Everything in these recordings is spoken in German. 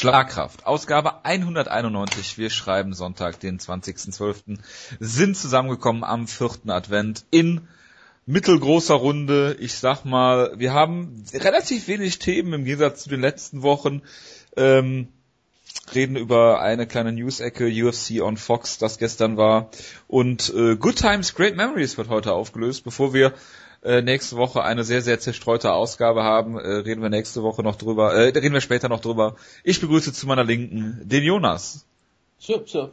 Schlagkraft. Ausgabe 191. Wir schreiben Sonntag, den 20.12. Sind zusammengekommen am vierten Advent in mittelgroßer Runde. Ich sag mal, wir haben relativ wenig Themen im Gegensatz zu den letzten Wochen. Ähm, reden über eine kleine News-Ecke, UFC on Fox, das gestern war. Und äh, Good Times, Great Memories wird heute aufgelöst. Bevor wir äh, nächste Woche eine sehr, sehr zerstreute Ausgabe haben, äh, reden wir nächste Woche noch drüber, äh, reden wir später noch drüber. Ich begrüße zu meiner Linken den Jonas. So, so.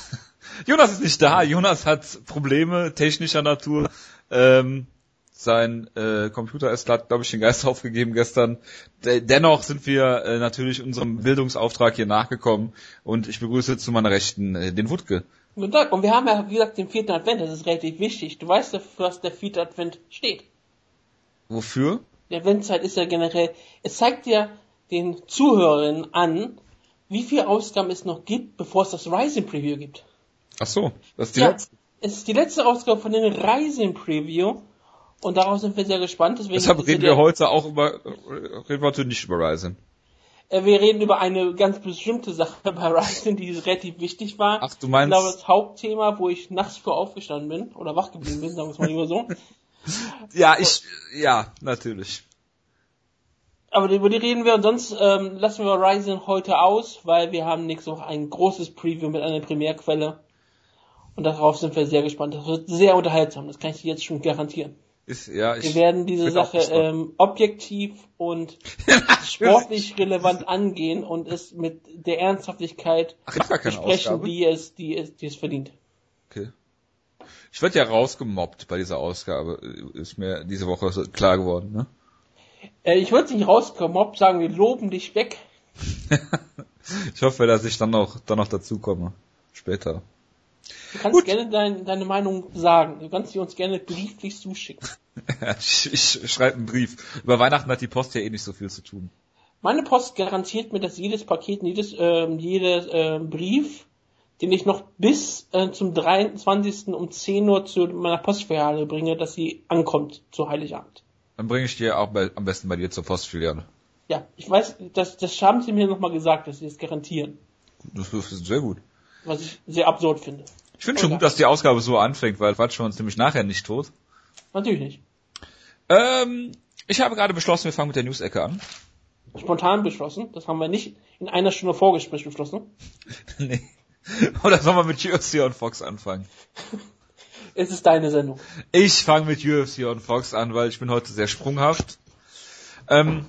Jonas ist nicht da. Jonas hat Probleme technischer Natur. Ähm, sein äh, Computer ist hat, glaube ich, den Geist aufgegeben gestern. D dennoch sind wir äh, natürlich unserem Bildungsauftrag hier nachgekommen und ich begrüße zu meiner Rechten äh, den Wutke. Guten Tag. Und wir haben ja, wie gesagt, den vierten Advent. Das ist relativ wichtig. Du weißt ja, für was der vierte Advent steht. Wofür? Die Adventszeit ist ja generell, es zeigt ja den Zuhörerinnen an, wie viele Ausgaben es noch gibt, bevor es das Rising Preview gibt. Ach so, das ist die ja, letzte. Es ist die letzte Ausgabe von den Rising Preview. Und darauf sind wir sehr gespannt. Deswegen Deshalb reden wir heute auch über, reden wir heute nicht über Ryzen. Äh, wir reden über eine ganz bestimmte Sache bei Ryzen, die relativ wichtig war. Ach, du meinst- Ich glaube, das Hauptthema, wo ich nachts vor aufgestanden bin, oder wach geblieben bin, sagen wir es mal lieber so. Ja, ich, ja, natürlich. Aber über die reden wir und sonst ähm, lassen wir Ryzen heute aus, weil wir haben nächste Woche ein großes Preview mit einer Primärquelle. Und darauf sind wir sehr gespannt. Das wird sehr unterhaltsam, das kann ich dir jetzt schon garantieren. Ist, ja, ich, Wir werden diese Sache ähm, objektiv und sportlich relevant angehen und es mit der Ernsthaftigkeit Ach, besprechen, die es, die es, die es verdient. Okay. Ich werde ja rausgemobbt bei dieser Ausgabe, ist mir diese Woche klar geworden, ne? Äh, ich würde nicht ob sagen, wir loben dich weg. Ich hoffe, dass ich dann noch, dann noch dazu komme. Später. Du kannst Gut. gerne dein, deine Meinung sagen. Du kannst sie uns gerne brieflich zuschicken. ich ich schreibe einen Brief. Über Weihnachten hat die Post ja eh nicht so viel zu tun. Meine Post garantiert mir, dass jedes Paket, jedes, ähm, jeder ähm, Brief, den ich noch bis äh, zum 23. um 10 Uhr zu meiner Postfiliale bringe, dass sie ankommt zu Heiligabend. Dann bringe ich dir auch bei, am besten bei dir zur Postfiliale. Ja, ich weiß, das, das haben sie mir nochmal gesagt, dass sie es garantieren. Das ist sehr gut. Was ich sehr absurd finde. Ich finde schon gut, dass die Ausgabe so anfängt, weil quatschen wir uns nämlich nachher nicht tot. Natürlich nicht. Ähm, ich habe gerade beschlossen, wir fangen mit der News-Ecke an. Spontan beschlossen. Das haben wir nicht in einer Stunde Vorgespräch beschlossen. nee. Oder sollen wir mit UFC on Fox anfangen? Es ist deine Sendung. Ich fange mit UFC on Fox an, weil ich bin heute sehr sprunghaft. Ähm,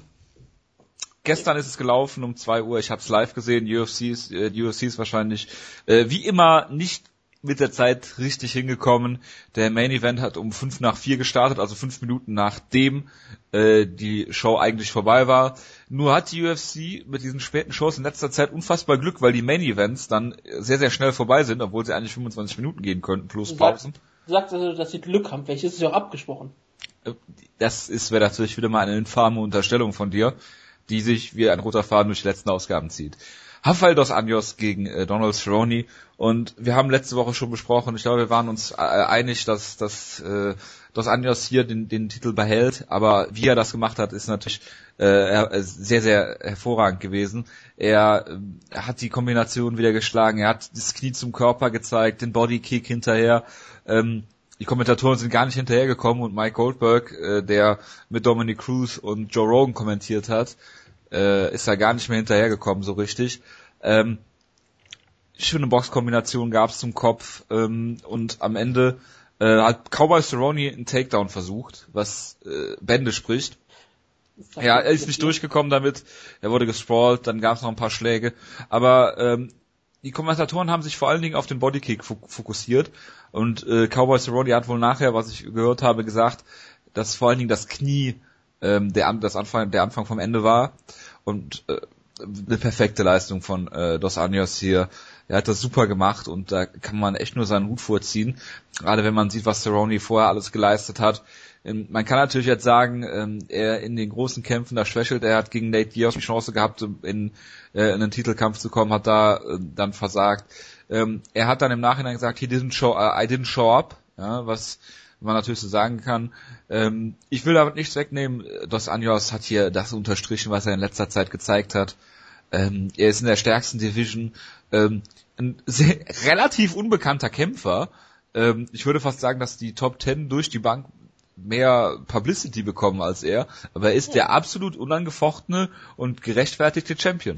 gestern ist es gelaufen um 2 Uhr, ich habe es live gesehen, UFC ist, äh, UFC ist wahrscheinlich äh, wie immer nicht mit der Zeit richtig hingekommen. Der Main Event hat um 5 nach 4 gestartet, also 5 Minuten nachdem äh, die Show eigentlich vorbei war. Nur hat die UFC mit diesen späten Shows in letzter Zeit unfassbar Glück, weil die Main Events dann sehr, sehr schnell vorbei sind, obwohl sie eigentlich 25 Minuten gehen könnten, plus Pausen. du sagst also, dass sie Glück haben. Vielleicht ist es ja auch abgesprochen. das ist wäre natürlich wieder mal eine infame Unterstellung von dir, die sich wie ein roter Faden durch die letzten Ausgaben zieht. Rafael dos Anjos gegen äh, Donald Cerrone und wir haben letzte Woche schon besprochen, ich glaube, wir waren uns äh, einig, dass, dass äh, dos Anjos hier den, den Titel behält, aber wie er das gemacht hat, ist natürlich äh, äh, sehr, sehr hervorragend gewesen. Er, äh, hat die Kombination wieder geschlagen, er hat das Knie zum Körper gezeigt, den Bodykick hinterher. Ähm, die Kommentatoren sind gar nicht hinterhergekommen und Mike Goldberg, äh, der mit Dominic Cruz und Joe Rogan kommentiert hat, äh, ist da gar nicht mehr hinterhergekommen so richtig. Ähm, schöne Boxkombination gab's zum Kopf ähm, und am Ende äh, hat Cowboy Cerrone einen Takedown versucht, was äh, Bände spricht. Ja, er ist nicht durchgekommen damit. Er wurde gesprawlt, dann gab es noch ein paar Schläge. Aber ähm, die Kommentatoren haben sich vor allen Dingen auf den Bodykick fok fokussiert. Und äh, Cowboy Cerrone hat wohl nachher, was ich gehört habe, gesagt, dass vor allen Dingen das Knie ähm, der, das Anfang, der Anfang vom Ende war. Und äh, eine perfekte Leistung von äh, Dos Anjos hier. Er hat das super gemacht und da kann man echt nur seinen Hut vorziehen. Gerade wenn man sieht, was Cerrone vorher alles geleistet hat. Ähm, Man kann natürlich jetzt sagen, ähm, er in den großen Kämpfen da schwächelt. Er hat gegen Nate Diaz die Chance gehabt, in, äh, in einen Titelkampf zu kommen, hat da äh, dann versagt. Ähm, Er hat dann im Nachhinein gesagt, he didn't show, uh, I didn't show up, ja, was man natürlich so sagen kann. Ähm, Ich will damit nichts wegnehmen. Dos Anjos hat hier das unterstrichen, was er in letzter Zeit gezeigt hat. Ähm, er ist in der stärksten Division ähm, ein sehr, relativ unbekannter Kämpfer. Ähm, ich würde fast sagen, dass die Top Ten durch die Bank mehr Publicity bekommen als er, aber er ist der absolut unangefochtene und gerechtfertigte Champion.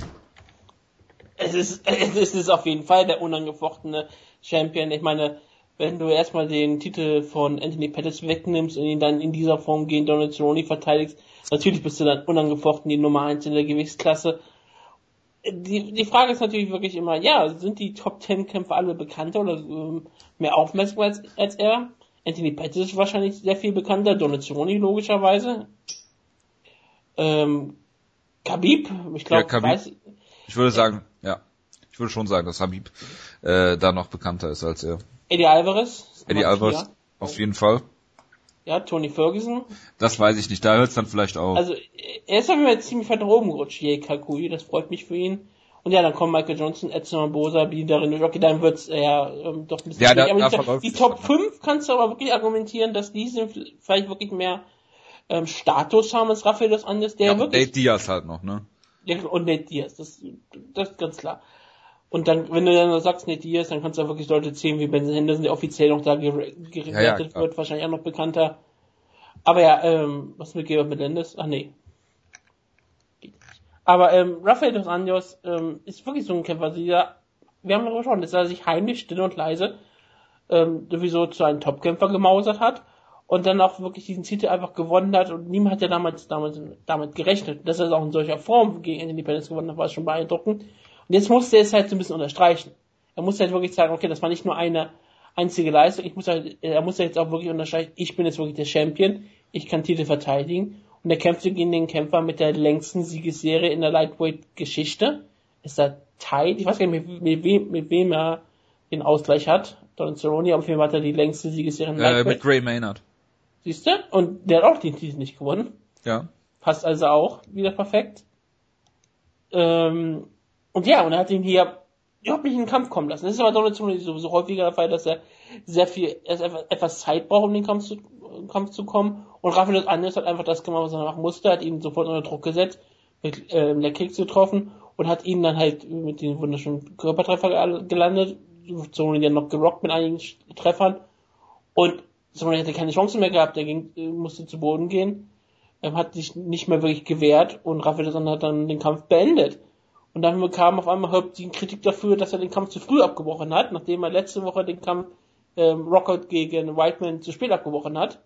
Es ist, es ist auf jeden Fall der unangefochtene Champion. Ich meine, wenn du erstmal den Titel von Anthony Pettis wegnimmst und ihn dann in dieser Form gegen Donald Cerrone verteidigst, natürlich bist du dann unangefochten die Nummer 1 in der Gewichtsklasse. Die, die Frage ist natürlich wirklich immer, ja, sind die Top 10 Kämpfer alle bekannter oder ähm, mehr aufmerksam als, als er? Anthony Pettis ist wahrscheinlich sehr viel bekannter, Donald Cerrone logischerweise. Ähm, Khabib, ich glaube, ja, ich würde sagen, ja, ich würde schon sagen, dass Habib äh, da noch bekannter ist als er. Eddie Alvarez. Eddie Alvarez, auf jeden Fall. Ja, Tony Ferguson. Das weiß ich nicht, da hört es dann vielleicht auch. Also, er ist auf jeden Fall ziemlich weit oben gerutscht, Jay Kakui, das freut mich für ihn. Und ja, dann kommen Michael Johnson, Edson Bosa, die darin durch. Okay, dann wird's eher ähm, doch ein bisschen ja, da, aber die, die Top 5 kannst du aber wirklich argumentieren, dass die sind vielleicht wirklich mehr ähm, Status haben als Rafael dos Andes, der ja, wirklich... Nate Diaz halt noch, ne? Ja, und Nate Diaz, das, das ist ganz klar. Und dann, wenn du dann sagst, Nate Diaz, dann kannst du auch wirklich Leute zählen wie Ben Henderson, der offiziell noch da gewertet ja, ja, wird, wahrscheinlich auch noch bekannter. Aber ja, ähm, was mit Georg Melendez? Ach nee, aber ähm, Rafael dos Anjos ähm, ist wirklich so ein Kämpfer. Dieser, wir haben darüber gesprochen, dass er sich heimlich, still und leise ähm, sowieso zu einem Topkämpfer gemausert hat und dann auch wirklich diesen Titel einfach gewonnen hat und niemand hat ja damals, damals damit gerechnet. Dass er es auch in solcher Form gegen Pettis gewonnen hat, war schon beeindruckend. Und jetzt musste er es halt so ein bisschen unterstreichen. Er musste halt wirklich sagen, okay, das war nicht nur eine einzige Leistung, ich muss halt, er muss jetzt auch wirklich unterstreichen, ich bin jetzt wirklich der Champion, ich kann Titel verteidigen und er kämpfte gegen den Kämpfer mit der längsten Siegesserie in der Lightweight-Geschichte. Ist er tight? Ich weiß gar nicht, mit, mit, wem, mit wem er den Ausgleich hat. Don Cerrone, auf jeden Fall hat er die längste Siegesserie in der Lightweight. Äh, mit Gray Maynard. Siehst du? Und der hat auch den Titel nicht gewonnen. Ja. Passt also auch wieder perfekt. Ähm, und ja, und er hat ihn hier überhaupt nicht in den Kampf kommen lassen. Das ist aber Donald Cerrone sowieso häufiger der Fall, dass er sehr viel, er etwas Zeit braucht, um den Kampf zu, Kampf zu kommen. Und Rafael dos hat einfach das gemacht, was er machen musste, hat ihn sofort unter Druck gesetzt, mit äh, der Kicks getroffen und hat ihn dann halt mit den wunderschönen Körpertreffer gelandet. Cerrone dann noch gerockt mit einigen Treffern. Und Cerrone hätte keine Chance mehr gehabt, der ging, äh, musste zu Boden gehen. Er hat sich nicht mehr wirklich gewehrt und Rafael dos hat dann den Kampf beendet. Und dann bekam auf einmal Herb die Kritik dafür, dass er den Kampf zu früh abgebrochen hat, nachdem er letzte Woche den Kampf ähm, Rocket gegen Whiteman zu spät abgebrochen hat.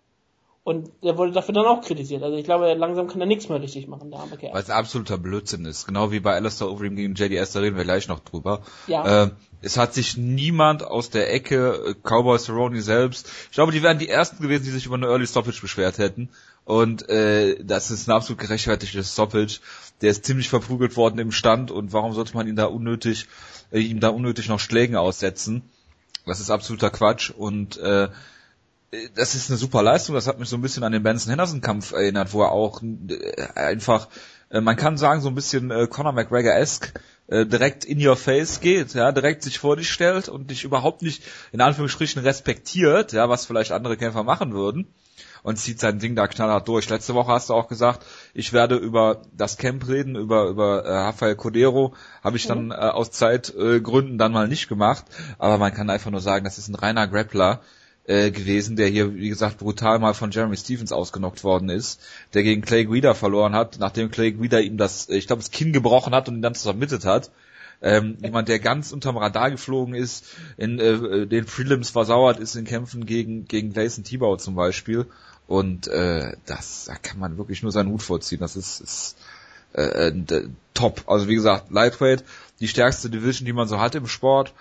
Und er wurde dafür dann auch kritisiert. Also ich glaube, langsam kann er nichts mehr richtig machen, der arme Kerl. Weil es absoluter Blödsinn ist. Genau wie bei Alistair Overeem gegen JDS, da reden wir gleich noch drüber. Ja. Äh, es hat sich niemand aus der Ecke, äh, Cowboy Cerrone selbst, ich glaube, die wären die ersten gewesen, die sich über eine Early Stoppage beschwert hätten. Und äh, das ist ein absolut gerechtfertigtes Stoppage. Der ist ziemlich verprügelt worden im Stand und warum sollte man ihn da unnötig, äh, ihm da unnötig noch Schlägen aussetzen? Das ist absoluter Quatsch und äh, das ist eine super Leistung. Das hat mich so ein bisschen an den Benson Henderson Kampf erinnert, wo er auch äh, einfach, äh, man kann sagen so ein bisschen äh, Conor McGregor-esque äh, direkt in your face geht, ja, direkt sich vor dich stellt und dich überhaupt nicht in Anführungsstrichen respektiert, ja, was vielleicht andere Kämpfer machen würden und zieht sein Ding da knallhart durch. Letzte Woche hast du auch gesagt, ich werde über das Camp reden, über über äh, Rafael Codero, habe ich dann mhm. äh, aus Zeitgründen äh, dann mal nicht gemacht, aber man kann einfach nur sagen, das ist ein reiner Grappler, äh, gewesen, der hier, wie gesagt, brutal mal von Jeremy Stevens ausgenockt worden ist, der gegen Clay Guida verloren hat, nachdem Clay Guida ihm das, ich glaube, das Kinn gebrochen hat und ihn dann submitted hat. Ähm, jemand, der ganz unterm Radar geflogen ist, in äh, den Prelims versauert ist in Kämpfen gegen, gegen Gleison Tibau zum Beispiel. Und äh, das, da kann man wirklich nur seinen Hut vorziehen. Das ist, ist äh, äh, top. Also wie gesagt, Lightweight, die stärkste Division, die man so hat im Sport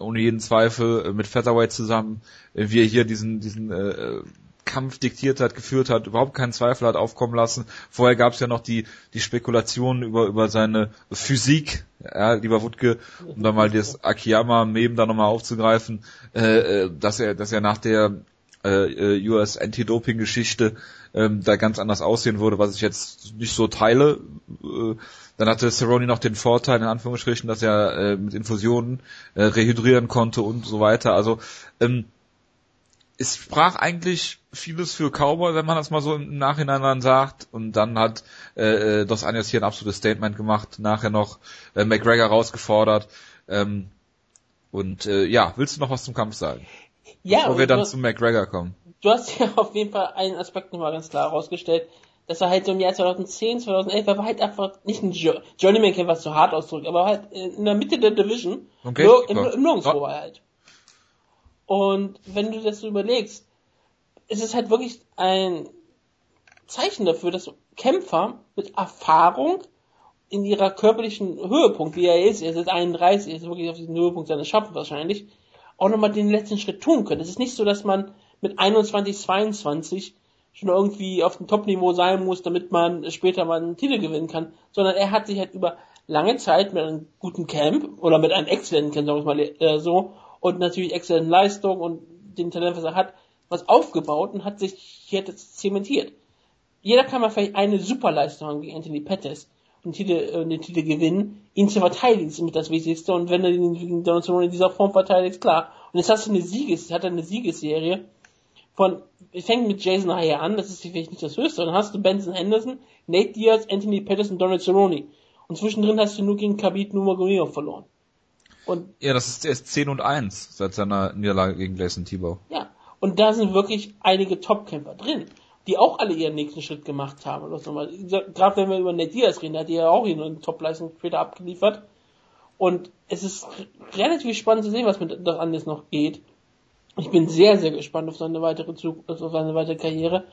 ohne jeden Zweifel äh, mit Featherweight zusammen, äh, wie er hier diesen, diesen äh, Kampf diktiert hat, geführt hat, überhaupt keinen Zweifel hat aufkommen lassen. Vorher gab es ja noch die, die Spekulationen über, über seine Physik, ja, lieber Wutke, um da mal das Akiyama-Meme da nochmal aufzugreifen, äh, dass er, dass er nach der äh, US Anti-Doping-Geschichte ähm, da ganz anders aussehen würde, was ich jetzt nicht so teile. Äh, dann hatte Cerrone noch den Vorteil, in Anführungsstrichen, dass er äh, mit Infusionen äh, rehydrieren konnte und so weiter. Also ähm, es sprach eigentlich vieles für Cowboy, wenn man das mal so im Nachhinein dann sagt. Und dann hat äh, äh Dos Anjos hier ein absolutes Statement gemacht, nachher noch äh, McGregor rausgefordert. Ähm, und äh, ja, willst du noch was zum Kampf sagen? Ja. Bevor wir dann hast, zu McGregor kommen. Du hast ja auf jeden Fall einen Aspekt nochmal ganz klar herausgestellt, dass er halt so im Jahr 2010, 2011, er war halt einfach nicht ein jo Journeyman-Kämpfer, was zu hart ausdrückt, aber halt in der Mitte der Division, okay, nur, im, im Nirgendwo war halt. Und wenn du das so überlegst, ist es halt wirklich ein Zeichen dafür, dass Kämpfer mit Erfahrung in ihrer körperlichen Höhepunkt, wie er ist, er ist jetzt 31, er ist wirklich auf diesem Höhepunkt seines Schaffens wahrscheinlich, auch nochmal den letzten Schritt tun können. Es ist nicht so, dass man mit 21, 22 schon irgendwie auf dem Top-Niveau sein muss, damit man später mal einen Titel gewinnen kann, sondern er hat sich halt über lange Zeit mit einem guten Camp oder mit einem exzellenten Camp, sagen wir mal äh, so, und natürlich exzellenten Leistung und den Talent, was er hat, was aufgebaut und hat sich jetzt zementiert. Jeder kann mal vielleicht eine Superleistung haben gegen Anthony Pettis und den Titel, äh, den Titel gewinnen. Ihn zu verteidigen ist mit das Wichtigste und wenn er den gegen Donald Cerrone in dieser Form verteidigt, klar. Und jetzt hast du eine Sieges, hat er eine Siegesserie von, fängt mit Jason Haya an, das ist vielleicht nicht das Höchste, dann hast du Benson Henderson, Nate Diaz, Anthony Pettis und Donald Cerrone. Und zwischendrin hast du nur gegen Khabib Nurmagomedov verloren. Und ja, das ist erst 10 und 1 seit seiner Niederlage gegen Jason Tebow. Ja, und da sind wirklich einige Top-Camper drin, die auch alle ihren nächsten Schritt gemacht haben. Gerade wenn wir über Nate Diaz reden, der hat ja auch hier eine Top-Leistung später abgeliefert. Und es ist relativ spannend zu sehen, was mit das anders noch geht. Ich bin sehr, sehr gespannt auf seine weitere Zug auf seine weitere Karriere.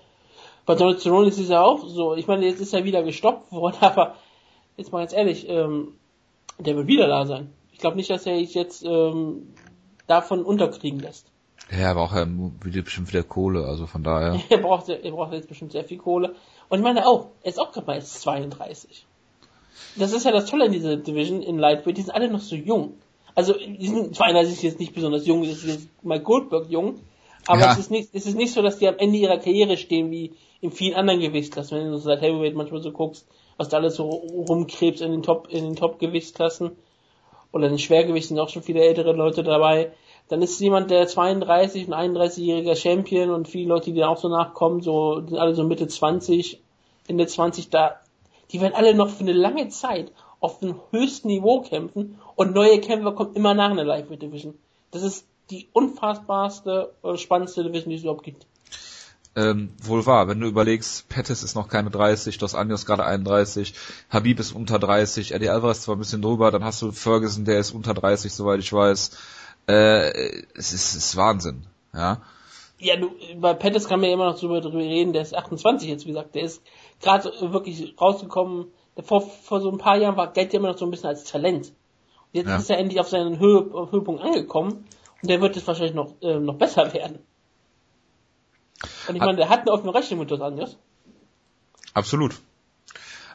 Bei Donald Cerrone ist es ja auch so. Ich meine, jetzt ist er wieder gestoppt worden, aber jetzt mal ganz ehrlich, ähm, der wird wieder da sein. Ich glaube nicht, dass er sich jetzt ähm, davon unterkriegen lässt. Ja, aber auch er will bestimmt wieder Kohle, also von daher. er braucht, er braucht jetzt bestimmt sehr viel Kohle. Und ich meine auch, er ist auch gerade mal 32. Das ist ja das Tolle in dieser Division in Lightweight, die sind alle noch so jung. Also, die sind, 32 ist jetzt nicht besonders jung, das ist jetzt Mike Goldberg jung, aber ja. es ist nicht, es ist nicht so, dass die am Ende ihrer Karriere stehen, wie in vielen anderen Gewichtsklassen. Wenn du so seit Heavyweight manchmal so guckst, was da alles so rumkrebst in den Top, in den Top-Gewichtsklassen. Oder in den Schwergewicht sind auch schon viele ältere Leute dabei dann ist jemand, der 32 und 31-jähriger Champion und viele Leute, die da auch so nachkommen, so, sind alle so Mitte 20, Ende 20 da, die werden alle noch für eine lange Zeit auf dem höchsten Niveau kämpfen und neue Kämpfer kommen immer nach in der Lightweight Division. Das ist die unfassbarste, spannendste Division, die es überhaupt gibt. Ähm, wohl wahr, wenn du überlegst, Pettis ist noch keine 30, Dos Anjos gerade 31, Habib ist unter 30, Eddie Alvarez zwar ein bisschen drüber, dann hast du Ferguson, der ist unter 30, soweit ich weiß. Äh, es, ist, ist Wahnsinn, ja. Ja, du, bei Pettis kann man ja immer noch drüber, drüber reden, der ist 28 jetzt, wie gesagt, der ist gerade wirklich rausgekommen, vor, vor so ein paar Jahren war Geld ja immer noch so ein bisschen als Talent. Und jetzt ja. ist er endlich auf seinen Höhe, Höhepunkt angekommen und der wird jetzt wahrscheinlich noch, äh, noch besser werden. Und ich meine, der hat eine offene Rechnung mit Dos Anjos. Absolut.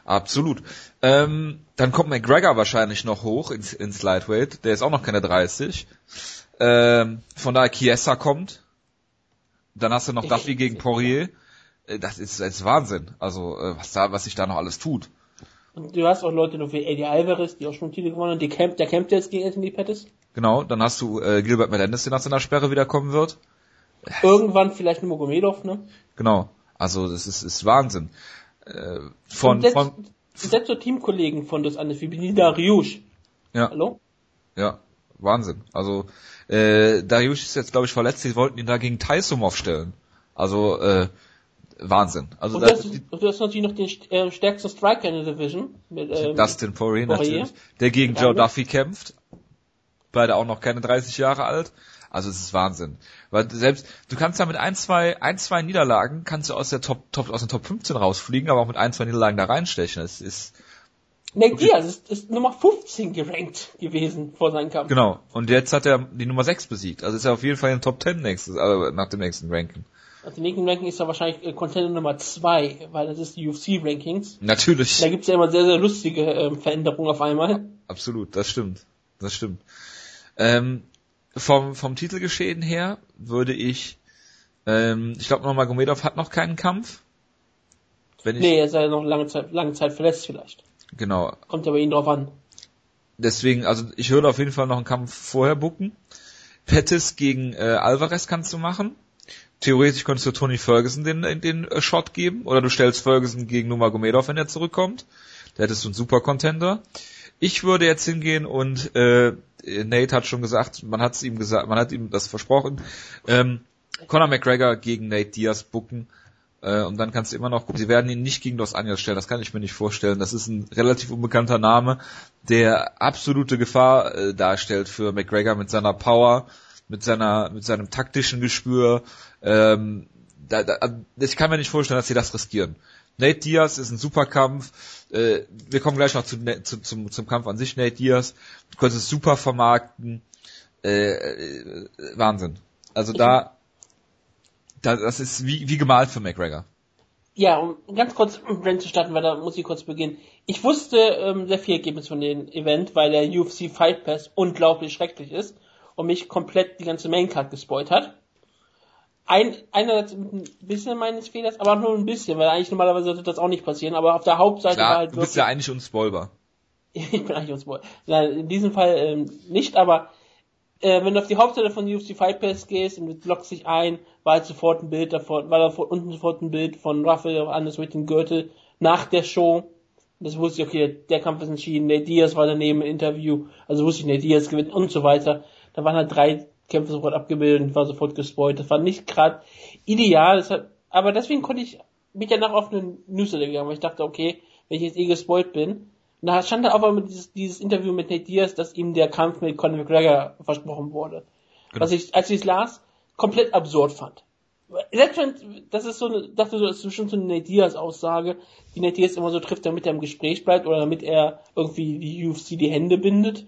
Absolut. Ähm, dann kommt McGregor wahrscheinlich noch hoch ins, ins Lightweight. Der ist auch noch keine 30. Ähm, von daher Chiesa kommt. Dann hast du noch Duffy gegen Poirier. Äh, das ist, das ist Wahnsinn. Also, äh, was da, was sich da noch alles tut. Und du hast auch Leute noch wie Eddie Alvarez, die auch schon Titel gewonnen haben. Die camp, der kämpft jetzt gegen Anthony Pettis. Genau, dann hast du äh, Gilbert Melendez, der nach seiner Sperre wiederkommen wird. Irgendwann vielleicht Mogomedov, ne? Genau. Also das ist, ist Wahnsinn. Äh, von, selbst, von selbst so Teamkollegen von das anders wie Benida Riusch. Ja. Hallo? Ja, Wahnsinn. Also äh, Dariush ist jetzt glaube ich verletzt, sie wollten ihn da gegen Taisum aufstellen. Also äh, Wahnsinn. Also und, das, und du hast natürlich noch den äh, stärksten Striker in der Division. Mit, ähm, Dustin Poirier natürlich. Der gegen Joe Duffy kämpft. Beide auch noch keine 30 Jahre alt. Also es ist Wahnsinn. Weil selbst, du kannst ja mit ein, zwei, ein, zwei Niederlagen, kannst du aus der Top, Top, aus den Top 15 rausfliegen, aber auch mit ein, zwei Niederlagen da reinstechen. Es ist, Nate Diaz ist, ist Nummer 15 gerankt gewesen vor seinem Kampf. Genau. Und jetzt hat er die Nummer 6 besiegt. Also ist er auf jeden Fall in den Top 10 nächstes, also nach dem nächsten Ranking. Dem nächsten Ranking ist er wahrscheinlich äh, Contender Nummer 2, weil das ist die UFC Rankings. Natürlich. Da gibt's ja immer sehr, sehr lustige ähm, Veränderungen auf einmal. Absolut, das stimmt. Das stimmt. Ähm, vom, vom Titelgeschehen her würde ich, ähm, ich glaube, Magomedov hat noch keinen Kampf. Wenn ich, nee, er ist ja noch lange Zeit, lange Zeit verletzt vielleicht. Genau. Kommt ja bei ihm drauf an. Deswegen, also ich würde auf jeden Fall noch einen Kampf vorher bucken. Pettis gegen äh, Alvarez kannst du machen. Theoretisch könntest du Tony Ferguson den, den äh, Shot geben oder du stellst Ferguson gegen Nurmagomedov, wenn er zurückkommt. Da hättest du einen super Contender. Ich würde jetzt hingehen und äh, Nate hat schon gesagt, man hat es ihm gesagt, man hat ihm das versprochen. Ähm, Conor McGregor gegen Nate Diaz bucken. Äh, und dann kannst du immer noch gucken. Sie werden ihn nicht gegen Dos Anjos stellen, das kann ich mir nicht vorstellen. Das ist ein relativ unbekannter Name, der absolute Gefahr äh, darstellt für McGregor mit seiner Power, mit seiner, mit seinem taktischen Gespür. Ähm, da, da, ich kann mir nicht vorstellen, dass sie das riskieren. Nate Diaz ist ein super Kampf. Äh, wir kommen gleich noch zu, zu, zum, zum Kampf an sich. Nate Diaz, du könntest super vermarkten. Äh, äh, Wahnsinn. Also da, da, das ist wie, wie gemalt für McGregor. Ja, um ganz kurz Rennen zu starten, weil da muss ich kurz beginnen. Ich wusste ähm, sehr viel Ergebnis von dem Event, weil der UFC Fight Pass unglaublich schrecklich ist und mich komplett die ganze Maincard gespoilt hat. Ein, einerseits ein bisschen meines Fehlers, aber nur ein bisschen, weil eigentlich normalerweise sollte das auch nicht passieren, aber auf der Hauptseite Klar, war halt du bist ja eigentlich unspoilbar. ich bin eigentlich unspoilbar. Nein, in diesem Fall ähm, nicht, aber äh, wenn du auf die Hauptseite von UFC Fight Pass gehst und du loggst dich ein, war halt sofort ein Bild davon, war da unten sofort ein Bild von Raphael Anders mit dem Gürtel nach der Show. Das wusste ich, okay, der Kampf ist entschieden, Nate Diaz war daneben im Interview, also wusste ich, Nate Diaz gewinnt und so weiter. Da waren halt drei Kämpfe sofort abgebildet und war sofort gespoilt. Das war nicht gerade ideal, das hat, aber deswegen konnte ich mich danach auf eine Newsletter gegangen, weil ich dachte, okay, wenn ich jetzt eh gespoilt bin, da stand da aber dieses, dieses Interview mit Nate Diaz, dass ihm der Kampf mit Conor McGregor versprochen wurde. Genau. Was ich, als ich es las, komplett absurd fand. Selbst wenn, das ist so eine, dachte so, das ist bestimmt so eine Nate Diaz Aussage, die Nate Diaz immer so trifft, damit er im Gespräch bleibt oder damit er irgendwie die UFC die Hände bindet,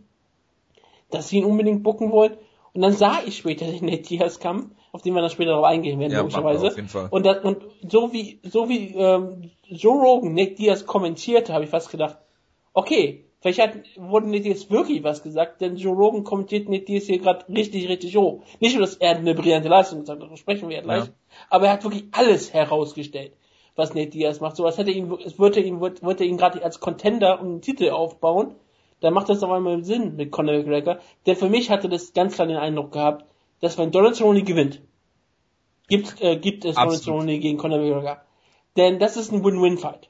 dass sie ihn unbedingt bucken wollen. Und dann sah ich später den Nate Diaz Kampf, auf den wir dann später darauf eingehen werden, ja, logischerweise. Auf jeden Fall. Und, das, und so wie, so wie ähm, Joe Rogan Nate Diaz kommentierte, habe ich fast gedacht, okay, vielleicht hat, wurde nicht jetzt wirklich was gesagt, denn Joe Rogan kommentiert nicht jetzt hier gerade richtig, richtig hoch. Nicht nur, dass er eine brillante Leistung gesagt hat, darüber sprechen wir ja gleich, ja. aber er hat wirklich alles herausgestellt, was Nate Diaz macht. So als hätte ihn, es würde ihn, würde ihn gerade als Contender um einen Titel aufbauen, dann macht das auf einmal Sinn mit Conor McGregor, denn für mich hatte das ganz klar den Eindruck gehabt, dass wenn Donald Cerrone gewinnt, gibt, äh, gibt es Donald Cerrone gegen Conor McGregor. Denn das ist ein Win-Win-Fight.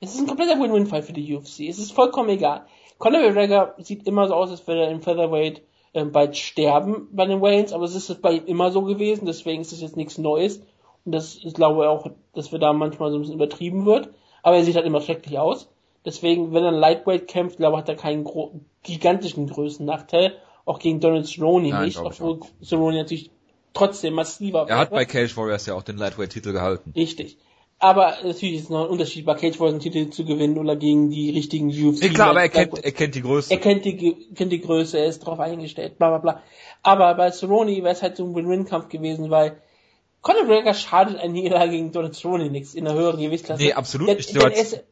Es ist ein kompletter Win-Win-Fall für die UFC. Es ist vollkommen egal. Conor McGregor sieht immer so aus, als würde er im Featherweight äh, bald sterben bei den Waynes, aber es ist bei ihm immer so gewesen, deswegen ist es jetzt nichts Neues. Und das, ich glaube auch, dass wir da manchmal so ein bisschen übertrieben wird. Aber er sieht halt immer schrecklich aus. Deswegen, wenn er Lightweight kämpft, glaube ich, hat er keinen gigantischen Größennachteil. Auch gegen Donald Cerrone Nein, nicht, obwohl Cerrone natürlich trotzdem massiver Er wäre. hat bei Cage Warriors ja auch den Lightweight-Titel gehalten. Richtig. Aber natürlich ist es noch ein Unterschied, bei Cage Warriors einen Titel zu gewinnen oder gegen die richtigen UFC. Ja, klar, aber er kennt, er kennt die Größe. Er kennt die, kennt die Größe, er ist drauf eingestellt, bla bla bla. Aber bei Cerrone wäre es halt so ein Win-Win-Kampf gewesen, weil Conor McGregor schadet ein Niederlage gegen Donald Cerrone nichts in der höheren Gewichtsklasse. Nee, absolut nicht. Ist,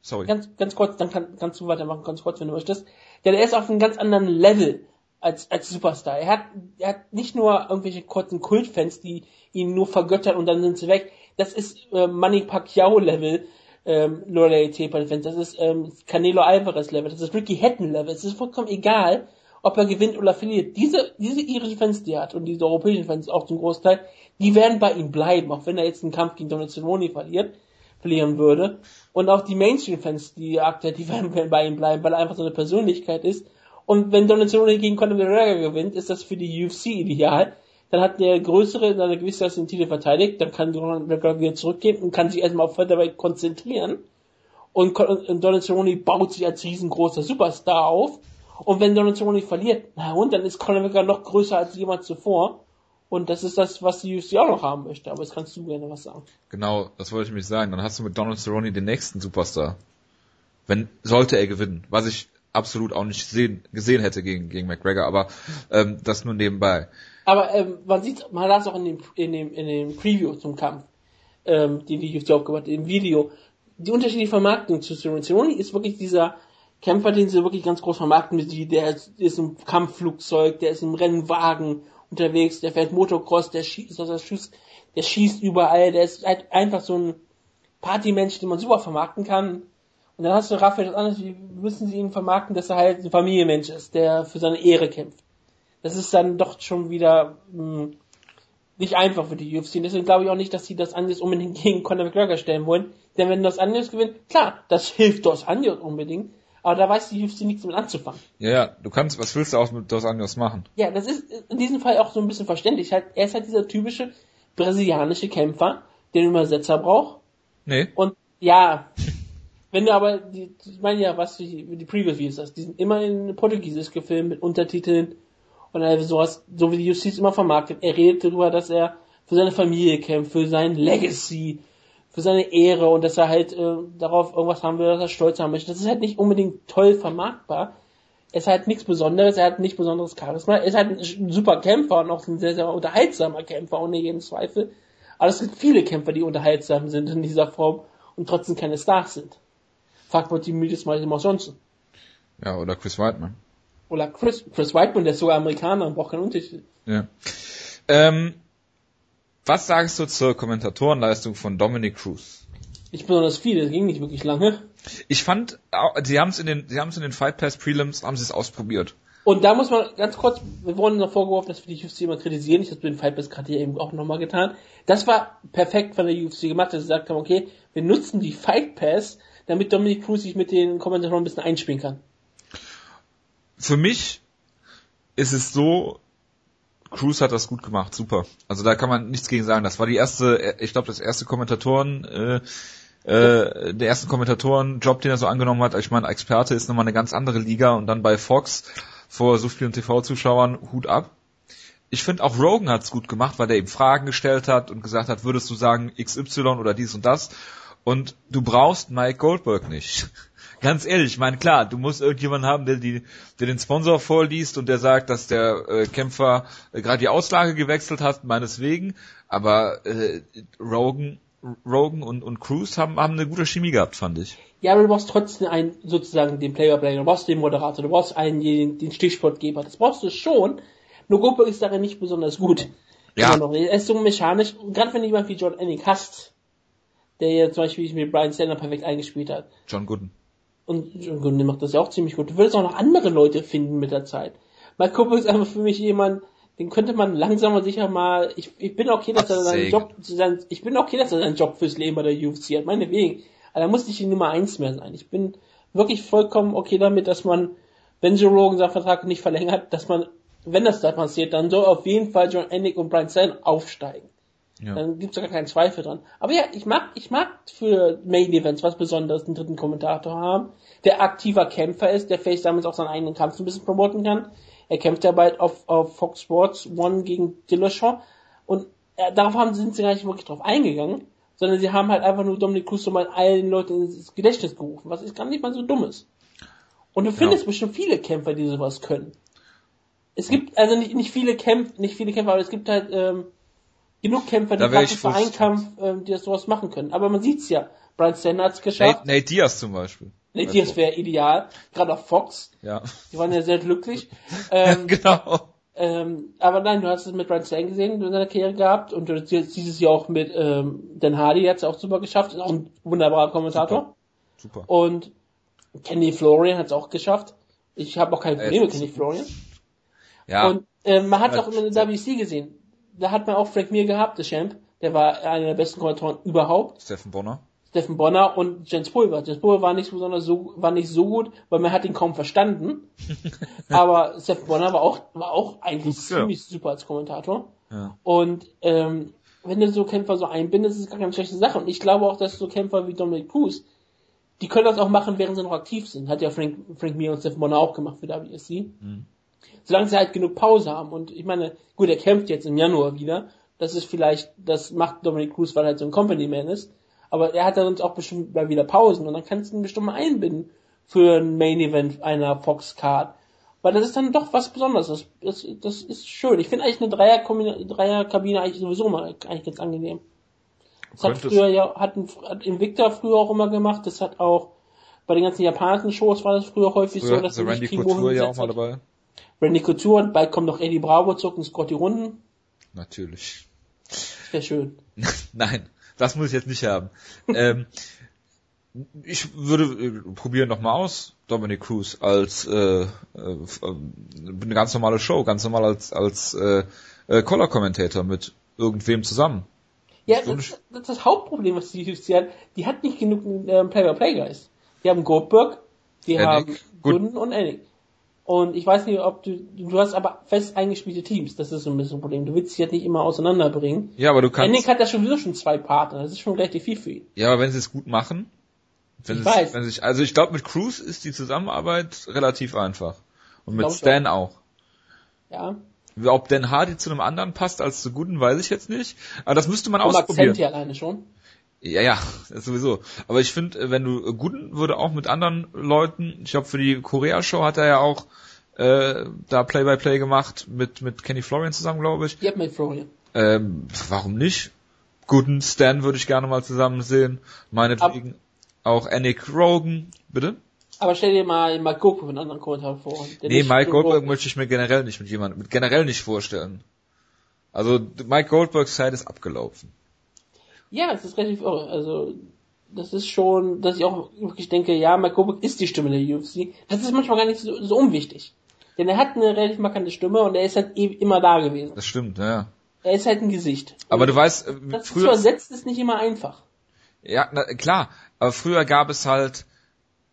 Sorry. Ganz, ganz kurz, dann kann, kannst du weitermachen, ganz kurz, wenn du möchtest. Denn er ist auf einem ganz anderen Level als, als Superstar. Er hat, er hat nicht nur irgendwelche kurzen Kultfans, die ihn nur vergöttern und dann sind sie weg das ist äh, Manny Pacquiao Level ähm, Loyalität bei den Fans, das ist ähm, Canelo Alvarez Level, das ist Ricky Hatton Level, es ist vollkommen egal, ob er gewinnt oder verliert. Diese, diese irischen Fans, die er hat und diese europäischen Fans auch zum Großteil, die werden bei ihm bleiben, auch wenn er jetzt einen Kampf gegen Donald Cerrone verliert, verlieren würde. Und auch die Mainstream-Fans, die aktuell, die werden bei ihm bleiben, weil er einfach so eine Persönlichkeit ist. Und wenn Donald Cerrone gegen Conor McGregor gewinnt, ist das für die UFC ideal, dann hat der Größere in einer gewissen Weise den Titel verteidigt, dann kann Donald McGregor wieder zurückgehen und kann sich erstmal auf Featherweight konzentrieren. Und, und Donald Cerrone baut sich als riesengroßer Superstar auf. Und wenn Donald Cerrone verliert, na und, dann ist Conor McGregor noch größer als jemals zuvor. Und das ist das, was die UFC auch noch haben möchte. Aber jetzt kannst du gerne was sagen. Genau, das wollte ich mich sagen. Dann hast du mit Donald Cerrone den nächsten Superstar. Wenn, sollte er gewinnen. Was ich absolut auch nicht sehen, gesehen hätte gegen, gegen McGregor, aber ähm, das nur nebenbei. Aber ähm, man sieht, man hat es auch in dem, in dem, in dem Preview zum Kampf, ähm, die die UFC aufgemacht hat, im Video, die unterschiedliche Vermarktung zu Cerrone. Cerrone ist wirklich dieser Kämpfer, den sie wirklich ganz groß vermarkten, der ist im Kampfflugzeug, der ist im Rennwagen unterwegs, der fährt Motocross, der schießt, der schießt, der schießt überall, der ist halt einfach so ein Partymensch, den man super vermarkten kann. Und dann hast du Raphael das anders, wie müssen sie ihn vermarkten, dass er halt ein Familienmensch ist, der für seine Ehre kämpft das ist dann doch schon wieder mh, hm, nicht einfach für die UFC. Deswegen glaube ich auch nicht, dass sie das Anjos unbedingt gegen Conor McGregor stellen wollen. Denn wenn Dos Anjos gewinnt, klar, das hilft Dos Anjos unbedingt. Aber da weiß die UFC nichts mit anzufangen. Ja, ja, du kannst, was willst du auch mit Dos Anjos machen? Ja, das ist in diesem Fall auch so ein bisschen verständlich. Halt, er ist halt dieser typische brasilianische Kämpfer, der einen Übersetzer braucht. Nee. Und ja, wenn du aber, die, ich meine ja, was die, die Previews hast, die sind immer in Portugiesisch gefilmt mit Untertiteln und all sowas, so wie die Justiz immer vermarktet. Er redet darüber, dass er für seine Familie kämpft, für sein Legacy, für seine Ehre und dass er halt äh, darauf irgendwas haben will, dass er stolz haben möchte. Das ist halt nicht unbedingt toll vermarktbar. Er ist halt nichts Besonderes, er hat nicht besonderes Charisma, er ist halt ein super Kämpfer und auch ein sehr, sehr unterhaltsamer Kämpfer, ohne jeden Zweifel. Aber es gibt viele Kämpfer, die unterhaltsam sind in dieser Form und trotzdem keine Stars sind. Fragt mal die Mythos mal Moss Johnson. Ja, oder Chris Whiteman. Oder Chris, Chris Whiteman, der ist sogar Amerikaner und braucht keinen Unterschied. Ja. Ähm, was sagst du zur Kommentatorenleistung von Dominic Cruz? Nicht besonders viel, das ging nicht wirklich lange. Ich fand, sie haben es in den, sie haben es in den Fight Pass Prelims, haben sie es ausprobiert. Und da muss man ganz kurz, wir wurden noch vorgeworfen, dass wir die UFC immer kritisieren. Ich habe den Fight Pass gerade hier eben auch nochmal getan. Das war perfekt von der UFC gemacht, dass sie gesagt haben, okay, wir nutzen die Fight Pass, damit Dominic Cruz sich mit den Kommentatoren ein bisschen einspielen kann. Für mich ist es so, Cruz hat das gut gemacht, super. Also da kann man nichts gegen sagen. Das war die erste, ich glaube, das erste Kommentatoren, äh, äh, der erste Kommentatorenjob, den er so angenommen hat. Ich meine, Experte ist nochmal eine ganz andere Liga und dann bei Fox vor so vielen TV-Zuschauern Hut ab. Ich finde auch Rogan hat's gut gemacht, weil er eben Fragen gestellt hat und gesagt hat, würdest du sagen XY oder dies und das? Und du brauchst Mike Goldberg nicht. Ganz ehrlich, ich meine, klar, du musst irgendjemanden haben, der, die, der den Sponsor vorliest und der sagt, dass der äh, Kämpfer äh, gerade die Auslage gewechselt hat, meineswegen. Aber äh, Rogan, Rogan und, und Cruz haben, haben eine gute Chemie gehabt, fand ich. Ja, aber du brauchst trotzdem einen, sozusagen den Player-Player, du brauchst den Moderator, du brauchst einen, den, den Stichwortgeber. Das brauchst du schon. Nur Goldberg ist darin nicht besonders gut. Ja. Er ist so mechanisch. Gerade wenn du jemanden wie John Ennick hast, der ja zum Beispiel mit Brian Sandler perfekt eingespielt hat. John Gooden. Und John Gooden macht das ja auch ziemlich gut. Du würdest auch noch andere Leute finden mit der Zeit. Mike Goldberg ist einfach für mich jemand, den könnte man langsam und sicher mal, ich, ich bin okay, dass er seinen Job, sein, ich bin okay, dass er seinen Job fürs Leben bei der UFC hat, meinetwegen. Aber er muss nicht die Nummer eins mehr sein. Ich bin wirklich vollkommen okay damit, dass man, wenn Joe Rogan seinen Vertrag nicht verlängert, dass man, wenn das da passiert, dann soll auf jeden Fall John Ennick und Brian Sand aufsteigen. Ja. Dann gibt's gar keinen Zweifel dran. Aber ja, ich mag, ich mag für Main Events was Besonderes einen dritten Kommentator haben, der aktiver Kämpfer ist, der vielleicht damit auch seinen eigenen Kampf ein bisschen promoten kann. Er kämpft ja bald auf, auf Fox Sports One gegen Dillashaw und äh, darauf haben, sind sie gar nicht wirklich drauf eingegangen, sondern sie haben halt einfach nur Dominic Cruz so mal allen Leuten ins Gedächtnis gerufen, was ist gar nicht mal so dumm ist. Und du findest ja. bestimmt viele Kämpfer, die sowas können. Es gibt also nicht, nicht viele Kämpfer, nicht viele Kämpfer, aber es gibt halt ähm, genug Kämpfer, die praktisch für einen Kampf, ähm, die das sowas machen können. Aber man sieht's ja. Brian Sandler hat's geschafft. Nate, Nate Diaz zum Beispiel. Nate Diaz wäre ideal. Gerade auf Fox. Ja. Die waren ja sehr glücklich. Ähm, genau. Ähm, aber nein, du hast es mit Brian Sandler gesehen in seiner Karriere gehabt und du siehst es ja auch mit ähm, Dan Hardy, hat's auch super geschafft, ist auch ein wunderbarer Kommentator. Super. super. Und Kenny Florian hat's auch geschafft. Ich habe auch kein Problem mit Kenny Florian. Ja. Und äh, man hat auch in der WC gesehen, da hat man auch Frank Mir gehabt, der Champ. Der war einer der besten Kommentatoren überhaupt. Steffen Bonner. Steffen Bonner und Jens Pulver. Jens Pulver war nicht besonders so, war nicht so gut, weil man hat ihn kaum verstanden. Aber Steffen Bonner war auch, war auch eigentlich Gut, ziemlich ja. super als Kommentator. Ja. Und, ähm, wenn du so Kämpfer so einbindest, ist es gar keine schlechte Sache. Und ich glaube auch, dass so Kämpfer wie Dominic Cruz, die können das auch machen, während sie noch aktiv sind. Hat ja Frank, Frank Mir und Steffen Bonner auch gemacht für WSC. Mhm solange sie halt genug Pause haben. Und ich meine, gut, er kämpft jetzt im Januar wieder. Das ist vielleicht, das macht Dominic Cruz, weil er halt so ein Company-Man ist. Aber er hat dann uns auch bestimmt mal wieder Pausen und dann kannst du ihn bestimmt mal einbinden für ein Main-Event einer Fox-Card. Weil das ist dann doch was Besonderes. Das, das, das ist schön. Ich finde eigentlich eine Dreier-Kabine Dreier eigentlich sowieso mal eigentlich ganz angenehm. Das hat früher ja, hat, hat Invicta früher auch immer gemacht. Das hat auch bei den ganzen japanischen Shows war das früher häufig früher, so, dass The Randy Couture ja auch mal dabei. Randy Couture und bald kommt noch Eddie Bravo zurück und Scotty Runden. Natürlich. Wäre schön. Nein, das muss ich jetzt nicht haben. ähm, ich würde äh, probieren nochmal aus, Dominic Cruz als äh, äh, eine ganz normale Show, ganz normal als als äh, äh, Color-Kommentator mit irgendwem zusammen. Ja, das, das ist das Hauptproblem, was die UFC hat. Die hat nicht genug ähm, Play-by-Play-Guys. Die haben Goldberg, die Enig, haben. Gooden und Enig. Und ich weiß nicht, ob du, du hast aber fest eingespielte Teams. Das ist so ein bisschen ein Problem. Du willst sie halt nicht immer auseinanderbringen. Ja, aber du kannst. Enig hat ja schon wieder schon zwei Partner. Das ist schon relativ viel für ihn. Ja, aber wenn sie es gut machen, wenn Ich sie es- weiß. wenn sich, also ich glaube mit Cruz ist die Zusammenarbeit relativ einfach und mit Stan auch. Ja. Ob Dan Hardy zu einem anderen passt als zu Gooden, weiß ich jetzt nicht. Aber das müsste man Vom ausprobieren. Akzent hier alleine schon. Ja, ja, sowieso. Aber ich finde, wenn du äh, Gooden würde auch mit anderen Leuten, ich glaube für die Korea-Show hat er ja auch äh, da Play-by-Play gemacht mit mit Kenny Florian zusammen, glaube ich. Hat mit Florian. Ähm, warum nicht? Gooden, Stan würde ich gerne mal zusammen sehen. Meinetwegen auch Anik Rogan, bitte? Aber stell dir mal Mike Goldberg mit anderen Kommentar vor. Nee, Mike Goldberg möchte ich mir generell nicht mit jemandem, mit generell nicht vorstellen. Also Mike Goldbergs Zeit ist abgelaufen. Ja, es ist relativ irre. Also, das ist schon, dass ich auch wirklich denke, ja, Mike Goldberg ist die Stimme der UFC. Das ist manchmal gar nicht so, so unwichtig. Denn er hat eine relativ markante Stimme und er ist halt eh immer da gewesen. Das stimmt, ja. Er ist halt ein Gesicht. Aber du weißt, äh, das zu früher, ersetzen ist nicht immer einfach. ja, na, klar, aber früher gab es halt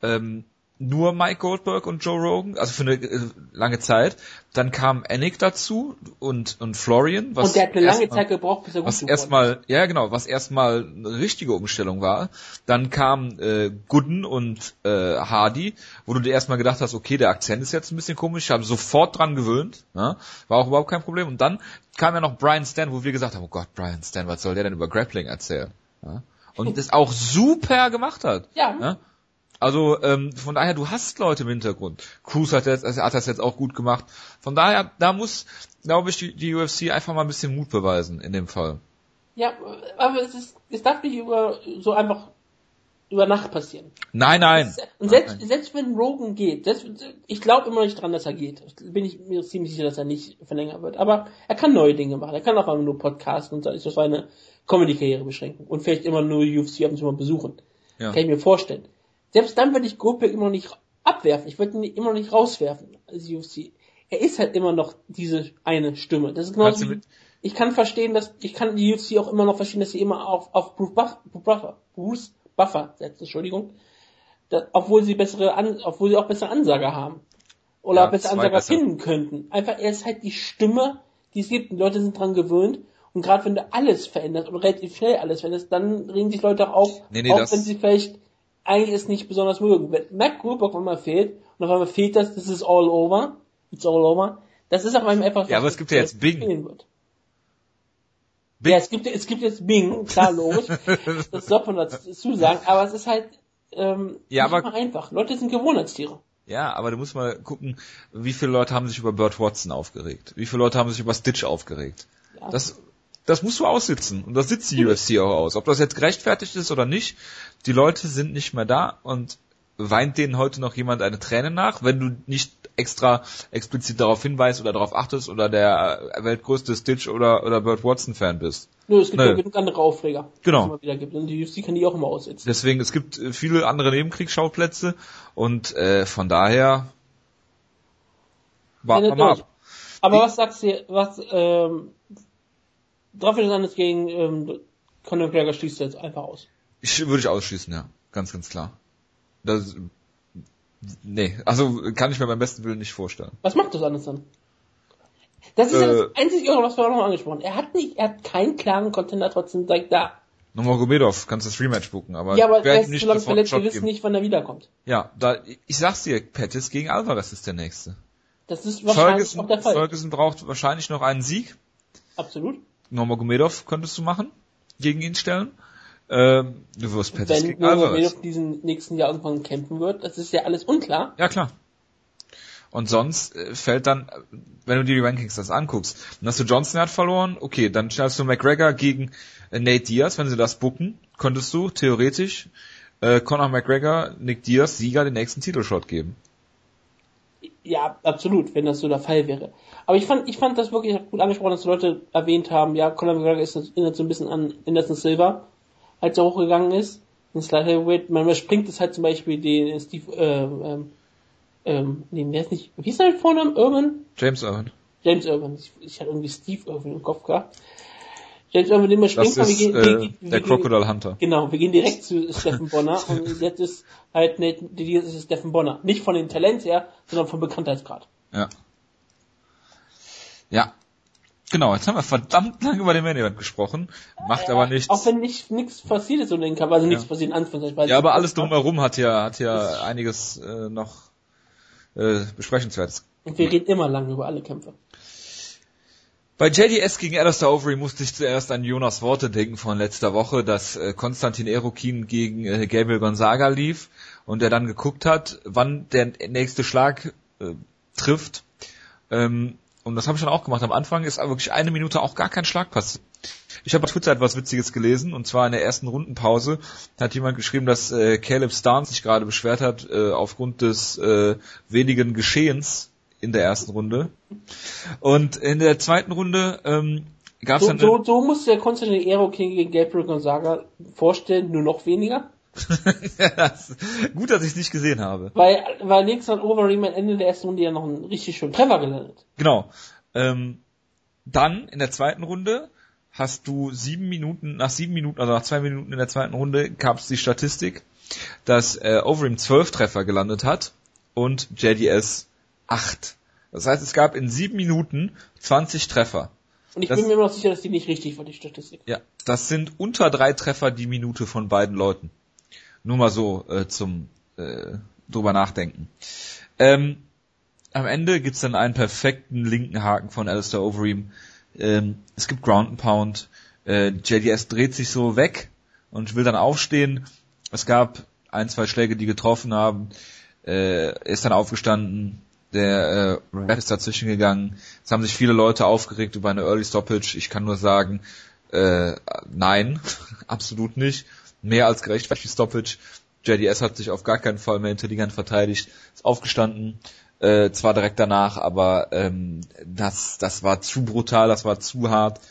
ähm, nur Mike Goldberg und Joe Rogan, also für eine äh, lange Zeit. Dann kam Anik dazu und und Florian, was und der hat eine lange erstmal- Zeit gebraucht, bis er gut was erstmal, ja genau, was erstmal eine richtige Umstellung war. Dann kam äh, Gooden und äh, Hardy, wo du dir erstmal gedacht hast, okay, der Akzent ist jetzt ein bisschen komisch, ich habe sofort dran gewöhnt, ja? war auch überhaupt kein Problem. Und dann kam ja noch Brian Stan, wo wir gesagt haben, oh Gott, Brian Stan, was soll der denn über Grappling erzählen? Ja? Und das auch super gemacht hat. Ja. Ja? Also ähm, von daher, du hast Leute im Hintergrund. Cruz hat, jetzt, also hat das jetzt auch gut gemacht. Von daher, da muss, glaube ich, die, die UFC einfach mal ein bisschen Mut beweisen in dem Fall. Ja, aber es ist, es darf nicht über, so einfach über Nacht passieren. Nein, nein. Und selbst, selbst wenn Rogan geht, selbst, ich glaube immer nicht dran, dass er geht. Bin ich mir ziemlich sicher, dass er nicht verlängert wird. Aber er kann neue Dinge machen. Er kann auch einmal nur podcasten und sich auf seine Comedy-Karriere beschränken. Und vielleicht immer nur UFC ab und zu mal besuchen. Ja. Kann ich mir vorstellen. Selbst dann würde ich Goldberg immer noch nicht abwerfen. Ich würde ihn immer noch nicht rauswerfen als UFC. Er ist halt immer noch diese eine Stimme. Das ist du wie, ich kann verstehen, dass, ich kann die UFC auch immer noch verstehen, dass sie immer auf, auf Bruce Buff, Bruce Buffer, Bruce Buffer setzt, Entschuldigung. Da, obwohl sie bessere, An, obwohl sie auch bessere Ansager haben. Oder Ja, bessere Ansager besser. finden könnten. Einfach, er ist halt die Stimme, die es gibt. Die Leute sind dran gewöhnt. Und gerade wenn du alles veränderst oder relativ schnell alles veränderst, dann regen sich Leute auch auf, Nee, nee, auch das- wenn sie vielleicht eigentlich es nicht besonders mögen. Wenn Mac Goldberg auf einmal fehlt und auf einmal fehlt das, das ist all over, it's all over, das ist auf einmal einfach Ja, aber es gibt ja jetzt Bing. Wird. Bing. Ja, es gibt, es gibt jetzt Bing, klar, logisch. das sollte man dazu sagen, aber es ist halt ähm, Ja, aber- einfach. Leute sind Gewohnheitstiere. Ja, aber du musst mal gucken, wie viele Leute haben sich über Burt Watson aufgeregt? Wie viele Leute haben sich über Stitch aufgeregt? Ja. Das, das musst du aussitzen. Und das sitzt die UFC auch aus. Ob das jetzt gerechtfertigt ist oder nicht, die Leute sind nicht mehr da und weint denen heute noch jemand eine Träne nach, wenn du nicht extra explizit darauf hinweist oder darauf achtest oder der weltgrößte Stitch oder, oder Burt Watson Fan bist. Nur es gibt Nö. ja genug andere Aufreger, Genau. Und die UFC kann die auch immer aussitzen. Deswegen, es gibt äh, viele andere Nebenkriegsschauplätze und äh, von daher warten wir mal ab. Aber was sagst du, was, ähm, Rafael Hernandez gegen ähm, Conor McGregor schließt jetzt einfach aus. Ich würde ich ausschließen, ja. Ganz, ganz klar. Das, nee, also kann ich mir beim besten Willen nicht vorstellen. Was macht das anders dann? Das ist ja Äh, das einzige, Irre, was wir auch noch angesprochen Er hat nicht, er hat keinen klaren Contender trotzdem direkt da. Nomagomedov kannst das Rematch buchen, aber Ja, aber er ist nicht so lange sofort verletzt, wir wissen nicht, wann er wiederkommt. Ja, da, ich sag's dir, Pettis gegen Alvarez ist der nächste. Das ist wahrscheinlich Ferguson, auch der Fall. Ferguson braucht wahrscheinlich noch einen Sieg. Absolut. Nomagomedov könntest du machen, gegen ihn stellen. Ähm, du wirst Pettis Wenn gegen Nurmagomedov Alvarez. diesen nächsten Jahr irgendwann kämpfen wird, das ist ja alles unklar. Ja, klar. Und sonst äh, fällt dann, wenn du dir die Rankings das anguckst, dann hast du Johnson hat verloren, okay, dann stellst du McGregor gegen äh, Nate Diaz, wenn sie das bucken, könntest du theoretisch äh, Conor McGregor, Nick Diaz, Sieger den nächsten Titelshot geben. Ja, absolut, wenn das so der Fall wäre. Aber ich fand, ich fand das wirklich gut angesprochen, dass die Leute erwähnt haben, ja, Conor McGregor ist, erinnert so ein bisschen an Anderson Silva, als er hochgegangen ist. ins Light Heavyweight. Man überspringt es halt zum Beispiel den Steve, äh, ähm, ähm, nee, der ist nicht, wie ist sein Vorname? Irwin? James Irwin. James Irwin. Ich, ich hatte irgendwie Steve Irwin im Kopf gehabt. Jetzt wir den mal springen, das ist, wir gehen, äh, wir, wir, der Crocodile Hunter. Genau, wir gehen direkt zu Steffen Bonner und jetzt ist halt ne, jetzt ist Steffen Bonner. Nicht von den Talent her, sondern vom Bekanntheitsgrad. Ja. Ja. Genau, jetzt haben wir verdammt lange über den Main Event gesprochen, macht aber nichts. Auch wenn nicht nichts passiert ist um den Kampf, also nichts Ja. passiert in Anführungszeichen. Ja, aber es- alles drumherum hat ja, hat ja einiges äh, noch äh, besprechenswertes. Und wir reden immer lange über alle Kämpfe. Bei JDS gegen Alistair Overeem musste ich zuerst an Jonas Worte denken von letzter Woche, dass äh, Konstantin Erokin gegen äh, Gabriel Gonzaga lief und er dann geguckt hat, wann der nächste Schlag äh, trifft. Ähm, und das habe ich dann auch gemacht. Am Anfang ist wirklich eine Minute auch gar kein Schlag passiert. Ich habe auf Twitter etwas Witziges gelesen und zwar in der ersten Rundenpause hat jemand geschrieben, dass äh, Caleb Starnes sich gerade beschwert hat äh, aufgrund des äh, wenigen Geschehens in der ersten Runde. Und in der zweiten Runde ähm, gab es So, dann so, so muss der Konstantin Aero King gegen Gabriel Gonzaga vorstellen, nur noch weniger. Das- gut, dass ich es nicht gesehen habe. Weil, weil hat Overeem am Ende der ersten Runde ja noch einen richtig schönen Treffer gelandet. Genau. Ähm, dann in der zweiten Runde hast du sieben Minuten, nach sieben Minuten, also nach zwei Minuten in der zweiten Runde gab es die Statistik, dass äh, Overeem zwölf Treffer gelandet hat und JDS acht. Das heißt, es gab in sieben Minuten 20 Treffer. Und ich Das- bin mir immer noch sicher, dass die nicht richtig war, die Statistik. Ja, das sind unter drei Treffer die Minute von beiden Leuten. Nur mal so äh, zum äh, drüber nachdenken. Ähm, am Ende gibt's dann einen perfekten linken Haken von Alistair Overeem. Ähm, es gibt Ground and Pound. Äh, JDS dreht sich so weg und will dann aufstehen. Es gab ein, zwei Schläge, die getroffen haben. Äh, ist dann aufgestanden. Der äh, Red ist dazwischen gegangen. Es haben sich viele Leute aufgeregt über eine Early Stoppage. Ich kann nur sagen, äh, nein, absolut nicht. Mehr als gerechtfertigt Stoppage. JDS hat sich auf gar keinen Fall mehr intelligent verteidigt, ist aufgestanden, äh, zwar direkt danach, aber ähm, das, das war zu brutal, das war zu hart.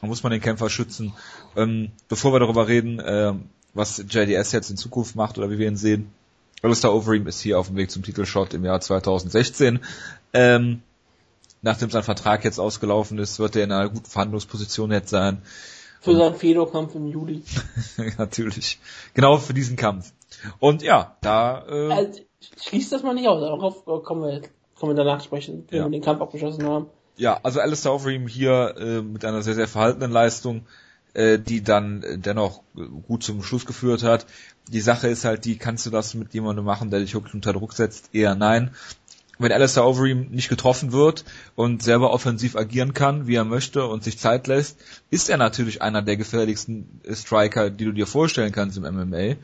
Da muss man den Kämpfer schützen. Ähm, bevor wir darüber reden, äh, was JDS jetzt in Zukunft macht oder wie wir ihn sehen, Alistair Overeem ist hier auf dem Weg zum Titelshot im Jahr 2016. Ähm, nachdem sein Vertrag jetzt ausgelaufen ist, wird er in einer guten Verhandlungsposition jetzt sein. Für seinen Fedor-Kampf im Juli. Natürlich. Genau für diesen Kampf. Und ja, da äh, Also, schließt das mal nicht aus, darauf kommen wir, kommen wir danach sprechen, wenn Ja. wir den Kampf abgeschlossen haben. ja, also Alistair Overeem hier äh, mit einer sehr, sehr verhaltenen Leistung, äh, die dann äh, dennoch äh, gut zum Schluss geführt hat. Die Sache ist halt die, kannst du das mit jemandem machen, der dich wirklich unter Druck setzt? Eher nein. Wenn Alistair Overeem nicht getroffen wird und selber offensiv agieren kann, wie er möchte und sich Zeit lässt, ist er natürlich einer der gefährlichsten Striker, die du dir vorstellen kannst im MMA.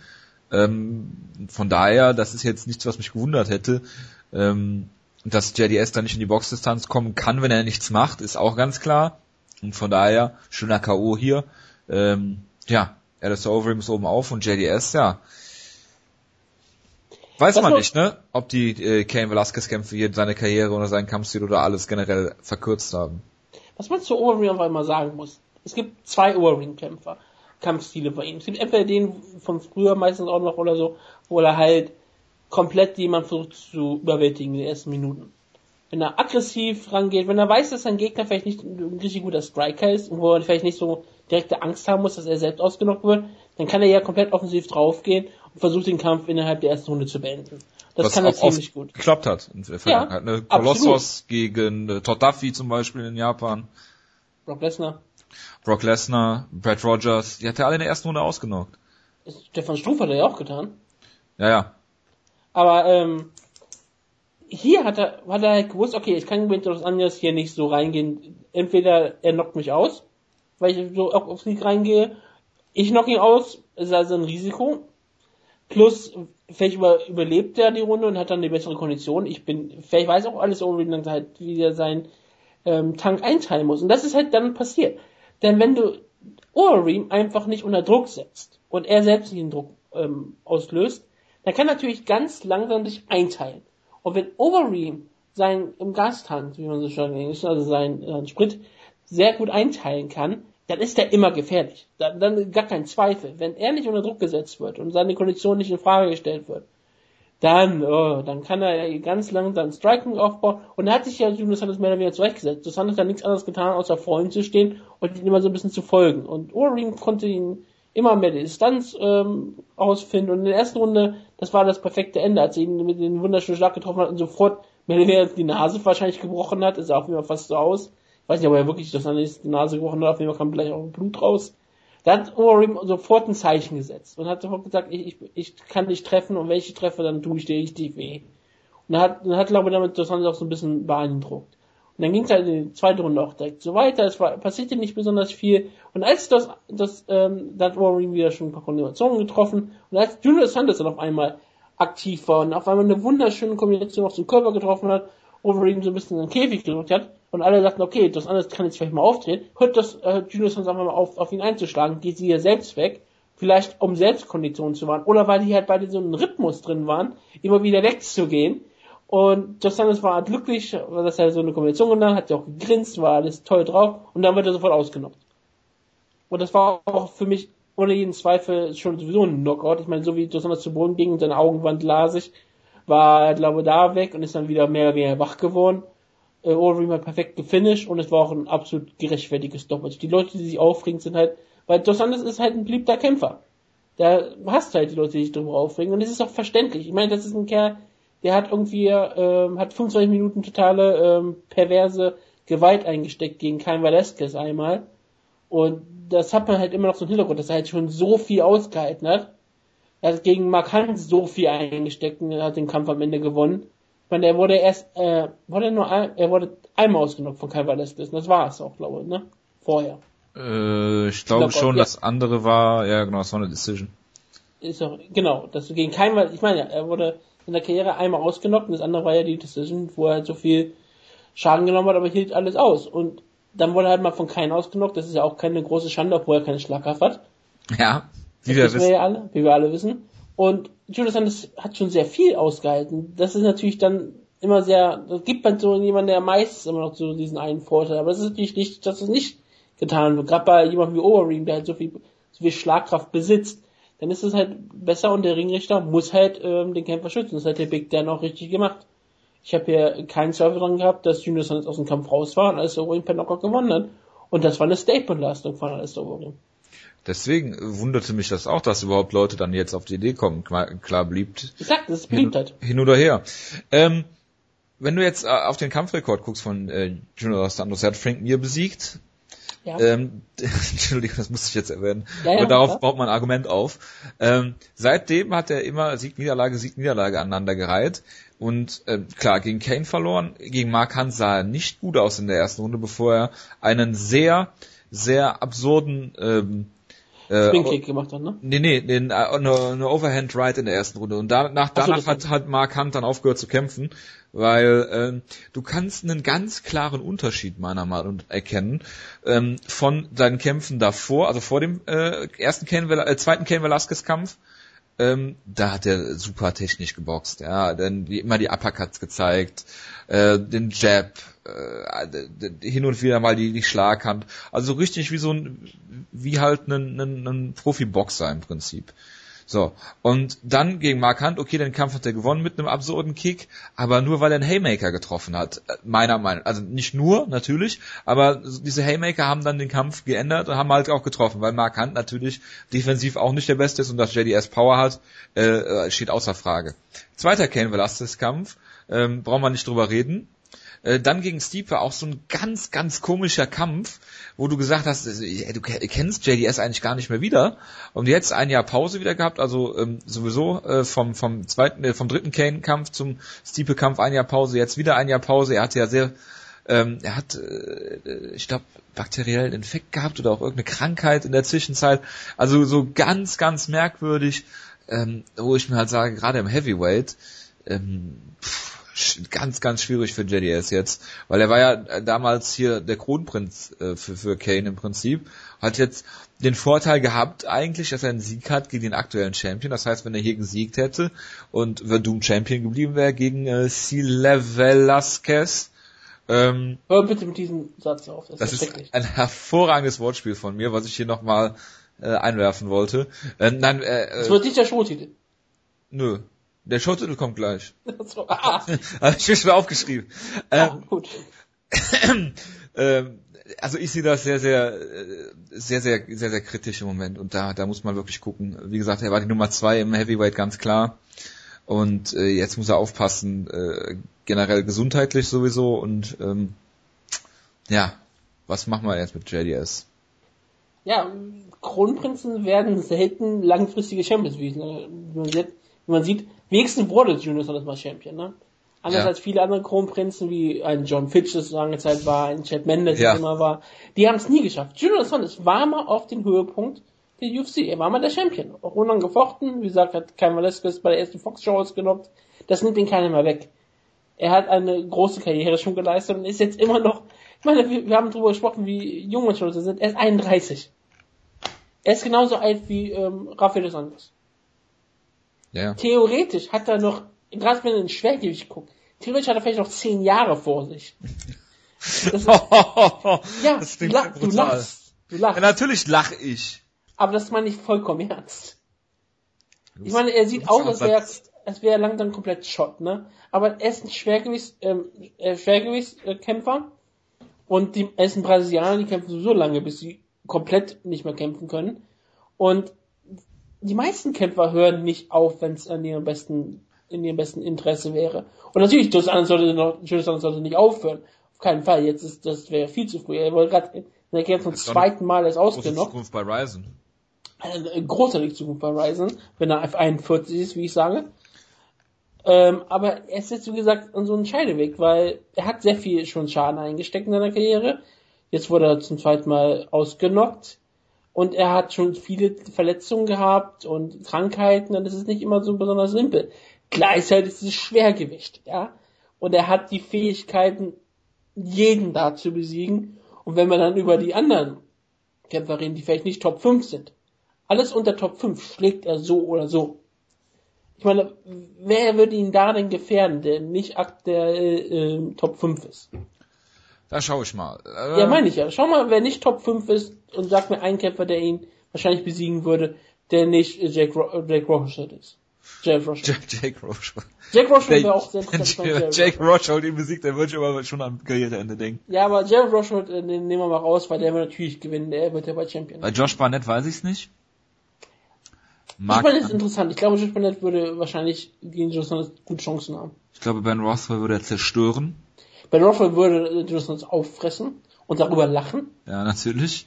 Ähm, von daher, das ist jetzt nichts, was mich gewundert hätte. Ähm, dass JDS da nicht in die Boxdistanz kommen kann, wenn er nichts macht, ist auch ganz klar. Und von daher, schöner K.O. hier. Ähm, ja, Alistair Overeem ist oben auf und JDS, ja. Weiß Was man nicht, ne? Ob die äh, Cain Velasquez Kämpfe hier seine Karriere oder seinen Kampfstil oder alles generell verkürzt haben. Was man zu Overeem einfach mal sagen muss. Es gibt zwei Overeem-Kämpfer, Kampfstile bei ihm. Es gibt entweder den von früher meistens auch noch oder so, wo er halt komplett jemand versucht zu überwältigen in den ersten Minuten. Wenn er aggressiv rangeht, wenn er weiß, dass sein Gegner vielleicht nicht ein richtig guter Striker ist und wo er vielleicht nicht so direkte Angst haben muss, dass er selbst ausgenockt wird, dann kann er ja komplett offensiv draufgehen und versucht den Kampf innerhalb der ersten Runde zu beenden. Das was kann er ziemlich gut. geklappt hat in der Vergangenheit. ne? absolut. Kolossos gegen äh, Duffy zum Beispiel in Japan. Brock Lesnar. Brock Lesnar, Brad Rogers, die hat er alle in der ersten Runde ausgenockt. Stefan Struff hat er ja auch getan. Ja, ja. Aber ähm, hier hat er, hat er halt gewusst, okay, ich kann mit Dos Anjos hier nicht so reingehen. Entweder er knockt mich aus, weil ich so auf- aufs Sieg reingehe. Ich knock ihn aus, ist also ein Risiko. Plus, vielleicht über, überlebt er die Runde und hat dann eine bessere Kondition. Ich bin, vielleicht weiß auch alles halt, wie er seinen ähm, Tank einteilen muss. Und das ist halt dann passiert. Denn wenn du Overeem einfach nicht unter Druck setzt und er selbst nicht den Druck ähm, auslöst, dann kann er natürlich ganz langsam dich einteilen. Und wenn Overeem sein im Gastank, wie man so schön nennt, also sein, sein Sprit sehr gut einteilen kann, dann ist er immer gefährlich. Dann, dann gar kein Zweifel. Wenn er nicht unter Druck gesetzt wird und seine Kondition nicht in Frage gestellt wird, dann, oh, dann kann er ganz langsam Striking aufbauen. Und da hat sich ja Julius Santos mehr oder weniger zurechtgesetzt. Dos Santos hat nichts anderes getan, außer vor ihm zu stehen und ihn immer so ein bisschen zu folgen. Und Overeem konnte ihn immer mehr die Distanz ähm, ausfinden. Und in der ersten Runde, das war das perfekte Ende, als er ihn mit dem wunderschönen Schlag getroffen hat und sofort mehr oder weniger die Nase wahrscheinlich gebrochen hat. Ist auch immer fast so aus. Ich weiß nicht, ob er wirklich Santos die Nase gebrochen hat. Auf jeden Fall kam vielleicht auch Blut raus. Da hat Overeem sofort ein Zeichen gesetzt und hat sofort gesagt, ich, ich, ich kann dich treffen und wenn ich treffe, dann tue ich dir richtig weh. Und dann hat, dann hat glaube ich, damit das auch so ein bisschen beeindruckt. Und dann ging es halt in die zweite Runde auch direkt so weiter. Es war, passierte nicht besonders viel. Und als das, das, ähm, da hat Warren wieder schon ein paar Kombinationen getroffen. Und als Julius Santos dann auf einmal aktiv war und auf einmal eine wunderschöne Kombination auf den Körper getroffen hat, Wolverine so ein bisschen in den Käfig gedrückt hat, und alle dachten, okay, das andere kann jetzt vielleicht mal aufdrehen, hört das äh, Julius Santos einfach mal auf, auf ihn einzuschlagen, geht sie ja selbst weg, vielleicht um Selbstkonditionen zu wahren, oder weil die halt beide so einen Rhythmus drin waren, immer wieder wegzugehen. Und Dos Santos war glücklich, dass er so eine Kombination genommen hat, hat ja auch gegrinst, war alles toll drauf, und dann wird er sofort ausgenockt. Und das war auch für mich ohne jeden Zweifel schon sowieso ein Knockout. Ich meine, so wie Dos Santos zu Boden ging und seine Augen waren glasig, war er, glaube da weg und ist dann wieder mehr oder weniger wach geworden äh, Overeem hat perfekt gefinisht und es war auch ein absolut gerechtfertiges Stoppage. Die Leute, die sich aufregen, sind halt, weil Dos Santos ist halt ein beliebter Kämpfer. Da hast halt die Leute, die sich darüber aufregen und es ist auch verständlich. Ich meine, das ist ein Kerl, der hat irgendwie, ähm, hat 25 Minuten totale ähm, perverse Gewalt eingesteckt gegen Kein Velasquez einmal. Und das hat man halt immer noch so im Hintergrund, dass er halt schon so viel ausgehalten hat. Er hat gegen Mark Hunt so viel eingesteckt und hat den Kampf am Ende gewonnen. Ich meine, er wurde erst, äh, wurde nur ein, er wurde einmal ausgenockt von Kai Velasquez. Das war es auch, glaube ich, ne? Vorher. Äh, ich glaube schon, ja. das andere war, ja genau, das war eine Decision. Ist auch, genau, dass du gegen keinen, ich meine, er wurde in der Karriere einmal ausgenockt und das andere war ja die Decision, wo er halt so viel Schaden genommen hat, aber hielt alles aus. Und dann wurde er halt mal von keinen ausgenockt, das ist ja auch keine große Schande, obwohl er keine Schlagkraft hat. Ja, wie wir, wissen. wir ja alle, wie wir alle wissen. Und Julius Sanders hat schon sehr viel ausgehalten. Das ist natürlich dann immer sehr, das gibt man so jemanden, der meistens immer noch so diesen einen Vorteil. Aber es ist natürlich nicht, dass es nicht getan wird. Gerade bei jemandem wie Overeem, der halt so viel, so viel Schlagkraft besitzt, dann ist es halt besser und der Ringrichter muss halt ähm, den Kämpfer schützen. Das hat der Big Dan auch richtig gemacht. Ich habe hier keinen Zweifel dran gehabt, dass Junior Sanders aus dem Kampf raus war und als Overeem per Knockout gewonnen hat. Und das war eine Statement-Leistung von Alistair Overeem. Deswegen wunderte mich das auch, dass überhaupt Leute dann jetzt auf die Idee kommen. Klar beliebt. Ich sag, das ist Beliebtheit. Hin, hin oder her. Ähm, wenn du jetzt äh, auf den Kampfrekord guckst von äh, Junior Santos, er hat Frank Mir besiegt. Ja. Ähm, Entschuldigung, das muss ich jetzt erwähnen. Ja, ja, Aber darauf ja. baut man ein Argument auf. Ähm, seitdem hat er immer Sieg, Niederlage, Sieg, Niederlage aneinander gereiht. Und äh, klar, gegen Kane verloren, gegen Mark Hunt sah er nicht gut aus in der ersten Runde, bevor er einen sehr, sehr absurden ähm, äh, Spin-Kick gemacht hat, ne? Nee, nee, den, äh, eine, eine Overhand Right in der ersten Runde. Und danach, danach so, hat, hat Mark Hunt dann aufgehört zu kämpfen, weil ähm, du kannst einen ganz klaren Unterschied meiner Meinung nach erkennen ähm, von seinen Kämpfen davor, also vor dem äh, ersten Ken, äh, zweiten Ken Velasquez Kampf ähm, da hat er super technisch geboxt, ja, dann immer die Uppercuts gezeigt, äh, den Jab, äh, hin und wieder mal die, die Schlaghand, also richtig wie so ein, wie halt ein, ein, ein Profi-Boxer im Prinzip. So, und dann gegen Mark Hunt, okay, den Kampf hat er gewonnen mit einem absurden Kick, aber nur weil er einen Haymaker getroffen hat, meiner Meinung nach. Also nicht nur, natürlich, aber diese Haymaker haben dann den Kampf geändert und haben halt auch getroffen, weil Mark Hunt natürlich defensiv auch nicht der Beste ist und dass JDS Power hat, äh, steht außer Frage. Zweiter Kane Velasquez Kampf, ähm, brauchen wir nicht drüber reden. Äh, dann gegen Steve auch so ein ganz, ganz komischer Kampf, wo du gesagt hast, äh, du kennst JDS eigentlich gar nicht mehr wieder. Und jetzt ein Jahr Pause wieder gehabt, also ähm, sowieso äh, vom, vom zweiten, äh, vom dritten Kane-Kampf zum Stipe-Kampf ein Jahr Pause, jetzt wieder ein Jahr Pause. Er hatte ja sehr, ähm, er hat, äh, ich glaube, bakteriellen Infekt gehabt oder auch irgendeine Krankheit in der Zwischenzeit. Also so ganz, ganz merkwürdig, ähm, wo ich mir halt sage, gerade im Heavyweight, ähm, pff, ganz, ganz schwierig für JDS jetzt, weil er war ja damals hier der Kronprinz äh, für, für Kane im Prinzip, hat jetzt den Vorteil gehabt eigentlich, dass er einen Sieg hat gegen den aktuellen Champion. Das heißt, wenn er hier gesiegt hätte und Verdum Champion geblieben wäre gegen äh, Sile Velasquez, ähm, Hör bitte mit diesem Satz auf. Das, das ist, ist ein hervorragendes Wortspiel von mir, was ich hier nochmal äh, einwerfen wollte. Äh, nein, äh, das wird nicht der Showtitel. Nö. Der Showtitel kommt gleich. so, ah, Hab ich mir schon aufgeschrieben. ah, Ähm, gut. ähm, also ich sehe das sehr, sehr, äh, sehr, sehr, sehr, sehr kritisch im Moment und da, da muss man wirklich gucken. Wie gesagt, er war die Nummer zwei im Heavyweight ganz klar und äh, jetzt muss er aufpassen, äh, generell gesundheitlich sowieso und ähm, ja, was machen wir jetzt mit JDS? Ja, Kronprinzen werden selten langfristige Champions, wie, wie, man, sieht, wie man sieht. Wenigstens wurde Junior Saunders mal Champion, ne? Anders Ja. als viele andere Kronprinzen, wie ein John Fitch, das lange Zeit war, ein Chad Mendes, Ja. das immer war, die haben es nie geschafft. Junior Saunders war mal auf den Höhepunkt der UFC. Er war mal der Champion. Auch unangefochten. Wie gesagt, hat Kai Velasquez bei der ersten Fox-Show ausgenockt. Das nimmt ihn keiner mehr weg. Er hat eine große Karriere schon geleistet und ist jetzt immer noch, ich meine, wir, wir haben darüber gesprochen, wie jung manche Leute sind. Er ist 31. Er ist genauso alt wie ähm, Rafael dos Anjos. Ja. Theoretisch hat er noch, gerade wenn er in Schwergewicht guckt, theoretisch hat er vielleicht noch 10 Jahre vor sich. Das ist, ja, das du, lach, du lachst. Du lachst. Ja, natürlich lach ich. Aber das meine ich vollkommen ernst. Ich meine, er sieht aus, als wäre als wäre er langsam komplett Shot, ne? Aber er ist ein Schwergewichts, ähm, äh, Schwergewichtskämpfer und die, er ist ein Brasilianer, die kämpfen sowieso lange, bis sie komplett nicht mehr kämpfen können. Und die meisten Kämpfer hören nicht auf, wenn es an ihrem besten, in ihrem besten Interesse wäre. Und natürlich, Joe sollte noch, sollte nicht aufhören. Auf keinen Fall. Jetzt ist, das wäre viel zu früh. Er wurde gerade in der Kämpfe zum zweiten Mal erst ausgenockt Zukunft bei Ryzen. eine großartige Zukunft bei Ryzen, wenn er F41 ist, wie ich sage. Ähm, aber er ist jetzt, wie gesagt, an so einem Scheideweg, weil er hat sehr viel schon Schaden eingesteckt in seiner Karriere. Jetzt wurde er zum zweiten Mal ausgenockt. Und er hat schon viele Verletzungen gehabt und Krankheiten das ist nicht immer so besonders simpel. Gleichzeitig ist es Schwergewicht, ja. Und er hat die Fähigkeiten, jeden da zu besiegen. Und wenn wir dann über die anderen Kämpfer reden, die vielleicht nicht Top 5 sind, alles unter Top 5 schlägt er so oder so. Ich meine, wer würde ihn da denn gefährden, der nicht der äh, äh, Top 5 ist? Da schaue ich mal. Äh, Ja, meine ich ja. Schau mal, wer nicht Top 5 ist und sag mir einen Kämpfer, der ihn wahrscheinlich besiegen würde, der nicht äh, Jake, Ro Jake Rochet ist. Jake Rochet. Jake, Jake Roche. Jake Rochet wäre auch sehr interessant. Jake, Jake Roche ihn besiegt, dann würde ich aber schon am Karriereende denken. Ja, aber Jared Rochet, äh, den nehmen wir mal raus, weil der wird natürlich gewinnen, der wird ja bei Champion. Bei Josh Barnett weiß ich es nicht. Ich Mag, meine, das ist interessant. Ich glaube, Josh Barnett würde wahrscheinlich gegen Joe Sanders gute Chancen haben. ich glaube, Ben Rothwell würde er zerstören. Ben Rothwell würde äh, Joe Sanders auffressen und darüber lachen. Ja, natürlich.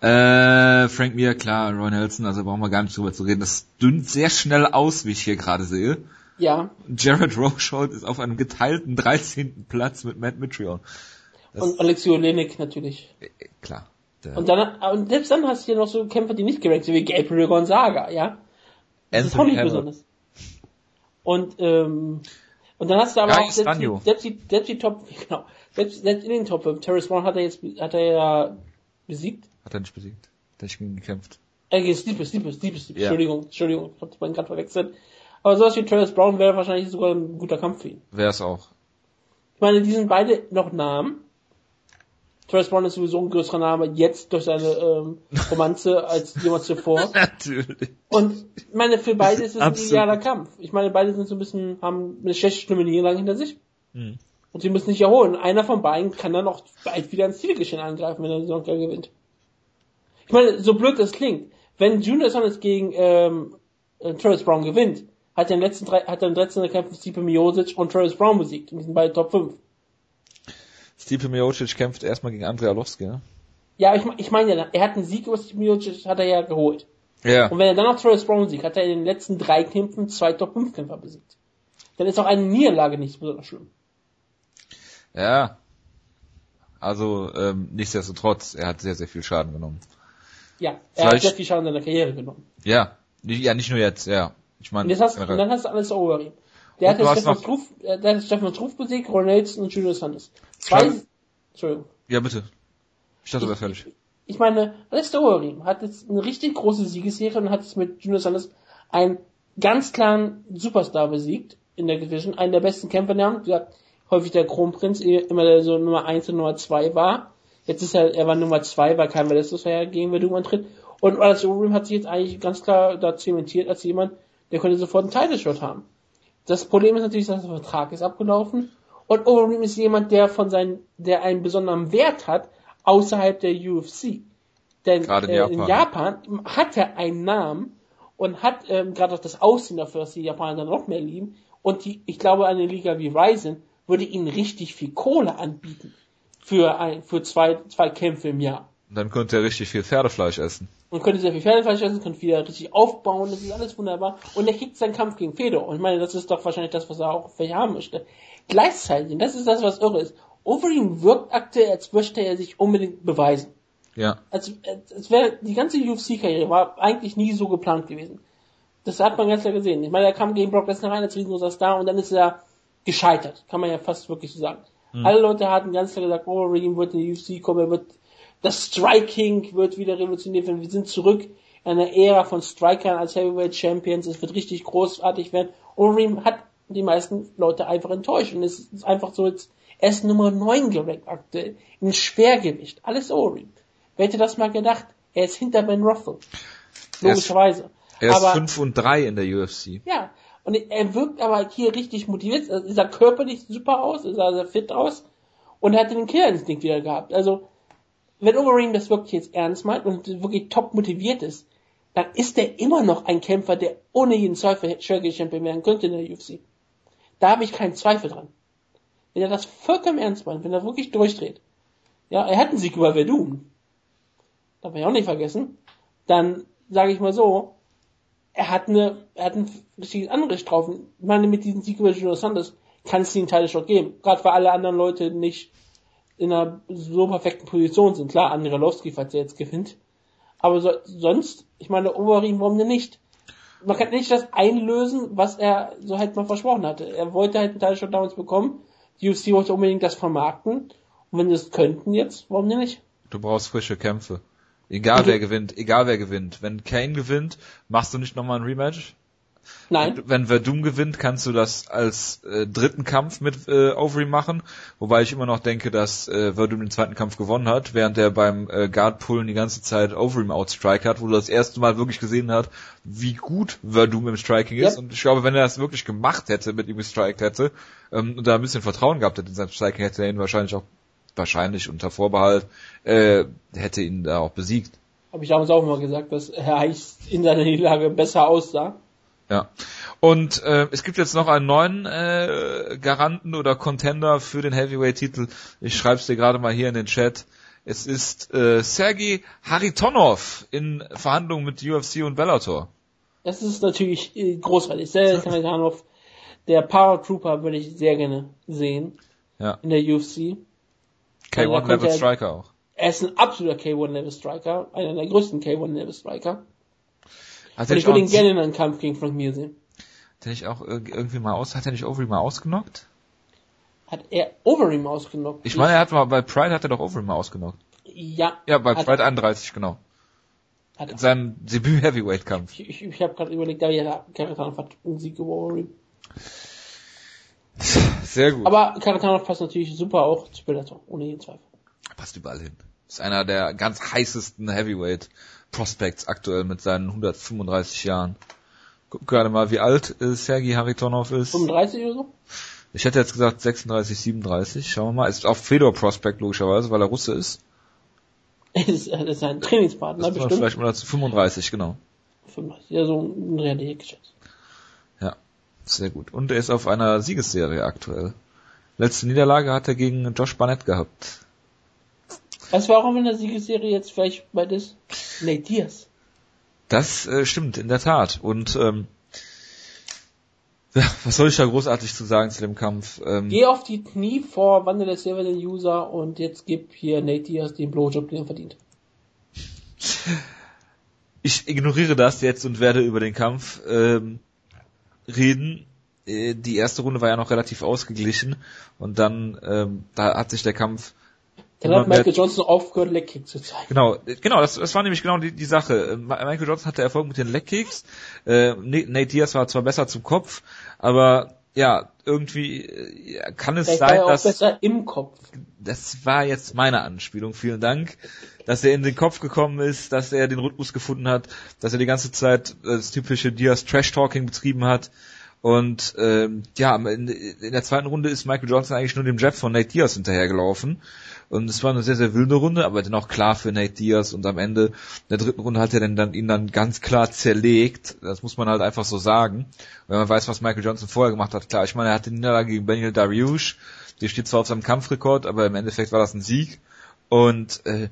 Äh, Frank Mir, klar, Roy Nelson, also brauchen wir gar nicht drüber zu reden. Das dünnt sehr schnell aus, wie ich hier gerade sehe. Ja. Jared Rochold ist auf einem geteilten 13. Platz mit Matt Mitrion. Das- Und Alexei Olenek natürlich. Äh, Klar. Der Und dann, und selbst dann hast du hier noch so Kämpfer, die nicht gerankt sind, wie Gabriel Gonzaga, ja. Das ist auch Anthony nicht Hamilton. besonders. Und, ähm, und dann hast du aber Guy auch selbst die, selbst die, selbst die Top, genau, selbst, selbst in den Top 5, Terrence Brown hat er jetzt, hat er ja besiegt. Hat er nicht besiegt. Der hat gegen ihn gekämpft. Äh, gegen Sleepers, Sleepers, Sleepers, Ja. Entschuldigung, Entschuldigung, ich hab meinen gerade verwechselt. Aber sowas wie Terrence Brown wäre wahrscheinlich sogar ein guter Kampf für ihn. Wäre es auch. Ich meine, die sind beide noch Namen. Terrence Brown ist sowieso ein größerer Name jetzt durch seine ähm, Romanze als jemals zuvor. Natürlich. Und ich meine, für beide ist es ein Absolut. idealer Kampf. Ich meine, beide sind so ein bisschen, haben eine schlechte Stimme Niederlage hinter sich. Hm. Und sie müssen sich erholen. Einer von beiden kann dann auch bald wieder ins Titelgeschehen angreifen, wenn er die Saison gewinnt. Ich meine, so blöd das klingt, wenn Junior Saunders gegen ähm, äh, Terrence Brown gewinnt, hat er in den letzten drei, hat er in den letzten Kämpfen Stipe Miocic und Terrence Brown besiegt. Und die sind beide Top 5. Stipe Miocic kämpft erstmal gegen Andrei Arlovski, ne? Ja, ich, ich meine ja, er hat einen Sieg über Stipe Miocic, hat er ja geholt. Ja. Und wenn er dann noch Terrence Brown siegt, hat er in den letzten drei Kämpfen zwei Top 5 Kämpfer besiegt. Dann ist auch eine Niederlage nicht besonders schlimm. Ja. Also, ähm, nichtsdestotrotz, er hat sehr, sehr viel Schaden genommen. Ja, er hat Vielleicht- sehr viel Schaden in seiner Karriere genommen. Ja. Nicht- Ja, nicht nur jetzt, ja. Ich meine, Und, hast, und dann hast du alles over. Der hat jetzt Stefan Struff, äh, der hat Stefan Struff besiegt, Ron Nelson und Junior Sanders. Zwei, Entschuldigung. ja, bitte. Ich dachte, wärst fertig. Ich meine, Alistair Overeem hat jetzt eine richtig große Siegesserie und hat jetzt mit Junior Sanders einen ganz klaren Superstar besiegt in der Division, einen der besten Kämpfer der gesagt, häufig der Kronprinz, immer der so Nummer 1 und Nummer 2 war. Jetzt ist er, er war Nummer 2, weil kein ja gegen Verdun antritt. Und Alistair Overeem hat sich jetzt eigentlich ganz klar da zementiert als jemand, der könnte sofort einen Title-Shot haben. Das Problem ist natürlich, dass der Vertrag ist abgelaufen und Overeem ist jemand, der von seinen, der einen besonderen Wert hat außerhalb der UFC. Denn Gerade in äh, Japan. in Japan hat er einen Namen und hat ähm, gerade auch das Aussehen dafür, dass die Japaner dann noch mehr lieben. Und die, ich glaube, eine Liga wie Ryzen würde ihnen richtig viel Kohle anbieten für ein, für zwei, zwei Kämpfe im Jahr. Und dann könnte er richtig viel Pferdefleisch essen. Und könnte sehr viel Pferdefleisch essen, könnte wieder richtig aufbauen, das ist alles wunderbar. Und er kriegt seinen Kampf gegen Fedor. Und ich meine, das ist doch wahrscheinlich das, was er auch vielleicht haben möchte. Gleichzeitig, und das ist das, was irre ist, Overeem wirkt aktuell, als möchte er sich unbedingt beweisen. Ja. Als, als wäre die ganze UFC-Karriere war eigentlich nie so geplant gewesen. Das hat man ganz klar gesehen. Ich meine, er kam gegen Brock Lesnar rein als riesengroßer Star und dann ist er gescheitert. Kann man ja fast wirklich so sagen. Alle Leute hatten ganz klar gesagt, oh, Reem wird in die UFC kommen, er wird, das Striking wird wieder revolutioniert werden. Wir sind zurück in einer Ära von Strikern als Heavyweight Champions. Es wird richtig großartig werden. Und Reem hat die meisten Leute einfach enttäuscht. Und es ist einfach so jetzt, er ist Nummer 9 gerankt aktuell. Im Schwergewicht. Alles Overeem. Wer hätte das mal gedacht? Er ist hinter Ben Rothel. Logischerweise. Er ist aber, 5 und 3 in der UFC. ja, und er wirkt aber hier richtig motiviert. Er sah körperlich super aus, er sah sehr fit aus. Und er hatte den Killerinstinkt wieder gehabt. Also, wenn Overeem das wirklich jetzt ernst meint und wirklich top motiviert ist, dann ist er immer noch ein Kämpfer, der ohne jeden Zweifel Schwergewicht-Champion werden könnte in der UFC. Da habe ich keinen Zweifel dran. Wenn er das vollkommen ernst meint, wenn er wirklich durchdreht, ja, er hat einen Sieg über Verdun, darf ja auch nicht vergessen, dann sage ich mal so, er hat eine, er hat ein richtiges Anrecht drauf. Ich meine, mit diesem Sieg über Junior Sanders kann es den Teil schon geben. Gerade weil alle anderen Leute nicht in einer so perfekten Position sind. Klar, Andrei Arlovski, falls er jetzt gewinnt. Aber so, sonst, ich meine, Overeem, warum denn nicht? Man kann nicht das einlösen, was er so halt mal versprochen hatte. Er wollte halt einen Teil schon damals bekommen. Die UFC wollte unbedingt das vermarkten. Und wenn sie es könnten jetzt, warum denn nicht? Du brauchst frische Kämpfe. Egal wer gewinnt, egal wer gewinnt. Wenn Kane gewinnt, machst du nicht nochmal ein Rematch? Nein. Wenn Verdum gewinnt, kannst du das als äh, dritten Kampf mit äh, Overeem machen, wobei ich immer noch denke, dass äh, Verdum den zweiten Kampf gewonnen hat, während er beim äh, Guard-Pullen die ganze Zeit Overeem outstrike hat, wo du das erste Mal wirklich gesehen hat, wie gut Verdum im Striking ist. Ja. Und ich glaube, wenn er das wirklich gemacht hätte, mit ihm gestrikt hätte, ähm, und da ein bisschen Vertrauen gehabt hätte in sein Striking, hätte er ihn wahrscheinlich auch, wahrscheinlich unter Vorbehalt, äh, hätte ihn da auch besiegt. Habe ich damals auch immer gesagt, dass Herr Heich in seiner Niederlage besser aussah. Ja. Und äh, es gibt jetzt noch einen neuen äh, Garanten oder Contender für den Heavyweight-Titel. Ich schreibe es dir gerade mal hier in den Chat. Es ist äh, Sergei Haritonov in Verhandlungen mit UFC und Bellator. Das ist natürlich äh, großartig. Sehr Kanadanov. Der Paratrooper würde ich sehr gerne sehen Ja. in der UFC. K1 konnte Level er- Striker auch. Er ist ein absoluter K1-Level-Striker, einer der größten K1-Level-Striker. Hat Und er ich würde ihn gerne in einem Kampf gegen Frank Mir sehen. hat er nicht auch irg- irgendwie mal aus, hat er nicht Overeem mal ausgenockt? Hat er Overeem ausgenockt? Ich meine, er hat mal bei Pride hat er doch Overeem mal ausgenockt. ja. Ja, bei Pride 31, genau. Hat In seinem Debüt Heavyweight Kampf. Ich, ich, ich habe gerade überlegt, aber ja, Karatanov hat einen Sieg über Overeem. Sehr gut. Aber Karatanov passt natürlich super auch zu Bellator, ohne jeden Zweifel. passt überall hin. Ist einer der ganz heißesten Heavyweight Prospects aktuell mit seinen 135 Jahren. Guck gerade mal, wie alt äh, Sergei Haritonov ist. 35 oder so? Ich hätte jetzt gesagt 36, 37. Schauen wir mal. Ist auf Fedor Prospect logischerweise, weil er Russe ist. Ist, ist ein Trainingspartner, Das bestimmt. vielleicht mal dazu 35, genau. 35. Ja, so ein Realität geschätzt. Ja, sehr gut. Und er ist auf einer Siegesserie aktuell. Letzte Niederlage hat er gegen Josh Barnett gehabt. Weißt du, warum in der Siegesserie jetzt vielleicht bald ist? Nate Diaz. Das äh, stimmt, in der Tat. Und ähm, was soll ich da großartig zu sagen zu dem Kampf? Ähm, Geh auf die Knie vor Wandel der Silver den User und jetzt gib hier Nate Diaz den Blowjob, den er verdient. ich ignoriere das jetzt und werde über den Kampf ähm, reden. Äh, Die erste Runde war ja noch relativ ausgeglichen und dann ähm, da hat sich der Kampf Dann immer hat Michael Johnson aufgehört, Legkick zu zeigen. Genau, äh, genau, das, das war nämlich genau die, die Sache. Äh, Michael Johnson hatte Erfolg mit den Legkicks. Äh, Na- Nate Diaz war zwar besser zum Kopf, aber ja, irgendwie äh, kann es Vielleicht war sein, er auch dass besser im Kopf. das war jetzt meine Anspielung, vielen Dank, dass er in den Kopf gekommen ist, dass er den Rhythmus gefunden hat, dass er die ganze Zeit das typische Diaz Trash Talking betrieben hat Und ähm, ja, in, in der zweiten Runde ist Michael Johnson eigentlich nur dem Jab von Nate Diaz hinterhergelaufen. Und es war eine sehr, sehr wilde Runde, aber dennoch klar für Nate Diaz. Und am Ende der dritten Runde hat er dann, dann ihn dann ganz klar zerlegt. Das muss man halt einfach so sagen. Wenn man weiß, was Michael Johnson vorher gemacht hat. Klar, ich meine, er hatte die Niederlage gegen Daniel Dariush. Die steht zwar auf seinem Kampfrekord, aber im Endeffekt war das ein Sieg. Und äh,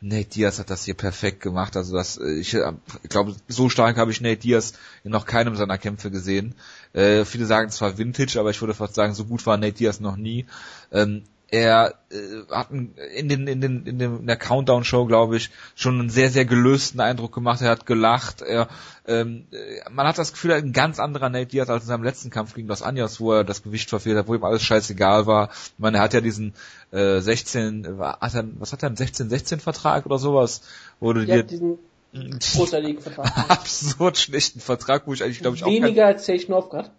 Nate Diaz hat das hier perfekt gemacht. Also das, äh, ich, äh, ich glaube, so stark habe ich Nate Diaz in noch keinem seiner Kämpfe gesehen. Äh, viele sagen zwar Vintage, aber ich würde fast sagen, so gut war Nate Diaz noch nie. Ähm, er äh, hat in den in den in, dem, in der Countdown Show glaube ich schon einen sehr sehr gelösten Eindruck gemacht. Er hat gelacht. Er ähm, äh, man hat das Gefühl er hat ein ganz anderer Nate Diaz als in seinem letzten Kampf gegen Los Anjos wo er das Gewicht verfehlt hat wo ihm alles scheißegal war. Ich meine er hat ja diesen äh, 16 hat er, was hat er einen 16 16 Vertrag oder sowas wo du dir diesen großartigen Vertrag absurd schlechten Vertrag wo ich eigentlich glaube ich weniger auch als Sage Northcutt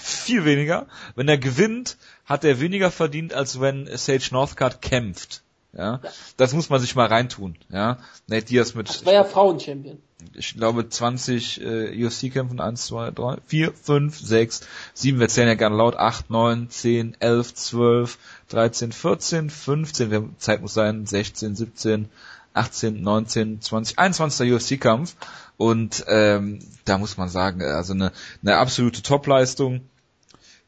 viel weniger. Wenn er gewinnt, hat er weniger verdient, als wenn Sage Northcutt kämpft. Ja, das muss man sich mal reintun. Ja, Nate Diaz mit. Das war ja Frauenchampion. Ich glaube 20 äh, UFC-Kämpfen, 1, 2, 3, 4, 5, 6, 7, wir zählen ja gerne laut, 8, 9, 10, 11, 12, 13, 14, 15, wir, Zeit muss sein, 16, 17, 18, 19, 20, 21. UFC-Kampf. Und ähm, da muss man sagen, also eine, eine absolute Topleistung.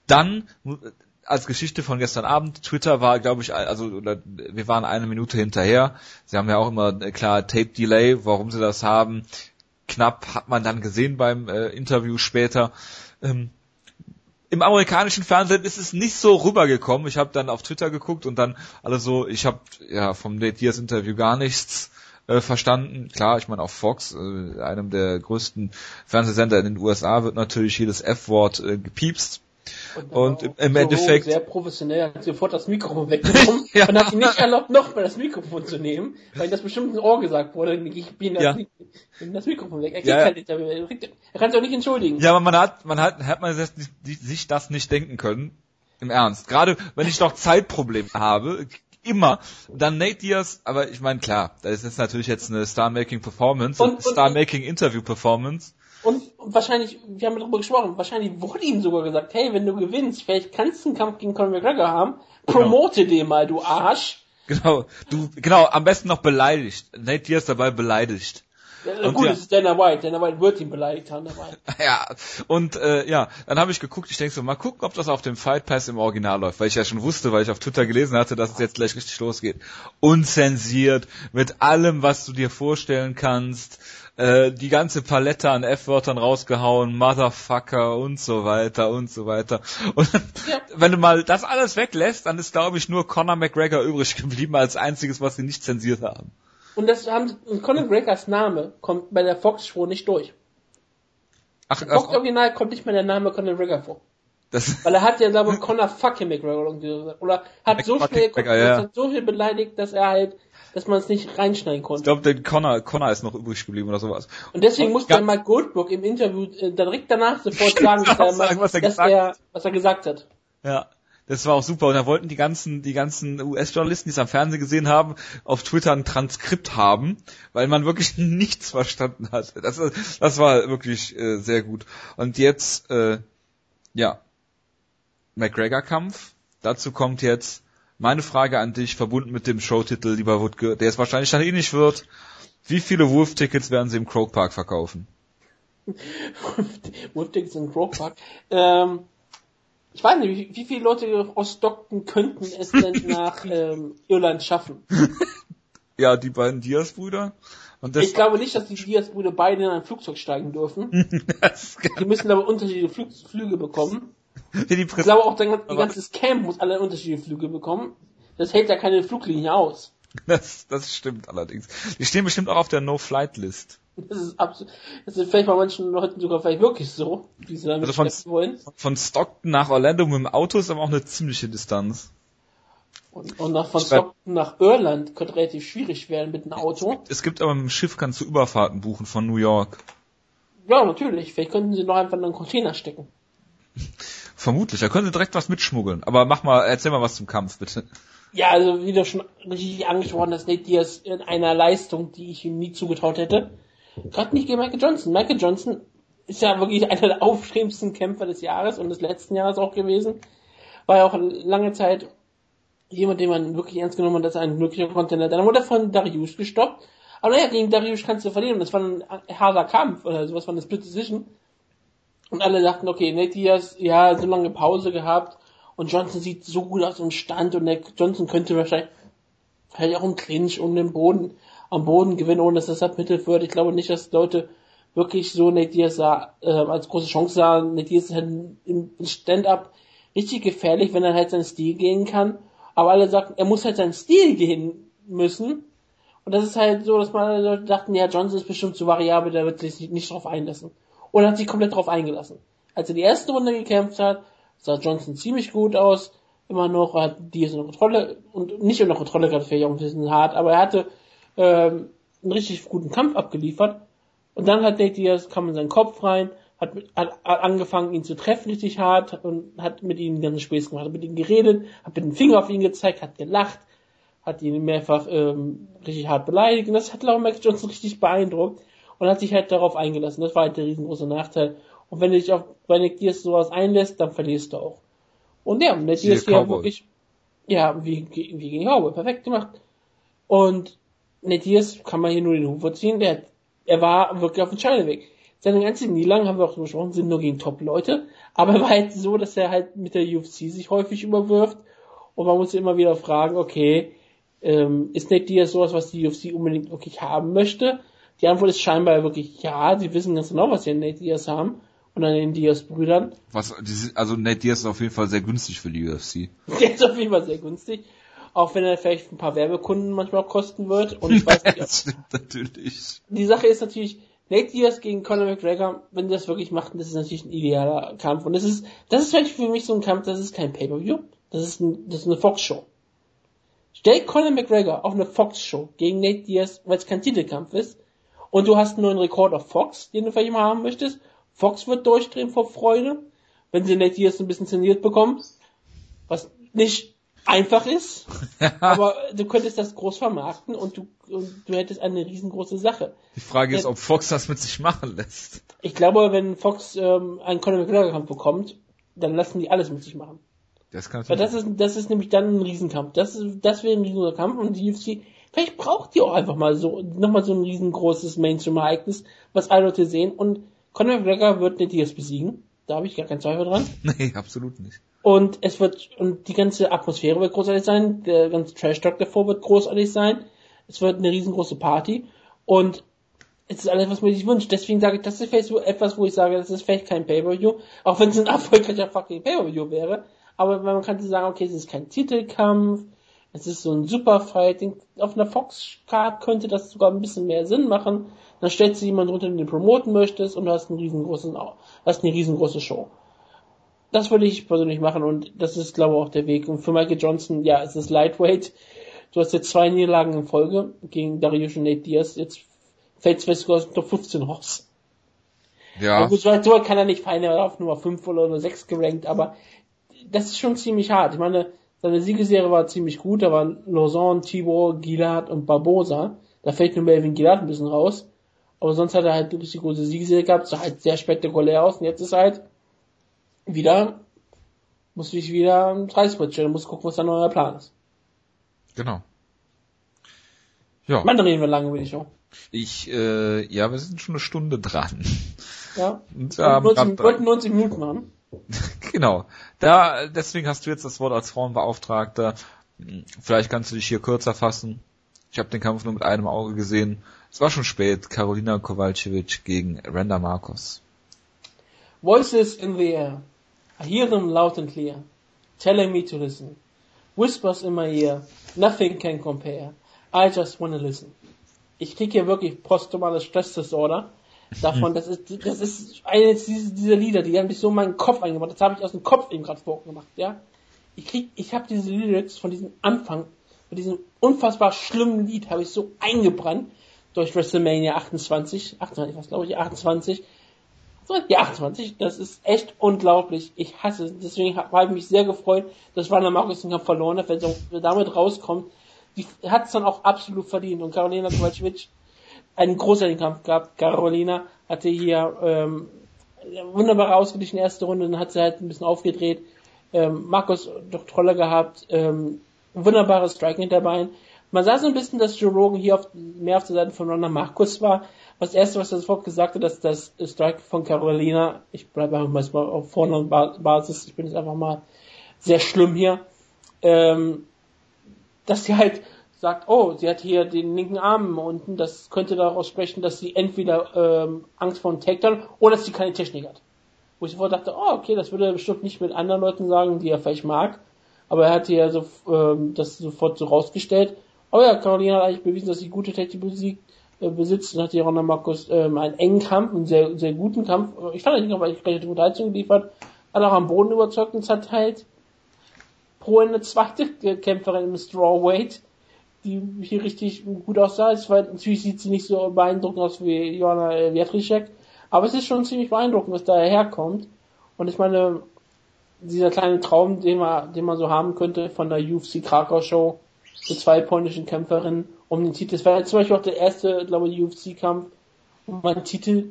Dann als Geschichte von gestern Abend, Twitter war, glaube ich, also oder wir waren eine Minute hinterher. Sie haben ja auch immer äh, klar Tape Delay, warum sie das haben. Knapp hat man dann gesehen beim äh, Interview später. Ähm, Im amerikanischen Fernsehen ist es nicht so rübergekommen. Ich habe dann auf Twitter geguckt und dann alle so, ich habe ja vom Nate Diaz Interview gar nichts äh, verstanden. Klar, ich meine auf Fox, äh, einem der größten Fernsehsender in den USA, wird natürlich jedes F-Wort äh, gepiepst. Und, und im Endeffekt. Sehr professionell hat sofort das Mikrofon weggenommen ja. und hat ihn nicht erlaubt, nochmal das Mikrofon zu nehmen, weil ihm das bestimmt ins Ohr gesagt wurde. Ich bin das, ja. das Mikrofon weg. Er, ja, halt, er kann sich auch nicht entschuldigen. Ja, aber man hat, man hat, hat man sich das nicht denken können. Im Ernst. Gerade wenn ich noch Zeitprobleme habe, immer. Dann Nate Diaz, aber ich meine, klar, das ist natürlich jetzt eine Star-Making-Performance, und, und Star-Making-Interview-Performance. Und, wahrscheinlich, wir haben darüber gesprochen, wahrscheinlich wurde ihm sogar gesagt, hey, wenn du gewinnst, vielleicht kannst du einen Kampf gegen Conor McGregor haben, genau. promote genau. den mal, du Arsch. Genau, du, genau, am besten noch beleidigt. Nate Diaz dabei beleidigt. Ja, gut, ja, es ist Dana White. Dana White wird ihn beleidigt haben dabei. Ja, und äh, ja, dann habe ich geguckt, ich denke so, mal gucken, ob das auf dem Fight Pass im Original läuft, weil ich ja schon wusste, weil ich auf Twitter gelesen hatte, dass es jetzt gleich richtig losgeht. Unzensiert, mit allem, was du dir vorstellen kannst, äh, die ganze Palette an F-Wörtern rausgehauen, Motherfucker und so weiter und so weiter. Und ja. wenn du mal das alles weglässt, dann ist, glaube ich, nur Conor McGregor übrig geblieben als einziges, was sie nicht zensiert haben. Und das haben und Conor McGregors Name kommt bei der Fox Show nicht durch. Ach, Im Fox Original kommt nicht mehr der Name Conor McGregor vor. Das Weil er hat ja, glaube ich, Conor fucking McGregor. Oder hat so schnell, ja. so viel beleidigt, dass er halt, dass man es nicht reinschneiden konnte. Ich glaube, der Connor, Connor ist noch übrig geblieben oder sowas. Und deswegen musste ja. Mike Goldberg im Interview äh, direkt danach sofort sagen, dass, er, sagen, was, er dass er, was er gesagt hat. Ja. Das war auch super. Und da wollten die ganzen, die ganzen US-Journalisten, die es am Fernsehen gesehen haben, auf Twitter ein Transkript haben, weil man wirklich nichts verstanden hat. Das, das war wirklich äh, sehr gut. Und jetzt, äh, ja, McGregor-Kampf. Dazu kommt jetzt meine Frage an dich, verbunden mit dem Showtitel, lieber Wutke, der es wahrscheinlich dann eh nicht wird. Wie viele Wolf-Tickets werden sie im Croke Park verkaufen? Wolf-Tickets im Croke Park? Ähm ich weiß nicht, wie, viele Leute aus Stockton könnten es denn nach ähm, Irland schaffen? Ja, die beiden Diaz-Brüder. ich glaube nicht, dass die Diaz-Brüder beide in ein Flugzeug steigen dürfen. die müssen aber unterschiedliche Flü Flüge bekommen. ich glaube auch, dein, die ganze Camp muss alle unterschiedliche Flüge bekommen. Das hält ja keine Fluglinie aus. Das, das stimmt allerdings. Die stehen bestimmt auch auf der No-Flight-List. Das ist absolut, das ist vielleicht bei manchen Leuten sogar vielleicht wirklich so, wie sie damit also von, wollen. Von Stockton nach Orlando mit dem Auto ist aber auch eine ziemliche Distanz. Und, und nach, von ich Stockton nach Irland könnte relativ schwierig werden mit dem Auto. Es gibt, es gibt aber mit dem Schiff kannst du Überfahrten buchen von New York. Ja, natürlich. Vielleicht könnten sie noch einfach in einen Container stecken. Vermutlich, da können sie direkt was mitschmuggeln. Aber mach mal, erzähl mal was zum Kampf, bitte. Ja, also wie du schon richtig angesprochen hast, Nate Diaz in einer Leistung, die ich ihm nie zugetraut hätte. Gerade nicht gegen Michael Johnson. Michael Johnson ist ja wirklich einer der aufstrebendsten Kämpfer des Jahres und des letzten Jahres auch gewesen. War ja auch lange Zeit jemand, den man wirklich ernst genommen hat, als ein möglicher Contender. Dann wurde er von Darius gestoppt. Aber naja, gegen Darius kannst du verlieren. Das war ein harter Kampf oder sowas, war eine Split Decision. Und alle dachten, okay, Nate Diaz, ja, so lange Pause gehabt und Johnson sieht so gut aus im Stand und der Johnson könnte wahrscheinlich vielleicht auch im Clinch um den Boden, am Boden gewinnen, ohne dass das abmittelt wird. Ich glaube nicht, dass Leute wirklich so Nate Diaz sah, äh, als große Chance sahen. Nate Diaz ist halt im Stand-up richtig gefährlich, wenn er halt seinen Stil gehen kann. Aber alle sagten, er muss halt seinen Stil gehen müssen. Und das ist halt so, dass man dachten, ja, Johnson ist bestimmt zu variabel, der wird sich nicht, nicht drauf einlassen. Und er hat sich komplett drauf eingelassen. Als er die erste Runde gekämpft hat, sah Johnson ziemlich gut aus. Immer noch, hat Diaz unter Kontrolle, und nicht unter Kontrolle gerade vielleicht auch ein bisschen hart, aber er hatte ähm, einen richtig guten Kampf abgeliefert. Und dann hat Nate Diaz, kam in seinen Kopf rein, hat, hat, hat angefangen, ihn zu treffen richtig hart und hat mit ihm ganz Spaß gemacht, hat mit ihm geredet, hat mit dem Finger auf ihn gezeigt, hat gelacht, hat ihn mehrfach ähm, richtig hart beleidigt und das hat Lauren Max Johnson richtig beeindruckt und hat sich halt darauf eingelassen. Das war halt der riesengroße Nachteil. Und wenn du dich auf bei Nick Diaz sowas einlässt, dann verlierst du auch. Und ja, Nick Diaz ja wirklich, ja, wie, wie gegen Cowboy, perfekt gemacht. Und Nick Diaz kann man hier nur den Huf ziehen, der, er war wirklich auf dem Scheideweg. Seine ganzen Niederlagen, haben wir auch besprochen, sind nur gegen Top-Leute. Aber er war halt so, dass er halt mit der UFC sich häufig überwirft. Und man muss immer wieder fragen, okay, ähm, ist Nate Diaz sowas, was die UFC unbedingt wirklich haben möchte? Die Antwort ist scheinbar wirklich ja, sie wissen ganz genau, was sie an Nate Diaz haben und an den Diaz-Brüdern. Was, also Nate Diaz ist auf jeden Fall sehr günstig für die UFC. Der ist auf jeden Fall sehr günstig. Auch wenn er vielleicht ein paar Werbekunden manchmal kosten wird. Und ich weiß nicht, das stimmt natürlich. Die Sache ist natürlich, Nate Diaz gegen Conor McGregor, wenn die das wirklich machten, das ist natürlich ein idealer Kampf. Und das ist, das ist vielleicht für mich so ein Kampf, das ist kein Pay-Per-View. Das ist, ein, das ist eine Fox-Show. Stell Conor McGregor auf eine Fox-Show gegen Nate Diaz, weil es kein Titelkampf ist. Und du hast einen neuen Rekord auf Fox, den du vielleicht mal haben möchtest. Fox wird durchdrehen vor Freude, wenn sie Nate Diaz ein bisschen zensiert bekommen. Was nicht einfach ist, aber du könntest das groß vermarkten und du, und du hättest eine riesengroße Sache. Die Frage ist, ob Fox das mit sich machen lässt. Ich glaube, wenn Fox ähm, einen Conor McGregor Kampf bekommt, dann lassen die alles mit sich machen. Das kann Weil das ist, das ist nämlich dann ein Riesenkampf. Das, ist, das wäre ein riesengroßer Kampf und die UFC, vielleicht braucht die auch einfach mal so, nochmal so ein riesengroßes Mainstream-Ereignis, was alle Leute sehen und Conor McGregor wird den Diaz besiegen. Da habe ich gar keinen Zweifel dran. Nee, absolut nicht. Und es wird, und die ganze Atmosphäre wird großartig sein, der ganze Trash-Talk davor wird großartig sein. Es wird eine riesengroße Party. Und es ist alles, was man sich wünscht. Deswegen sage ich, das ist vielleicht so etwas, wo ich sage, das ist vielleicht kein Pay-Per-View, auch wenn es ein erfolgreicher fucking Pay-Per-View wäre. Aber man kann sagen, okay, es ist kein Titelkampf, es ist so ein Superfight. Auf einer Fox-Card könnte das sogar ein bisschen mehr Sinn machen. Dann stellst du jemanden runter, den du promoten möchtest und du hast einen riesengroßen, hast eine riesengroße Show das würde ich persönlich machen und das ist, glaube ich, auch der Weg. Und für Michael Johnson, ja, es ist Lightweight. Du hast jetzt zwei Niederlagen in Folge gegen Darius und Nate Diaz. Jetzt fällt es sogar aus Top 15 raus. Ja. So, kann er nicht fallen, er war auf Nummer 5 oder Nummer 6 gerankt, aber das ist schon ziemlich hart. Ich meine, seine Siegeserie war ziemlich gut, da waren Lausanne, Tibor, Gilad und Barbosa. Da fällt nur Melvin Gilad ein bisschen raus. Aber sonst hat er halt eine richtig große Siegeserie gehabt, sah halt sehr spektakulär aus und jetzt ist halt wieder, musst du dich wieder im Preisbrett stellen, musst gucken, was dein neuer Plan ist. Genau. Ja. Man reden wir lange über die Show. Ich, äh, ja, wir sind schon eine Stunde dran. Ja. Und, Wir ähm, wollten 90, 90 Minuten machen. genau. Da, deswegen hast du jetzt das Wort als Frauenbeauftragter. Vielleicht kannst du dich hier kürzer fassen. Ich habe den Kampf nur mit einem Auge gesehen. Es war schon spät. Karolina Kowalkiewicz gegen Randa Marcos. Voices in the air. I hear them loud and clear, telling me to listen. Whispers in my ear, nothing can compare. I just wanna listen. Ich krieg hier wirklich posttraumatisches Stressdisorder davon. Das ist, das ist eines dieser, Lieder, die haben mich so in meinen Kopf eingebracht. Das habe ich aus dem Kopf eben gerade vorgemacht, ja. Ich krieg, ich habe diese Lyrics von diesem Anfang, von diesem unfassbar schlimmen Lied, habe ich so eingebrannt durch WrestleMania 28, 28 was glaube ich, 28 ja, 28, das ist echt unglaublich. Ich hasse es. Deswegen habe ich mich sehr gefreut, dass Wanda Markus den Kampf verloren hat, wenn sie damit rauskommt. Die hat es dann auch absolut verdient. Und Carolina Kowalkiewicz einen großartigen Kampf gehabt. Carolina hatte hier ähm, wunderbar ausgeglichen erste Runde, dann hat sie halt ein bisschen aufgedreht. Ähm, Markus doch Troller gehabt, ähm, wunderbares Striking hinter Bein. Man sah so ein bisschen, dass Joe Rogan hier auf, mehr auf der Seite von Ronda Markus war. Das erste, was er sofort gesagt hat, dass das Strike von Carolina, ich bleibe einfach mal auf Vorne-Basis, ich bin jetzt einfach mal sehr schlimm hier, ähm, dass sie halt sagt, oh, sie hat hier den linken Arm unten, das könnte daraus sprechen, dass sie entweder ähm, Angst vor einem Takedown oder dass sie keine Technik hat. Wo ich sofort dachte, oh, okay, das würde er bestimmt nicht mit anderen Leuten sagen, die er vielleicht mag, aber er hat hier so, ähm, das sofort so rausgestellt. Oh ja, Carolina hat eigentlich bewiesen, dass sie gute Technik besiegt, äh, besitzt und hat hier Ronda Markus ähm, einen engen Kampf, einen sehr, sehr guten Kampf. Ich fand eigentlich noch, weil ich gleich eine gute Heizung geliefert, hat auch am Boden überzeugt hat halt pro eine zweite Kämpferin im Strawweight, die hier richtig gut aussah. Es war, natürlich sieht sie nicht so beeindruckend aus wie Joanna Wiatrischek, aber es ist schon ziemlich beeindruckend, was da herkommt. Und ich meine, dieser kleine Traum, den man, den man so haben könnte von der UFC Krakau Show, so zwei polnischen Kämpferinnen um den Titel. Das war zum Beispiel auch der erste, glaube ich, UFC-Kampf um einen Titel,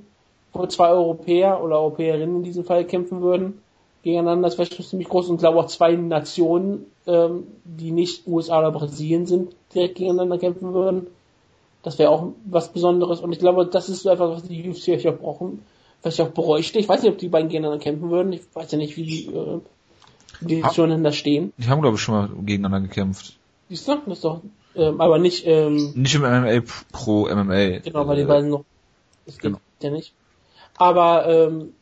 wo zwei Europäer oder Europäerinnen in diesem Fall kämpfen würden gegeneinander. Das wäre schon ziemlich groß und glaube auch zwei Nationen, ähm, die nicht USA oder Brasilien sind, direkt gegeneinander kämpfen würden. Das wäre auch was Besonderes und ich glaube, das ist so einfach, was die UFC euch auch brauchen, was ich auch bräuchte. Ich weiß nicht, ob die beiden gegeneinander kämpfen würden. Ich weiß ja nicht, wie die, äh, die ha zueinander stehen. Die haben, glaube ich, schon mal gegeneinander gekämpft. Siehst du? Das ist doch, ähm, aber nicht, ähm, Nicht im MMA pro MMA. Genau, weil die beiden noch, das geht genau. ja nicht. Aber, ähm,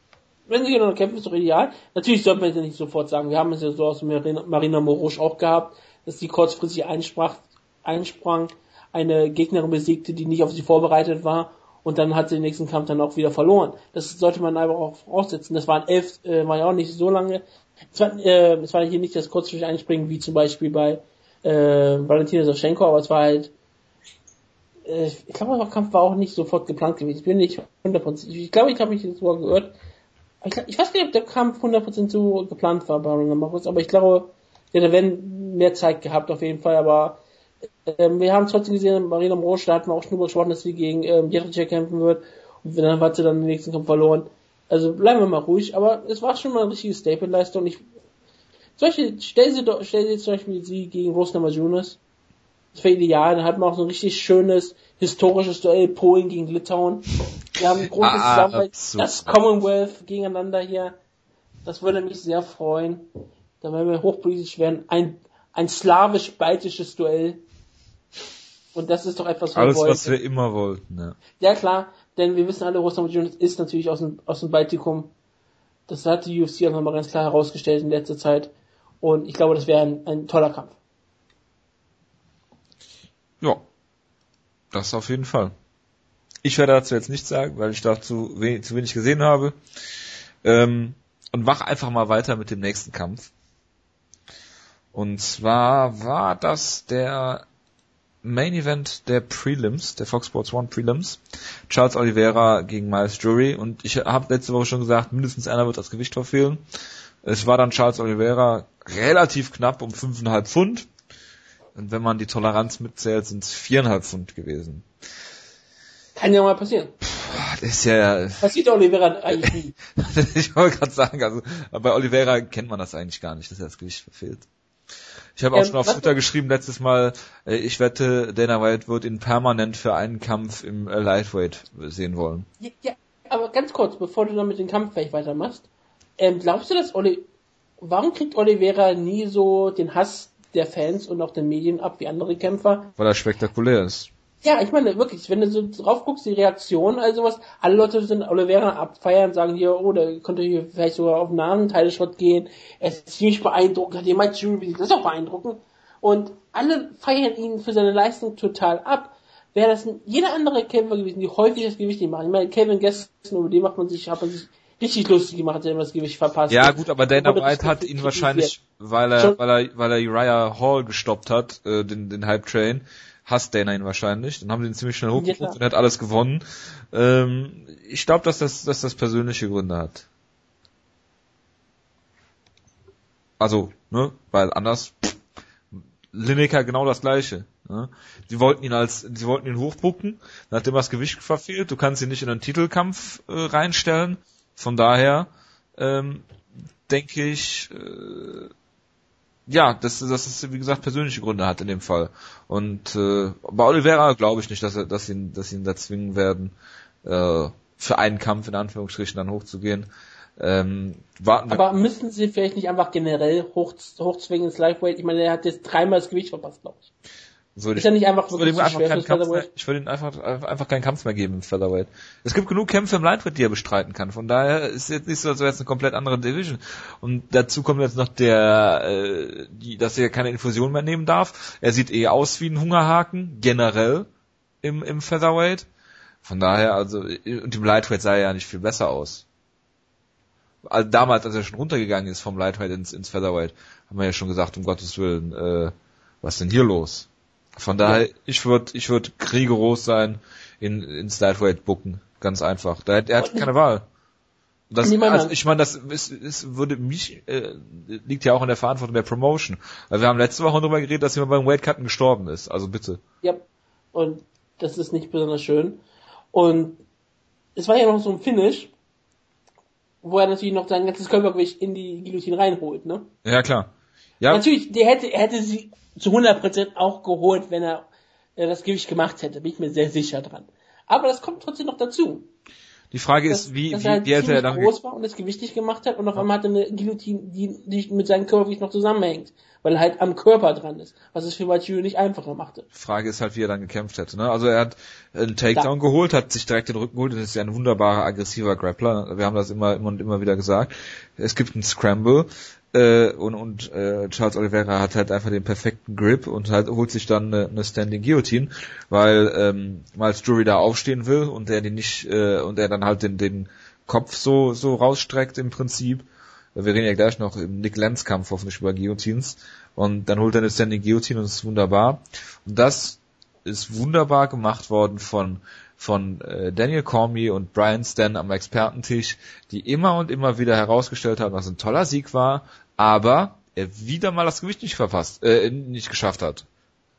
wenn sie gegeneinander kämpfen, ist doch ideal. Natürlich sollte man es ja nicht sofort sagen. Wir haben es ja so aus Marina, Marina Morosch auch gehabt, dass sie kurzfristig einsprach, einsprang, eine Gegnerin besiegte, die nicht auf sie vorbereitet war und dann hat sie den nächsten Kampf dann auch wieder verloren. Das sollte man aber auch voraussetzen. Das waren elf, äh, war ja auch nicht so lange. Es war, äh, es war hier nicht das kurzfristige Einspringen wie zum Beispiel bei äh, Valentina Savchenko, aber es war halt, äh, ich glaube, der Kampf war auch nicht sofort geplant gewesen. Ich bin nicht 100%, ich glaube, ich habe mich jetzt sogar gehört. Ich, ich, weiß nicht, ob der Kampf 100% so geplant war bei Ronda Marcus, aber ich glaube, ja, da mehr Zeit gehabt auf jeden Fall, aber ähm, wir haben trotzdem gesehen, Marina Morosch, da hatten wir auch schon drüber gesprochen, dass sie gegen ähm, Jericho kämpfen wird und dann hat sie dann den nächsten Kampf verloren. Also bleiben wir mal ruhig, aber es war schon mal eine richtige Staple-Leistung. Ich solche, stell sie doch, stell sie zum Beispiel sie gegen Rose Namajunas. Das wäre ideal, dann hat man auch so ein richtig schönes, historisches Duell Polen gegen Litauen. Wir haben ein großes ah, Zusammenhalt, das Commonwealth gegeneinander hier. Das würde mich sehr freuen. Da werden wir hochpolitisch werden. Ein, ein slawisch-baltisches Duell. Und das ist doch etwas, was Alles, wir was wir immer wollten, ja. Ja, klar, denn wir wissen alle, Russland ist natürlich aus dem, aus dem Baltikum. Das hat die UFC auch nochmal ganz klar herausgestellt in letzter Zeit. Und ich glaube, das wäre ein, ein toller Kampf. Ja, das auf jeden Fall. Ich werde dazu jetzt nichts sagen, weil ich dazu wenig, zu wenig gesehen habe. Ähm, und mach einfach mal weiter mit dem nächsten Kampf. Und zwar war das der Main Event der Prelims, der Fox Sports One Prelims. Charles Oliveira gegen Miles Jury. Und ich habe letzte Woche schon gesagt, mindestens einer wird das Gewicht verfehlen. Es war dann Charles Oliveira relativ knapp um 5,5 Pfund. Und wenn man die Toleranz mitzählt, sind es 4,5 Pfund gewesen. Kann ja mal passieren. Puh, das ist ja. Passiert Oliveira eigentlich nie. ich wollte gerade sagen, also bei Oliveira kennt man das eigentlich gar nicht, dass er das Gewicht verfehlt. Ich habe auch ähm, schon auf Twitter geschrieben letztes Mal, äh, ich wette, Dana White wird ihn permanent für einen Kampf im äh, Lightweight sehen wollen. Ja, ja, aber ganz kurz, bevor du dann mit dem Kampf vielleicht weitermachst, ähm, glaubst du, dass Oli, warum kriegt Oliveira nie so den Hass der Fans und auch der Medien ab wie andere Kämpfer? Weil er spektakulär ist. Ja, ich meine, wirklich, wenn du so drauf guckst, die Reaktion, also was, alle Leute sind Oliveira abfeiern, sagen hier, oh, der könnte hier vielleicht sogar auf einen anderen Teilschritt gehen, er ist ziemlich beeindruckend, hat jemand Jury, das ist auch beeindruckend. Und alle feiern ihn für seine Leistung total ab. Wäre das jeder andere Kämpfer gewesen, die häufig das Gewicht nicht machen. Ich meine, Kevin Gaston, über den macht man sich, hat man sich richtig lustig gemacht, hat er das Gewicht verpasst. Ja, gut, aber Dana White hat ihn wahrscheinlich, weil er, weil er, weil er Uriah Hall gestoppt hat, äh, den, den Hype Train, hasst Dana ihn wahrscheinlich. Dann haben sie ihn ziemlich schnell hochgeholt ja, und er hat alles gewonnen. Ähm, ich glaube, dass das, dass das persönliche Gründe hat. Also, ne, weil anders, pff, Lineker genau das gleiche. Ne? Sie wollten ihn als, sie wollten ihn hochbucken, dann hat er das Gewicht verfehlt, du kannst ihn nicht in einen Titelkampf äh, reinstellen Von daher ähm, denke ich, äh, ja, dass, dass es wie gesagt persönliche Gründe hat in dem Fall. Und äh, bei Oliveira glaube ich nicht, dass er, dass ihn, dass ihn da zwingen werden, äh, für einen Kampf in Anführungsstrichen dann hochzugehen. Ähm, warten wir. Aber müssen sie vielleicht nicht einfach generell hoch, hochzwingen ins Lightweight? Ich meine, er hat jetzt dreimal das Gewicht verpasst, glaube ich. Würde ist ja nicht einfach, würde ihm einfach keinen Kampf mehr, ich würde ihm einfach, einfach keinen Kampf mehr geben im Featherweight. Es gibt genug Kämpfe im Lightweight, die er bestreiten kann. Von daher ist jetzt nicht so, als wäre es eine komplett andere Division. Und dazu kommt jetzt noch der, äh, die, dass er keine Infusion mehr nehmen darf. Er sieht eh aus wie ein Hungerhaken, generell im, im Featherweight. Von daher, also, und im Lightweight sah er ja nicht viel besser aus. Also damals, als er schon runtergegangen ist vom Lightweight ins, ins Featherweight, haben wir ja schon gesagt, um Gottes Willen, äh, was ist denn hier los? Von daher, ja. ich würde ich würd rigoros sein, in, ins Lightweight bucken. Ganz einfach. Da, er hat keine Wahl. Das, also ich meine, das ist, ist, würde mich äh, liegt ja auch in der Verantwortung der Promotion. Weil wir haben letzte Woche darüber geredet, dass jemand beim Weightcutten gestorben ist. Also bitte. Ja. Und das ist nicht besonders schön. Und es war ja noch so ein Finish, wo er natürlich noch sein ganzes Körpergewicht in die Guillotine reinholt, ne? Ja, klar. Ja. Natürlich, der hätte, er hätte sie zu 100% auch geholt, wenn er äh, das Gewicht gemacht hätte. Bin ich mir sehr sicher dran. Aber das kommt trotzdem noch dazu. Die Frage dass, ist, wie, dass wie, er wie hätte er dann groß war und das Gewicht nicht gemacht hat und auf einmal hat er eine Guillotine, die, die mit seinem Körpergewicht noch zusammenhängt, weil er halt am Körper dran ist, was es für Machiu nicht einfacher machte. Frage ist halt, wie er dann gekämpft hätte. Ne? Also er hat einen Takedown da. geholt, hat sich direkt den Rücken geholt. Das ist ja ein wunderbarer aggressiver Grappler. Wir haben das immer, immer und immer wieder gesagt. Es gibt einen Scramble äh, und, und äh, Charles Oliveira hat halt einfach den perfekten Grip und halt holt sich dann eine, eine Standing Guillotine, weil ähm, Miles Drury da aufstehen will und der den nicht äh, und er dann halt den, den Kopf so so rausstreckt im Prinzip. Wir reden ja gleich noch im Nick Lenz Kampf hoffentlich über Guillotines und dann holt er eine Standing Guillotine und das ist wunderbar. Und das ist wunderbar gemacht worden von von äh, Daniel Cormier und Brian Stan am Expertentisch, die immer und immer wieder herausgestellt haben, was ein toller Sieg war, aber er wieder mal das Gewicht nicht verpasst, äh, nicht geschafft hat.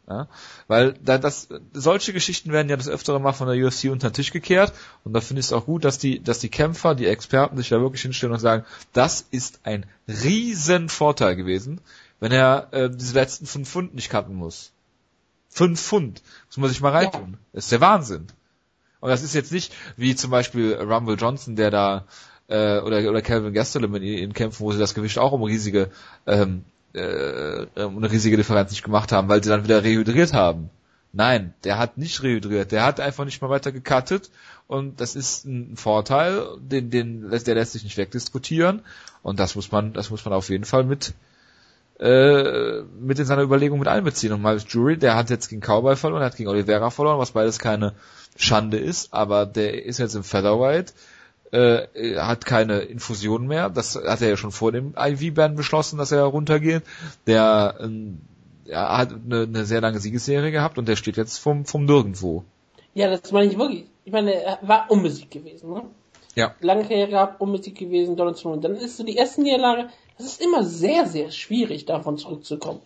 Ja? Weil da das solche Geschichten werden ja das öftere mal von der UFC unter den Tisch gekehrt und da finde ich es auch gut, dass die dass die Kämpfer, die Experten sich da wirklich hinstellen und sagen, das ist ein riesen Vorteil gewesen, wenn er äh, diese letzten fünf Pfund nicht cutten muss. Fünf Pfund, muss man sich mal reintun. Ja. Das ist der Wahnsinn. Und das ist jetzt nicht wie zum Beispiel Rumble Johnson, der da äh, oder, oder Calvin Gastelum in, in Kämpfen, wo sie das Gewicht auch um riesige ähm, äh, um eine riesige Differenz nicht gemacht haben, weil sie dann wieder rehydriert haben. Nein, der hat nicht rehydriert, der hat einfach nicht mal weiter gecuttet. Und das ist ein Vorteil, den, den, der lässt sich nicht wegdiskutieren. Und das muss man, das muss man auf jeden Fall mit, äh, mit in seiner Überlegung mit einbeziehen. Und Miles Jury, der hat jetzt gegen Cowboy verloren, er hat gegen Oliveira verloren, was beides keine Schande ist, aber der ist jetzt im Featherweight, äh, hat keine Infusion mehr. Das hat er ja schon vor dem IV-Ban beschlossen, dass er runtergeht. Der ja, hat eine, eine sehr lange Siegesserie gehabt und der steht jetzt vom, vom Nirgendwo. Ja, das meine ich wirklich. Ich meine, er war unbesiegt gewesen, ne? Ja. Lange Karriere gehabt, unbesiegt gewesen, Donald Und dann ist so die erste Niederlage, das ist immer sehr, sehr schwierig, davon zurückzukommen.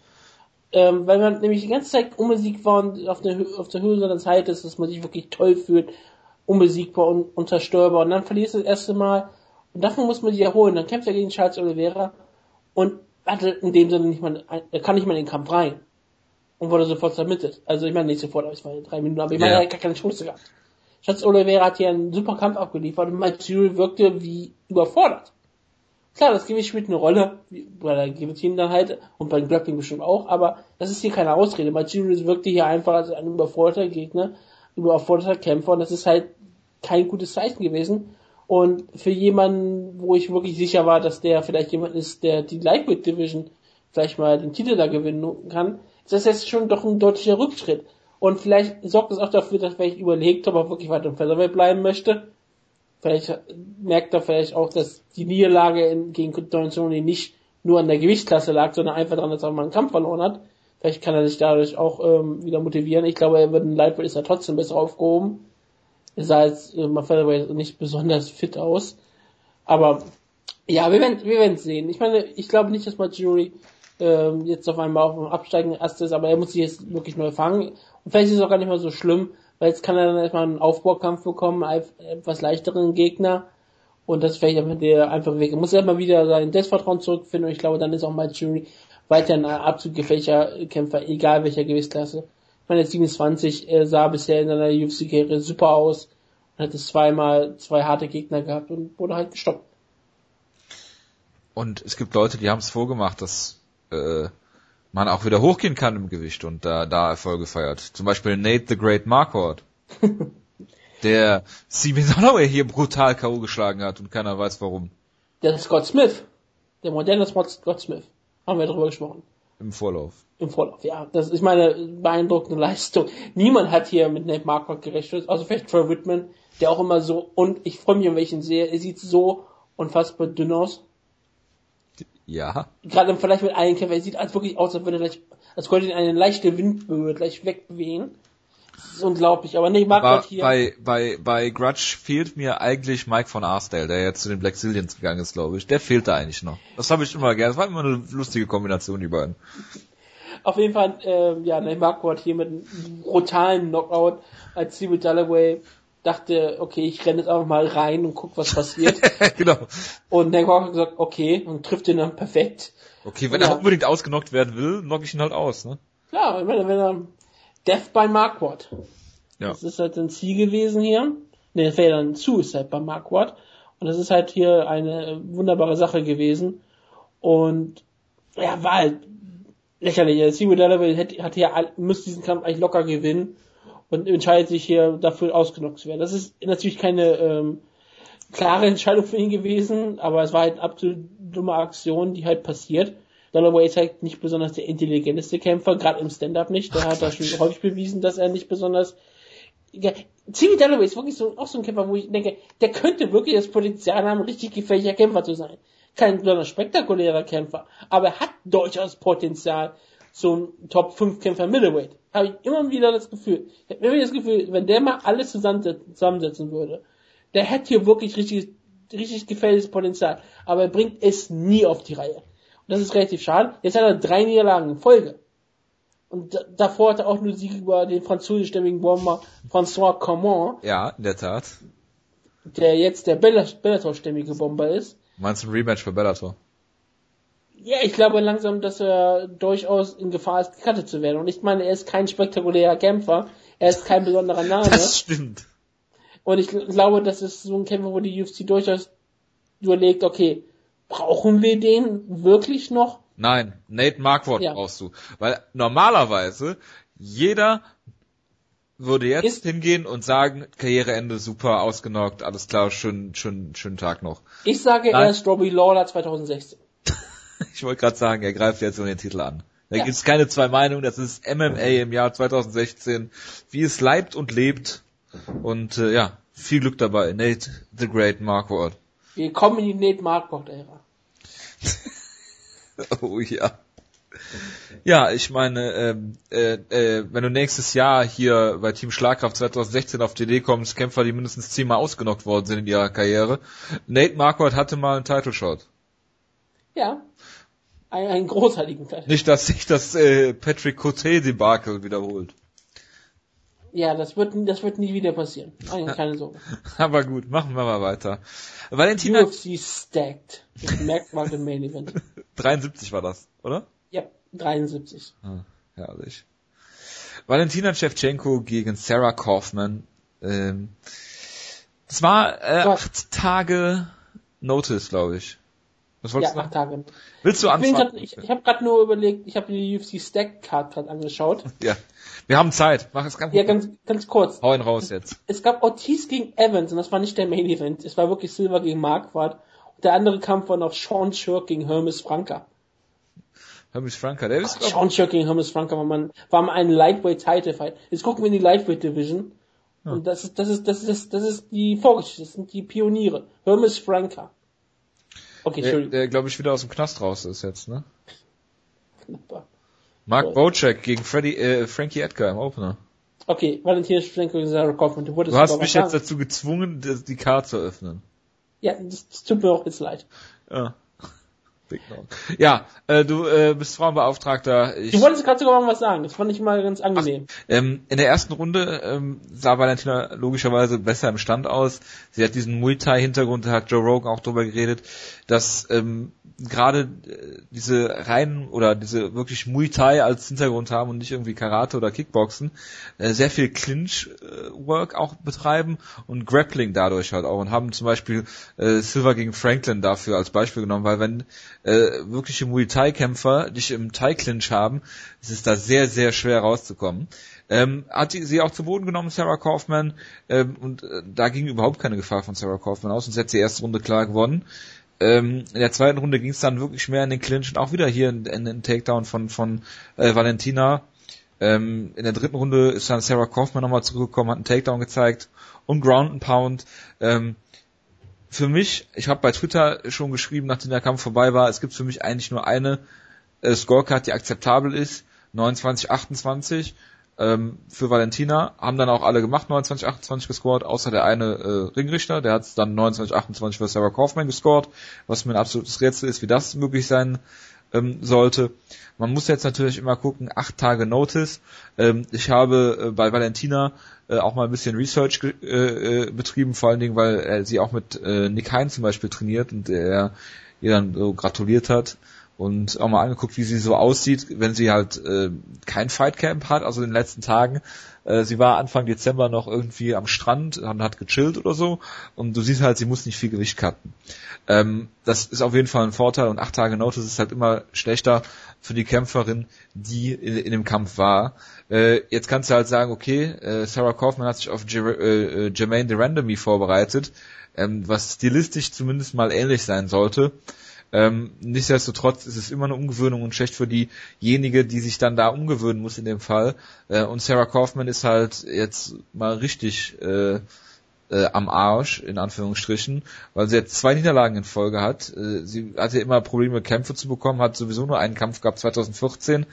Ähm, weil man nämlich die ganze Zeit unbesiegt war und auf der, auf der Höhe seiner Zeit ist, dass man sich wirklich toll fühlt unbesiegbar und unzerstörbar. Und dann verlierst du das erste Mal und davon muss man sich erholen. Dann kämpft er gegen Charles Oliveira und hatte in dem Sinne nicht mal, er kann nicht mal in den Kampf rein. Und wurde sofort submitted. Also ich meine nicht sofort, aber es war drei Minuten, aber ich meine, ja. er hat gar keine Chance gehabt. Charles Oliveira hat hier einen super Kampf abgeliefert und Mike wirkte wie überfordert. Klar, das Gewicht spielt eine Rolle, bei der Guillotine dann halt und beim Grappling bestimmt auch, aber das ist hier keine Ausrede. Mike wirkte hier einfach als ein überforderter Gegner, überforderter Kämpfer und das ist halt kein gutes Zeichen gewesen. Und für jemanden, wo ich wirklich sicher war, dass der vielleicht jemand ist, der die Lightweight Division vielleicht mal den Titel da gewinnen kann, ist das jetzt schon doch ein deutlicher Rückschritt. Und vielleicht sorgt es auch dafür, dass vielleicht überlegt, ob er wirklich weiter im Featherweight bleiben möchte. Vielleicht merkt er vielleicht auch, dass die Niederlage in, gegen Don Cerrone nicht nur an der Gewichtsklasse lag, sondern einfach daran, dass er mal einen Kampf verloren hat. Vielleicht kann er sich dadurch auch ähm, wieder motivieren. Ich glaube, er wird in Lightweight ist er trotzdem besser aufgehoben sah jetzt äh, Featherweight nicht besonders fit aus. Aber ja, wir werden wir werden sehen. Ich meine, ich glaube nicht, dass Majuri ähm, jetzt auf einmal auf dem absteigenden Ast ist, aber er muss sich jetzt wirklich neu fangen. Und vielleicht ist es auch gar nicht mal so schlimm, weil jetzt kann er dann erstmal einen Aufbaukampf bekommen, einen etwas leichteren Gegner. Und das wäre ja der einfache Weg. Er muss ja mal wieder sein Selbstvertrauen zurückfinden und ich glaube, dann ist auch Mike Jury weiter ein absolut gefährlicher Kämpfer, egal welcher Gewichtsklasse. Meine, 27 er sah bisher in seiner UFC-Karriere super aus und hatte zweimal zwei harte Gegner gehabt und wurde halt gestoppt. Und es gibt Leute, die haben es vorgemacht, dass äh, man auch wieder hochgehen kann im Gewicht und da, da Erfolge feiert. Zum Beispiel Nate the Great Marquardt, der Steven Holloway hier brutal K.O. geschlagen hat und keiner weiß warum. Der Scott Smith, der moderne Scott Smith, haben wir drüber gesprochen. Im Vorlauf. Im Vorlauf, ja. Das ist meine beeindruckende Leistung. Niemand hat hier mit Nate Marquardt gerechnet, also vielleicht Troy Whitman, der auch immer so, und ich freue mich, wenn ich ihn sehe, er sieht so unfassbar dünn aus. Ja. Gerade Vergleich mit allen Kämpfern, er sieht als wirklich aus, als würde er gleich, als könnte ihn eine leichte Windböe gleich wegbewegen. Das ist unglaublich, aber nee, Marquardt hier. Bei, bei, bei Grudge fehlt mir eigentlich Mike von Arsdale, der jetzt zu den Black Zillions gegangen ist, glaube ich. Der fehlt da eigentlich noch. Das habe ich immer gerne. Das war immer eine lustige Kombination, die beiden. Auf jeden Fall, äh, ja, Nate Marquardt hier mit einem brutalen Knockout als Steve Dalloway dachte, okay, ich renne jetzt einfach mal rein und guck, was passiert. genau. Und Marquardt hat gesagt, okay, und trifft ihn dann perfekt. Okay, wenn Ja. er unbedingt ausgenockt werden will, knock ich ihn halt aus, ne? Klar, ich meine, wenn er Death by Marquardt. Ja. Das ist halt ein Ziel gewesen hier. Ne, das wäre ja dann Suicide bei Marquardt. Und das ist halt hier eine wunderbare Sache gewesen. Und ja, war halt lächerlich. Steve Dalloway hat, hat hier, müsste diesen Kampf eigentlich locker gewinnen und entscheidet sich hier dafür ausgenockt zu werden. Das ist natürlich keine ähm, klare Entscheidung für ihn gewesen, aber es war halt eine absolut dumme Aktion, die halt passiert. Dalloway ist halt nicht besonders der intelligenteste Kämpfer, gerade im Stand-Up nicht. Der hat da schon häufig bewiesen, dass er nicht besonders ja, Stevie Dalloway ist wirklich so, auch so ein Kämpfer, wo ich denke, der könnte wirklich das Potenzial haben, richtig gefährlicher Kämpfer zu sein. Kein besonders spektakulärer Kämpfer, aber er hat durchaus Potenzial zum Top 5 Kämpfer Middleweight. Habe ich immer wieder das Gefühl. Ich habe immer wieder das Gefühl, wenn der mal alles zusammensetzen, würde, der hätte hier wirklich richtig, richtig gefährliches Potenzial. Aber er bringt es nie auf die Reihe. Und das ist relativ schade. Jetzt hat er drei Niederlagen in Folge. Und da- davor hat er auch nur Sieg über den französischstämmigen Bomber François Command, Ja, in der Tat. der jetzt der Bella- Bellator-stämmige Bomber ist. Meinst du ein Rematch für Bellator? Ja, ich glaube langsam, dass er durchaus in Gefahr ist, gecuttet zu werden. Und ich meine, er ist kein spektakulärer Kämpfer, er ist kein besonderer Name. Das stimmt. Und ich gl- glaube, das ist so ein Kämpfer, wo die UFC durchaus überlegt, okay, brauchen wir den wirklich noch? Nein, Nate Marquardt Ja. brauchst du. Weil normalerweise jeder würde jetzt Ist- hingehen und sagen, Karriereende super, ausgenockt, alles klar, schön, schön, schönen Tag noch. Ich sage, Nein. er ist Robbie Lawler 2016. Ich wollte gerade sagen, er greift jetzt um den Titel an. Da Ja. gibt's keine zwei Meinungen, das ist MMA im Jahr 2016, wie es leibt und lebt. Und äh, ja, viel Glück dabei, Nate the Great Marquardt. Wir kommen in die Nate Marquardt-Ära. Oh ja. Ja, ich meine, ähm, äh, äh, wenn du nächstes Jahr hier bei Team Schlagkraft 2016 auf die Idee kommst, Kämpfer, die mindestens zehnmal ausgenockt worden sind in ihrer Karriere. Nate Marquardt hatte mal einen Title Shot. Ja. Ein, einen großartigen Teil. Nicht, dass sich das äh, Patrick Cote Debakel wiederholt. Ja, das wird, das wird nie wieder passieren. Keine, keine Sorge. Aber gut, machen wir mal weiter. Valentina UFC stacked. Das merkt man im Main Event. 73 war das, oder? Ja, 73. Ah, herrlich. Valentina Shevchenko gegen Sarah Kaufman. Ähm, das war äh, acht Tage Notice, glaube ich. Was wolltest Ja, du acht? Tage. Willst du Ich, anfangen? grad, ich, ich habe gerade nur überlegt, ich habe die UFC Stack Card gerade angeschaut. ja. Wir haben Zeit. Mach es ganz, Ja, ganz, ganz kurz. Hau ihn raus jetzt. Es gab Ortiz gegen Evans und das war nicht der Main Event. Es war wirklich Silver gegen Marquardt. Und der andere Kampf war noch Sean Shirk gegen Hermes Franca. Hermes Franka, der ist Sean Shirk gegen Hermes Franca war man, war mal ein Lightweight Title Fight. Jetzt gucken wir in die Lightweight Division. Und das ist, das ist, das ist, das ist die Vorgeschichte. Das sind die Pioniere. Hermes Franca. Okay, der, der glaube ich wieder aus dem Knast raus ist jetzt, ne? Knapper. Mark So. Bocek gegen Freddy, äh, Frankie Edgar im Opener. Okay, Valentina Shevchenko gegen Sarah Kaufmann. Du Du hast mich jetzt dazu gezwungen, die Karte zu öffnen. Ja, das, das tut mir auch jetzt leid. Ja. Big Knob. Ja, äh, du äh, bist Frauenbeauftragter. Ich, du wolltest gerade sogar mal was sagen. Das fand ich mal ganz angenehm. Ach, ähm, in der ersten Runde ähm, sah Valentina logischerweise besser im Stand aus. Sie hat diesen Muay Thai Hintergrund, da hat Joe Rogan auch drüber geredet, dass ähm, gerade äh, diese reinen oder diese wirklich Muay Thai als Hintergrund haben und nicht irgendwie Karate oder Kickboxen, äh, sehr viel Clinch-Work auch betreiben und Grappling dadurch halt auch und haben zum Beispiel äh, Silver gegen Franklin dafür als Beispiel genommen, weil wenn äh, wirkliche Muay Thai Kämpfer dich im Thai Clinch haben, ist es da sehr, sehr schwer rauszukommen. Ähm, hat sie, sie auch zu Boden genommen, Sarah Kaufman, ähm, und äh, da ging überhaupt keine Gefahr von Sarah Kaufman aus und sie hat die erste Runde klar gewonnen. Ähm, in der zweiten Runde ging es dann wirklich mehr in den Clinch und auch wieder hier in, in den Takedown von, von äh, Valentina. Ähm, in der dritten Runde ist dann Sarah Kaufman nochmal zurückgekommen, hat einen Takedown gezeigt und Ground and Pound. Ähm, für mich, ich habe bei Twitter schon geschrieben, nachdem der Kampf vorbei war, es gibt für mich eigentlich nur eine äh, Scorecard, die akzeptabel ist, 29-28 ähm, für Valentina, haben dann auch alle gemacht, 29-28 gescored, außer der eine äh, Ringrichter, der hat dann 29-28 für Sarah Kaufman gescored, was mir ein absolutes Rätsel ist, wie das möglich sein ähm, sollte. Man muss jetzt natürlich immer gucken, acht Tage Notice. Ähm, ich habe äh, bei Valentina äh, auch mal ein bisschen Research äh, äh, betrieben, vor allen Dingen, weil er sie auch mit äh, Nick Hein zum Beispiel trainiert und er ihr dann so gratuliert hat und auch mal angeguckt, wie sie so aussieht, wenn sie halt äh, kein Fightcamp hat, also in den letzten Tagen. Äh, sie war Anfang Dezember noch irgendwie am Strand und hat gechillt oder so und du siehst halt, sie muss nicht viel Gewicht cutten. Ähm, das ist auf jeden Fall ein Vorteil und acht Tage Notice ist halt immer schlechter für die Kämpferin, die in, in dem Kampf war. Äh, jetzt kannst du halt sagen, okay, äh, Sarah Kaufman hat sich auf Jer äh, Jermaine Durandamy vorbereitet, ähm, was stilistisch zumindest mal ähnlich sein sollte. Ähm, nichtsdestotrotz ist es immer eine Umgewöhnung und schlecht für diejenige, die sich dann da umgewöhnen muss in dem Fall. Äh, und Sarah Kaufman ist halt jetzt mal richtig äh, äh, am Arsch, in Anführungsstrichen, weil sie jetzt zwei Niederlagen in Folge hat. Äh, sie hatte immer Probleme, Kämpfe zu bekommen, hat sowieso nur einen Kampf gehabt 2014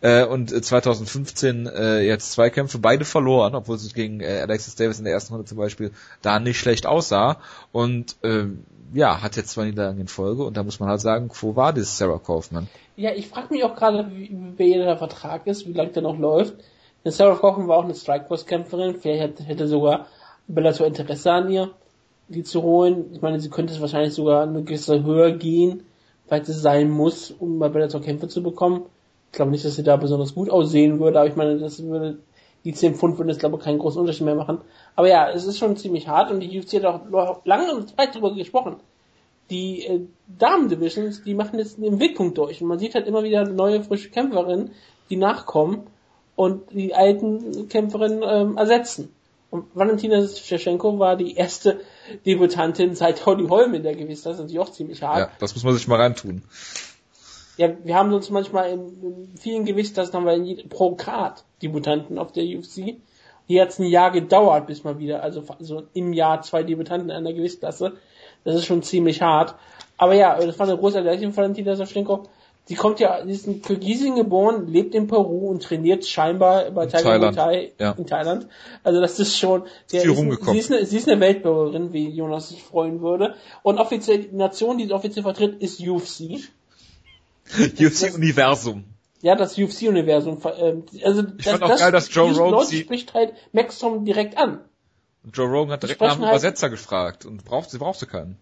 äh, und 2015 äh, jetzt zwei Kämpfe, beide verloren, obwohl sie gegen äh, Alexis Davis in der ersten Runde zum Beispiel da nicht schlecht aussah. Und äh, ja, hat jetzt zwei Niederlagen in Folge und da muss man halt sagen, wo war das Sarah Kaufman? Ja, ich frage mich auch gerade, wie, wie der Vertrag ist, wie lange der noch läuft. Denn Sarah Kaufman war auch eine Strikeforce-Kämpferin, vielleicht hätte, hätte sogar Bellator Interesse an ihr, die zu holen. Ich meine, sie könnte es wahrscheinlich sogar eine gewisse Höhe gehen, falls es sein muss, um bei Bellator Kämpfe zu bekommen. Ich glaube nicht, dass sie da besonders gut aussehen würde, aber ich meine, das würde die 10 Pfund würden jetzt, glaube ich, keinen großen Unterschied mehr machen. Aber ja, es ist schon ziemlich hart und die UFC hat auch lange und breit darüber gesprochen. Die äh, Damen-Divisions, die machen jetzt den Wegpunkt durch und man sieht halt immer wieder neue, frische Kämpferinnen, die nachkommen und die alten Kämpferinnen ähm, ersetzen. Und Valentina Shevchenko war die erste Debutantin seit Holly Holm in der Gewiss. Das ist natürlich auch ziemlich hart. Ja, das muss man sich mal reintun. Ja, wir haben uns manchmal in, in vielen Gewichtsklassen haben wir in, pro Grad Debutanten auf der UFC. Hier hat es ein Jahr gedauert, bis mal wieder, also so im Jahr zwei Debutanten in einer Gewichtsklasse. Das ist schon ziemlich hart. Aber ja, das war eine große Leistung von Valentina Savchenko. Sie kommt ja, sie ist in Kirgisien geboren, lebt in Peru und trainiert scheinbar bei Tiger Muay Thai ja. in Thailand. Also das ist schon, der ist, ist sie, ist eine, sie ist eine Weltbürgerin, wie Jonas sich freuen würde. Und offiziell, die Nation, die sie offiziell vertritt, ist UFC. UFC-Universum. Ja, das UFC-Universum. Ähm, also ich das, fand auch das, geil, dass Joe Rogan spricht halt Maxom direkt an. Und Joe Rogan hat direkt nach einem halt Übersetzer gefragt und braucht sie brauchte keinen.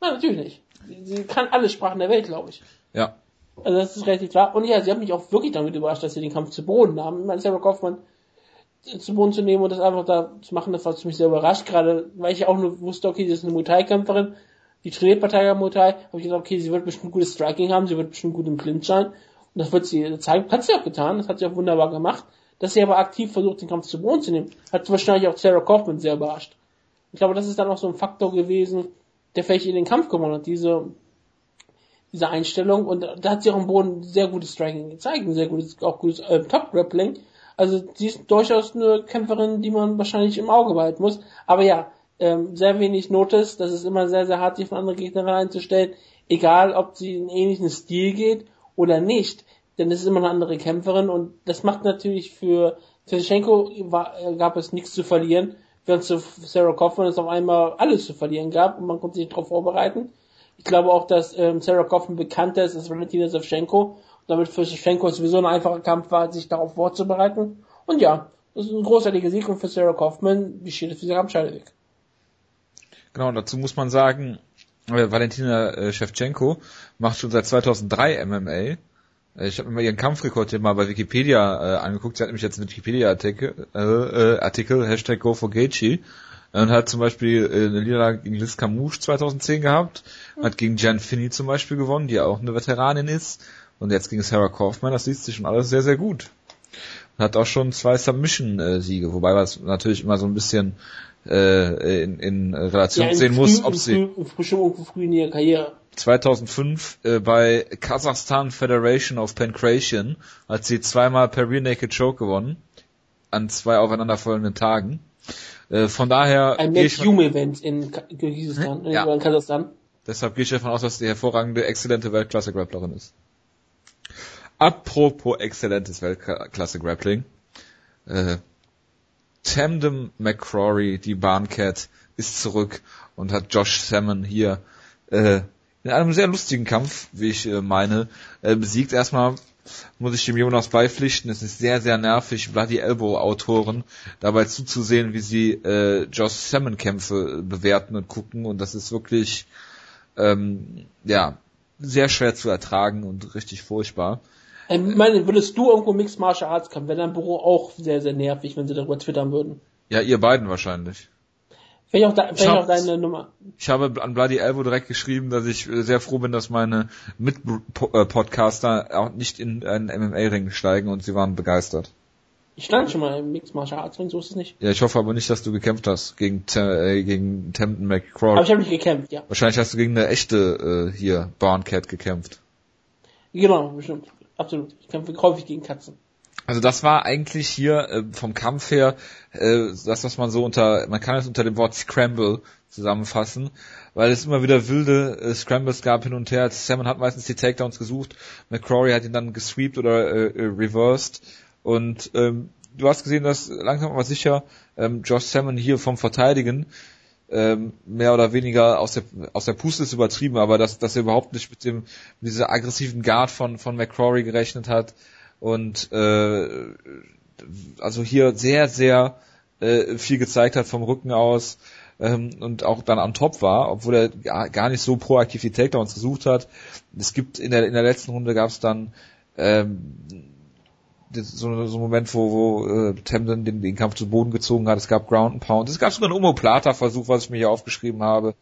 Na, natürlich nicht. Sie kann alle Sprachen der Welt, glaube ich. Ja. Also das ist relativ klar. Und ja, sie hat mich auch wirklich damit überrascht, dass sie den Kampf zu Boden haben. Ich meine, Sarah Kaufmann zu Boden zu nehmen und das einfach da zu machen, das hat mich sehr überrascht, gerade weil ich ja auch nur wusste, okay, sie ist eine Muay Thai-Kämpferin die trainiert Muay Thai, habe ich gesagt, okay, sie wird bestimmt gutes Striking haben, sie wird bestimmt gut im Clinch sein. Und das wird sie zeigen. Hat sie auch getan, das hat sie auch wunderbar gemacht. Dass sie aber aktiv versucht, den Kampf zu Boden zu nehmen, hat wahrscheinlich auch Sarah Kaufman sehr überrascht. Ich glaube, das ist dann auch so ein Faktor gewesen, der vielleicht in den Kampf gewonnen hat, diese, diese Einstellung. Und da hat sie auch im Boden sehr gutes Striking gezeigt, ein sehr gutes, auch gutes äh, Top-Grappling. Also sie ist durchaus eine Kämpferin, die man wahrscheinlich im Auge behalten muss. Aber ja, ähm, sehr wenig Notice. Das ist immer sehr, sehr hart, sich von anderen Gegnern einzustellen. Egal, ob sie in ähnlichen Stil geht oder nicht. Denn es ist immer eine andere Kämpferin und das macht natürlich für Tschenko äh, gab es nichts zu verlieren, während zu Sarah Kaufman es auf einmal alles zu verlieren gab und man konnte sich darauf vorbereiten. Ich glaube auch, dass ähm, Sarah Kaufman bekannter ist als Valentina Shevchenko. Und damit für Shevchenko sowieso ein einfacher Kampf war, sich darauf vorzubereiten. Und ja, das ist ein großartiger Sieg und für Sarah Kaufman, wie steht es für sie am Scheideweg? Genau, und dazu muss man sagen, äh, Valentina äh, Shevchenko macht schon seit 2003 MMA. Äh, ich habe mir mal ihren Kampfrekord hier mal bei Wikipedia äh, angeguckt. Sie hat nämlich jetzt einen Wikipedia-Artikel, äh, äh, Artikel, Hashtag GoForGeichi, und hat zum Beispiel äh, eine Niederlage gegen Liz Camouche 2010 gehabt, hat gegen Jan Finney zum Beispiel gewonnen, die ja auch eine Veteranin ist, und jetzt gegen Sarah Kaufman, das liest sich schon alles sehr, sehr gut. Und hat auch schon zwei Submission-Siege, wobei es natürlich immer so ein bisschen äh, in, in Relation ja, sehen früh, muss, ob sie früh, früh, früh in ihrer Karriere 2005 äh, bei Kasachstan Federation of Pancration hat sie zweimal per Rear Naked Choke gewonnen an zwei aufeinanderfolgenden Tagen. Äh, von daher ein Match Hume Event in Kirgisistan, ja. in Kasachstan. Deshalb gehe ich davon aus, dass sie hervorragende, exzellente Weltklasse Grapplerin ist. Apropos exzellentes Weltklasse Grappling. Äh, Tamden McCrory, die Barncat, ist zurück und hat Josh Salmon hier äh, in einem sehr lustigen Kampf, wie ich äh, meine, äh, besiegt. Erstmal muss ich dem Jonas beipflichten, es ist sehr, sehr nervig, Bloody Elbow-Autoren dabei zuzusehen, wie sie äh, Josh Salmon-Kämpfe bewerten und gucken und das ist wirklich ähm, ja sehr schwer zu ertragen und richtig furchtbar. Ähm, meine, würdest du irgendwo Mixed Martial Arts kämpfen, wäre dein Büro auch sehr, sehr nervig, wenn sie darüber twittern würden. Ja, ihr beiden wahrscheinlich. Wäre auch, wär auch deine Nummer. Ich habe an Bloody Elbow direkt geschrieben, dass ich äh, sehr froh bin, dass meine Mit-Podcaster auch nicht in einen MMA-Ring steigen und sie waren begeistert. Ich stand schon mal im Mixed Martial Arts Ring, so ist es nicht. Ja, ich hoffe aber nicht, dass du gekämpft hast gegen, äh, gegen Tempton McCraw. Aber ich habe nicht gekämpft, ja. Wahrscheinlich hast du gegen eine echte äh, hier Barncat gekämpft. Genau, bestimmt absolut. Ich kämpfe häufig gegen Katzen. Also das war eigentlich hier äh, vom Kampf her äh, das, was man so unter, man kann es unter dem Wort Scramble zusammenfassen, weil es immer wieder wilde äh, Scrambles gab hin und her. Salmon hat meistens die Takedowns gesucht, McCrory hat ihn dann gesweept oder äh, äh, reversed und ähm, du hast gesehen, dass langsam aber sicher ähm, Josh Salmon hier vom Verteidigen ähm, mehr oder weniger aus der aus der Puste ist übertrieben, aber dass, dass er überhaupt nicht mit dem mit dieser aggressiven Guard von von McCrory gerechnet hat und äh, also hier sehr sehr äh, viel gezeigt hat vom Rücken aus ähm, und auch dann am Top war, obwohl er gar nicht so proaktiv die Takedowns gesucht hat. Es gibt in der in der letzten Runde gab es dann ähm, so, so ein Moment, wo, wo äh, Temden den, den Kampf zu Boden gezogen hat. Es gab Ground and Pound. Es gab sogar einen Omoplata-Versuch, was ich mir hier aufgeschrieben habe.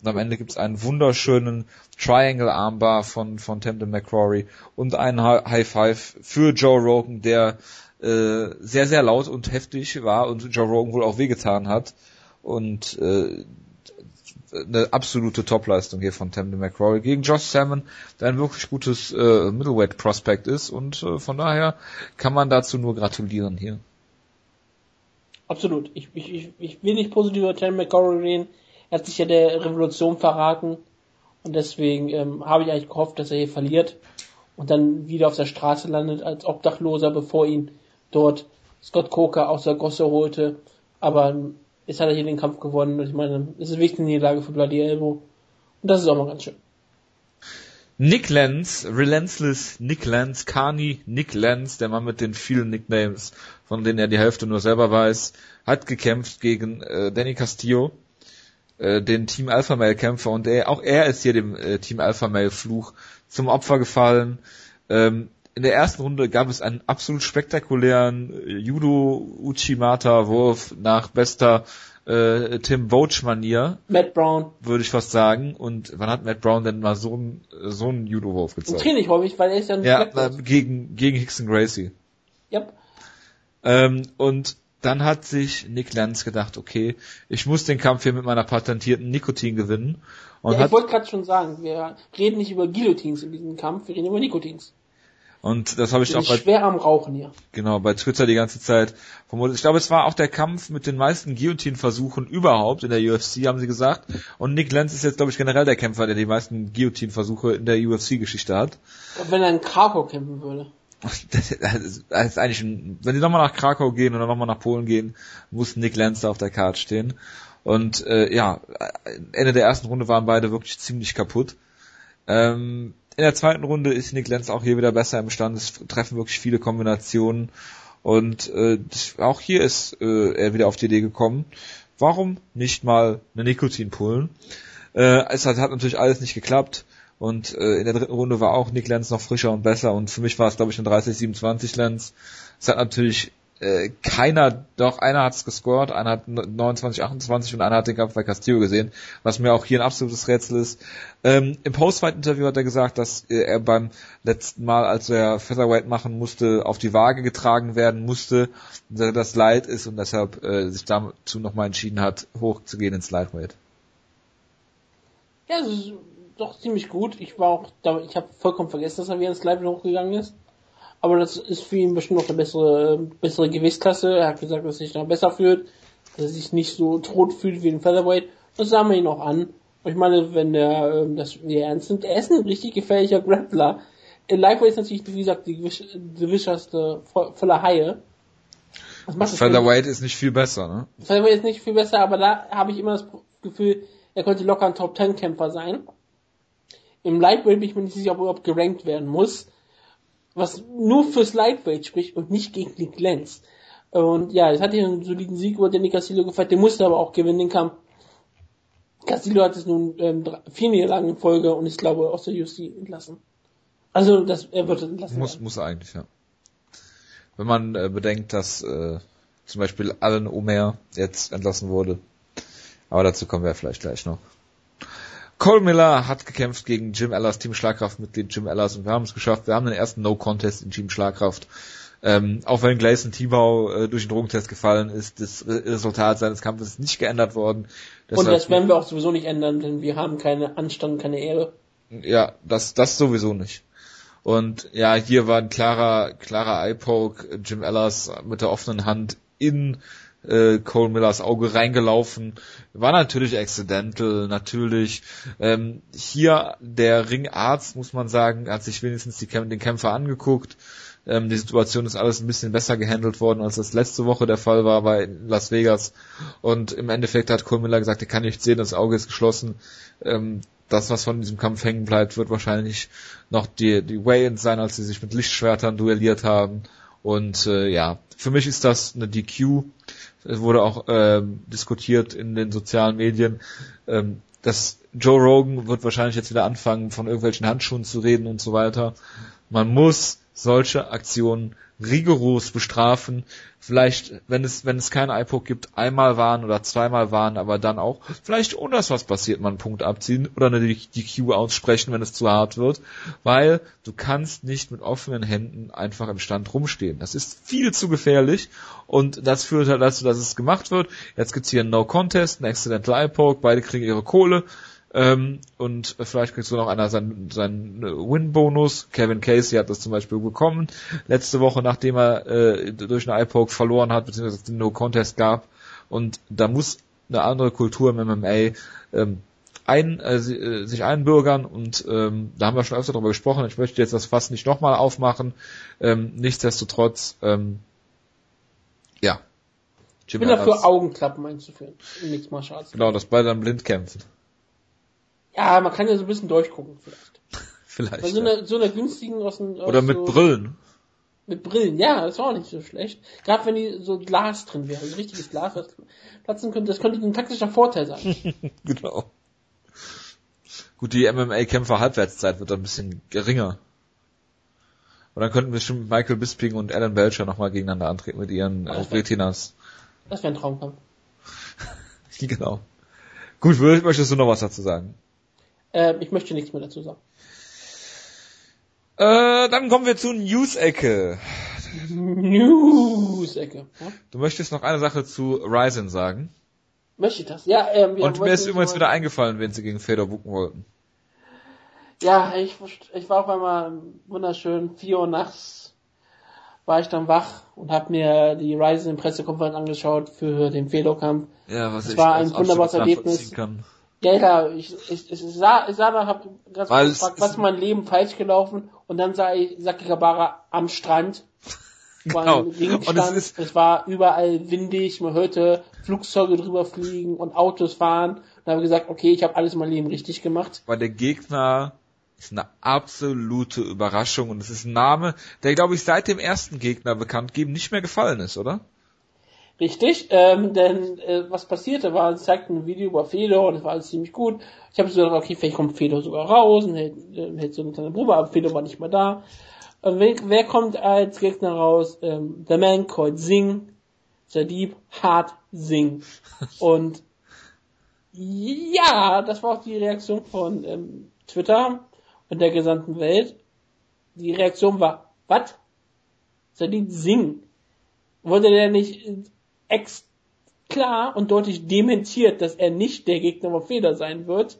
Und am Ende gibt es einen wunderschönen Triangle-Armbar von, von Temden McCrory und einen High Five für Joe Rogan, der äh, sehr, sehr laut und heftig war und Joe Rogan wohl auch wehgetan hat. Und äh, eine absolute Topleistung hier von Tamden McCrory gegen Josh Salmon, der ein wirklich gutes äh, Middleweight Prospect ist und äh, von daher kann man dazu nur gratulieren hier. Absolut. Ich, ich, ich will nicht positiv über Tamden McCrory reden. Er hat sich ja der Revolution verraten und deswegen ähm, habe ich eigentlich gehofft, dass er hier verliert und dann wieder auf der Straße landet als Obdachloser, bevor ihn dort Scott Coker aus der Gosse holte. Aber Jetzt hat er hier den Kampf gewonnen und ich meine, es ist wichtig in die Lage für Bloody Elbow. Und das ist auch mal ganz schön. Nick Lenz, Relentless Nick Lenz, Carney Nick Lenz, der Mann mit den vielen Nicknames, von denen er die Hälfte nur selber weiß, hat gekämpft gegen äh, Danny Castillo, äh, den Team Alpha Male Kämpfer und er, auch er ist hier dem äh, Team Alpha Male Fluch zum Opfer gefallen. Ähm, in der ersten Runde gab es einen absolut spektakulären äh, Judo Uchimata Wurf nach bester äh, Tim Boach Manier. Matt Brown. Würde ich fast sagen. Und wann hat Matt Brown denn mal so einen so einen Judo Wurf gezeigt? Training häufig, weil er ist ja ein Ja, äh, gegen gegen Hickson Gracie. Yep. Ähm, und dann hat sich Nick Lenz gedacht, okay, ich muss den Kampf hier mit meiner patentierten Nikotin gewinnen. Und ja, ich wollte gerade schon sagen, wir reden nicht über Guillotines in diesem Kampf, wir reden über Nikotins. Und das habe ich auch bei schwer am Rauchen hier. Genau, bei Twitter die ganze Zeit vermutet. Ich glaube, es war auch der Kampf mit den meisten Guillotine-Versuchen überhaupt in der UFC, haben sie gesagt. Und Nick Lenz ist jetzt, glaube ich, generell der Kämpfer, der die meisten Guillotine-Versuche in der UFC-Geschichte hat. Wenn er in Krakau kämpfen würde. Das ist, das ist eigentlich ein, wenn sie nochmal nach Krakau gehen oder nochmal nach Polen gehen, muss Nick Lenz da auf der Karte stehen. Und äh, ja, Ende der ersten Runde waren beide wirklich ziemlich kaputt. Ähm, in der zweiten Runde ist Nick Lenz auch hier wieder besser im Stand. Es treffen wirklich viele Kombinationen. Und äh, auch hier ist äh, er wieder auf die Idee gekommen, warum nicht mal eine Nikotin pullen? Äh, es hat, hat natürlich alles nicht geklappt. Und äh, in der dritten Runde war auch Nick Lenz noch frischer und besser. Und für mich war es, glaube ich, ein 30-27 Lenz. Es hat natürlich äh, keiner, doch einer hat es gescored, einer hat 29, 28 und einer hat den Kampf bei Castillo gesehen, was mir auch hier ein absolutes Rätsel ist. Ähm, Im Postfight-Interview hat er gesagt, dass äh, er beim letzten Mal, als er Featherweight machen musste, auf die Waage getragen werden musste, dass das Light ist und deshalb äh, sich dazu nochmal entschieden hat, hochzugehen ins Lightweight. Ja, das ist doch ziemlich gut. Ich war auch, ich habe vollkommen vergessen, dass er wieder ins Lightweight hochgegangen ist aber das ist für ihn bestimmt noch eine bessere, bessere Gewichtsklasse. Er hat gesagt, dass er sich noch besser fühlt, dass er sich nicht so tot fühlt wie ein Featherweight. Das sah man ihn auch an. Und ich meine, wenn er ähm, das nee, ernst nimmt, er ist ein richtig gefährlicher Grappler. In Lightweight ist natürlich, wie gesagt, die gewischerste voller Haie. Featherweight ist nicht viel besser, ne? Featherweight ist nicht viel besser, aber da habe ich immer das Gefühl, er könnte locker ein Top Ten Kämpfer sein. Im Lightweight bin ich mir nicht sicher, ob er überhaupt gerankt werden muss was nur fürs Lightweight spricht und nicht gegen Nick Lenz. Und ja, es hatte einen soliden Sieg über Danny Castillo gefällt, der musste aber auch gewinnen den Kampf. Castillo hat es nun ähm, vier Niederlagen in Folge und ich glaube aus der UFC entlassen. Also das, er wird entlassen. Muss, werden. muss eigentlich, ja. Wenn man äh, bedenkt, dass äh, zum Beispiel Alan Omer jetzt entlassen wurde. Aber dazu kommen wir vielleicht gleich noch. Cole Miller hat gekämpft gegen Jim Ellers, Team Schlagkraft-Mitglied Jim Ellers und wir haben es geschafft. Wir haben den ersten No-Contest in Team Schlagkraft. Ähm, auch wenn Gleison Tibau äh, durch den Drogentest gefallen ist, das Resultat seines Kampfes ist nicht geändert worden. Deshalb, und das werden wir auch sowieso nicht ändern, denn wir haben keine Anstand, keine Ehre. Ja, das, das sowieso nicht. Und ja, hier war ein klarer, klarer Eye-Poke, Jim Ellers mit der offenen Hand in äh, Cole Millers Auge reingelaufen. War natürlich accidental, natürlich. Ähm, hier der Ringarzt, muss man sagen, hat sich wenigstens die, den Kämpfer angeguckt. Ähm, die Situation ist alles ein bisschen besser gehandelt worden, als das letzte Woche der Fall war bei Las Vegas. Und im Endeffekt hat Cole Miller gesagt, er kann nicht sehen, das Auge ist geschlossen. Ähm, das, was von diesem Kampf hängen bleibt, wird wahrscheinlich noch die, die Way-Ins sein, als sie sich mit Lichtschwertern duelliert haben. Und äh, ja, für mich ist das eine DQ. Es wurde auch ähm, diskutiert in den sozialen Medien. Ähm, dass Joe Rogan wird wahrscheinlich jetzt wieder anfangen, von irgendwelchen Handschuhen zu reden und so weiter. Man muss solche Aktionen rigoros bestrafen. Vielleicht, wenn es, wenn es keinen iPod gibt, einmal warnen oder zweimal warnen, aber dann auch vielleicht ohne dass was passiert, mal einen Punkt abziehen oder eine DQ aussprechen, wenn es zu hart wird, weil du kannst nicht mit offenen Händen einfach im Stand rumstehen. Das ist viel zu gefährlich und das führt halt dazu, dass es gemacht wird. Jetzt gibt's hier einen No Contest, einen Accidental Poke, beide kriegen ihre Kohle ähm, und vielleicht kriegt so noch einer seinen, seinen Win-Bonus. Kevin Casey hat das zum Beispiel bekommen. Letzte Woche, nachdem er äh, durch eine Eye-Poke verloren hat, beziehungsweise es den No-Contest gab. Und da muss eine andere Kultur im MMA ähm, ein, äh, äh, sich einbürgern und ähm, da haben wir schon öfter darüber gesprochen. Ich möchte jetzt das Fass nicht nochmal aufmachen. Ähm, nichtsdestotrotz, ähm, ja. Jim ich bin dafür Augenklappen einzuführen. Mixed Martial. Genau, dass beide dann blind kämpfen. Ja, man kann ja so ein bisschen durchgucken vielleicht. vielleicht. Bei so, ja. einer, so einer günstigen aus dem Oder mit so, Brillen. Mit Brillen, ja, das war auch nicht so schlecht. Gerade wenn die so Glas drin wäre, also richtiges Glas, was platzen könnte, das könnte ein taktischer Vorteil sein. genau. Gut, die MMA-Kämpfer Halbwertszeit wird ein bisschen geringer. Und dann könnten bestimmt Michael Bisping und Alan Belcher nochmal gegeneinander antreten mit ihren äh, Retinas. Das wäre ein Traumkampf. genau. Gut, möchtest du noch was dazu sagen? Äh, ich möchte nichts mehr dazu sagen. Äh, dann kommen wir zur News-Ecke. News-Ecke. Ja? Du möchtest noch eine Sache zu Ryzen sagen? Möchte ich das? Ja, ähm, Und mir ist übrigens wieder eingefallen, wen sie gegen Feder buchen wollten. Ja, ich, ich war auf einmal wunderschön, 4 Uhr nachts war ich dann wach und habe mir die Ryzen Pressekonferenz angeschaut für den Fedor-Kampf. Ja, was es war ein wunderbares Erlebnis. Kann. Ja, ja, ich, ich, ich sah, ich sah da, hab ganz Weil gefragt, was ist mein Leben falsch gelaufen und dann sah ich Saki Kabara am Strand. Genau. Und es, ist es war überall windig, man hörte Flugzeuge drüber fliegen und Autos fahren. Und habe gesagt, okay, ich habe alles in meinem Leben richtig gemacht. Weil der Gegner ist eine absolute Überraschung und es ist ein Name, der glaube ich seit dem ersten Gegner bekannt geben nicht mehr gefallen ist, oder? Richtig, ähm, denn äh, was passierte war, es zeigte ein Video über Fedor und es war alles ziemlich gut. Ich habe so gedacht, okay, vielleicht kommt Fedor sogar raus und hält, äh, hält so eine kleine Probe, aber Fedor war nicht mehr da. Äh, wer, wer kommt als Gegner raus? Ähm, The Man called Singh, Sadib Hart Singh. Und ja, das war auch die Reaktion von ähm, Twitter und der gesamten Welt. Die Reaktion war, was? Sadib Singh? Wurde der nicht ex klar und deutlich dementiert, dass er nicht der Gegner von Feder sein wird,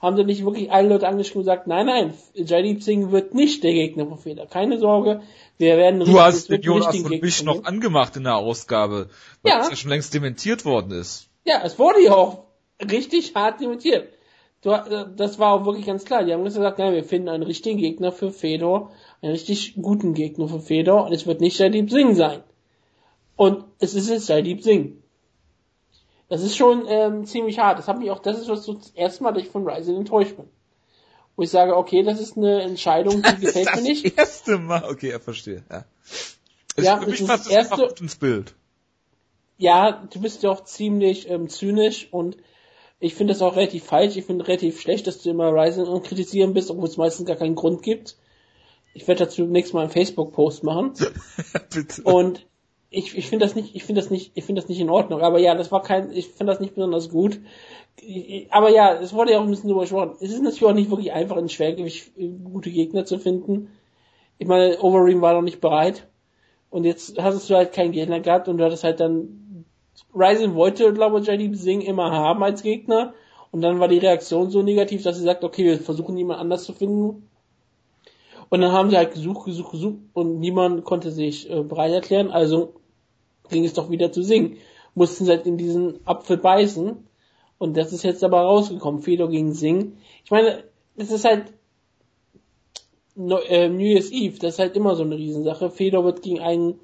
haben sie nicht wirklich alle Leute angeschrieben und gesagt, nein, nein, Jaideep Singh wird nicht der Gegner von Feder. Keine Sorge, wir werden Du hast den Jonas und mich noch angemacht in der Ausgabe, weil ja. es ja schon längst dementiert worden ist. Ja, es wurde ja auch richtig hart dementiert. Das war auch wirklich ganz klar. Die haben gesagt, nein, wir finden einen richtigen Gegner für Fedor, einen richtig guten Gegner für Fedor und es wird nicht Jaideep Singh sein. Und es ist jetzt Jaideep Singh. Das ist schon ähm, ziemlich hart. Das hat mich auch, das ist was so das erste Mal, dass ich von Ryzen enttäuscht bin. Wo ich sage, okay, das ist eine Entscheidung, die gefällt das mir nicht. Das erste Mal, okay, er verstehe. Ja, es ja für mich passt das erste, gut ins Bild. Ja, du bist ja auch ziemlich ähm, zynisch und ich finde das auch relativ falsch. Ich finde relativ schlecht, dass du immer Ryzen und kritisieren bist, obwohl es meistens gar keinen Grund gibt. Ich werde dazu nächstes Mal einen Facebook-Post machen. Bitte. Und ich, ich finde das nicht, ich finde das nicht, ich finde das nicht in Ordnung. Aber ja, das war kein, ich finde das nicht besonders gut. Aber ja, es wurde ja auch ein bisschen drüber gesprochen. Es ist natürlich auch nicht wirklich einfach, in Schwergewicht äh, gute Gegner zu finden. Ich meine, Overeem war noch nicht bereit. Und jetzt hast du halt keinen Gegner gehabt und du hattest halt dann, Ryzen wollte, glaube ich, JD Singh immer haben als Gegner. Und dann war die Reaktion so negativ, dass sie sagt, okay, wir versuchen jemand anders zu finden. Und dann haben sie halt gesucht, gesucht, gesucht und niemand konnte sich äh, bereit erklären. Also ging es doch wieder zu singen. Mussten sie halt in diesen Apfel beißen. Und das ist jetzt aber rausgekommen. Fedor gegen Sing. Ich meine, es ist halt äh, New Year's Eve. Das ist halt immer so eine Riesensache. Fedor wird gegen einen,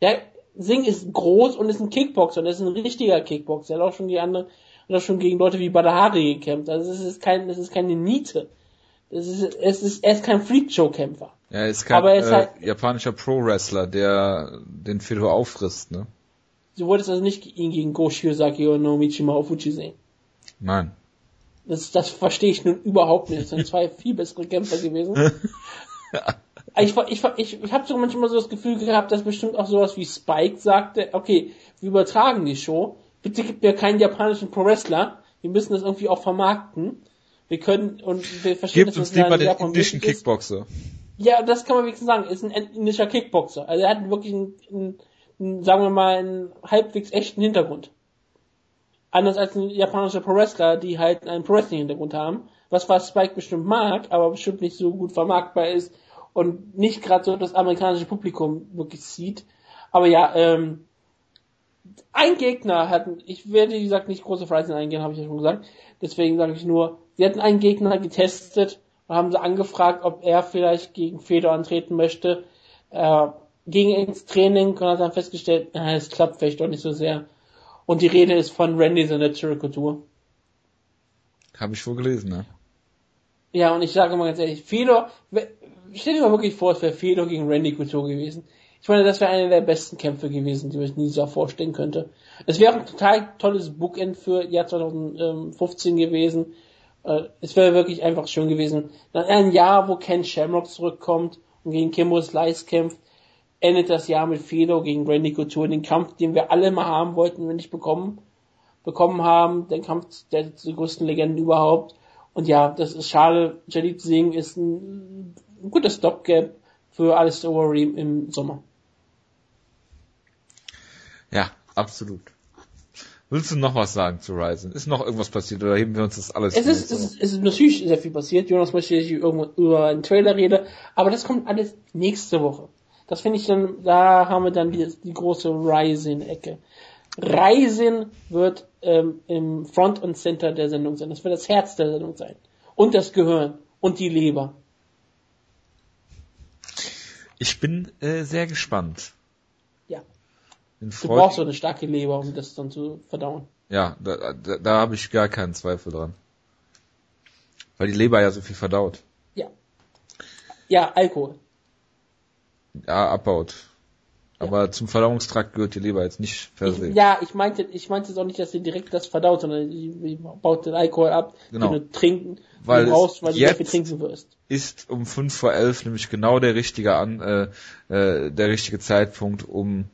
ja, Sing ist groß und ist ein Kickboxer und ist ein richtiger Kickboxer. Er hat auch schon die andere, hat auch schon gegen Leute wie Badahari gekämpft. Also es ist kein, es ist keine Niete. Das ist, es ist, er ist kein Freakshow-Kämpfer. Ja, er ist kein aber er ist äh, halt, japanischer Pro-Wrestler, der den Fedor auffrisst, ne? Du wolltest also nicht ihn gegen Go Shiozaki oder Nomichi Maofuchi sehen? Nein. Das, das verstehe ich nun überhaupt nicht. Das sind zwei viel bessere Kämpfer gewesen. ich, ich, ich, ich habe so manchmal so das Gefühl gehabt, dass bestimmt auch sowas wie Spike sagte, okay, wir übertragen die Show, bitte gib mir keinen japanischen Pro-Wrestler, wir müssen das irgendwie auch vermarkten. Wir können, und wir verstehen, Gibt uns lieber den indischen Kickboxer. Ja, das kann man wenigstens sagen. Ist ein indischer Kickboxer. Also er hat wirklich einen, einen, einen, sagen wir mal, einen halbwegs echten Hintergrund. Anders als ein japanischer Pro Wrestler, die halt einen Pro Wrestling Hintergrund haben. Was was Spike bestimmt mag, aber bestimmt nicht so gut vermarktbar ist und nicht gerade so das amerikanische Publikum wirklich sieht. Aber ja, ähm, ein Gegner hatten, ich werde wie gesagt nicht große Freizeit eingehen, habe ich ja schon gesagt. Deswegen sage ich nur, sie hatten einen Gegner getestet und haben sie angefragt, ob er vielleicht gegen Fedor antreten möchte. Äh, ging ins Training und hat dann festgestellt, äh, es klappt vielleicht doch nicht so sehr. Und die Rede ist von Randy the Natural Couture. Habe ich wohl gelesen, ne? Ja, und ich sage mal ganz ehrlich, Fedor, stell dir mal wirklich vor, es wäre Fedor gegen Randy Couture gewesen. Ich meine, das wäre einer der besten Kämpfe gewesen, die man sich nie so vorstellen könnte. Es wäre ein total tolles Bookend für Jahr 2015 gewesen. Äh, es wäre wirklich einfach schön gewesen. Dann ein Jahr, wo Ken Shamrock zurückkommt und gegen Kimbo Slice kämpft, endet das Jahr mit Fedor gegen Randy Couture, den Kampf, den wir alle mal haben wollten, wenn nicht bekommen, bekommen haben, den Kampf der, der größten Legenden überhaupt. Und ja, das ist schade. Jadid Singh ist ein, ein guter Stopgap für Alistair Overeem im Sommer. Ja, absolut. Willst du noch was sagen zu Ryzen? Ist noch irgendwas passiert oder heben wir uns das alles? Es ist, es ist, es ist natürlich sehr viel passiert. Jonas möchte, dass ich irgendwo über einen Trailer rede, aber das kommt alles nächste Woche. Das finde ich dann, da haben wir dann die, die große Ryzen-Ecke. Ryzen wird ähm, im Front und Center der Sendung sein. Das wird das Herz der Sendung sein. Und das Gehirn und die Leber. Ich bin äh, sehr gespannt. Du brauchst so eine starke Leber, um das dann zu verdauen. Ja, da, da, da habe ich gar keinen Zweifel dran. Weil die Leber ja so viel verdaut. Ja. Ja, Alkohol. Ja, abbaut. Aber zum Verdauungstrakt gehört die Leber jetzt nicht per se. Ja, ich meinte, ich meinte jetzt auch nicht, dass sie direkt das verdaut, sondern die, die baut den Alkohol ab, Genau. den du trinken, Weil du brauchst, weil du jetzt- sehr viel trinken wirst. Ist um fünf vor elf nämlich genau der richtige an, äh, äh, der richtige Zeitpunkt, um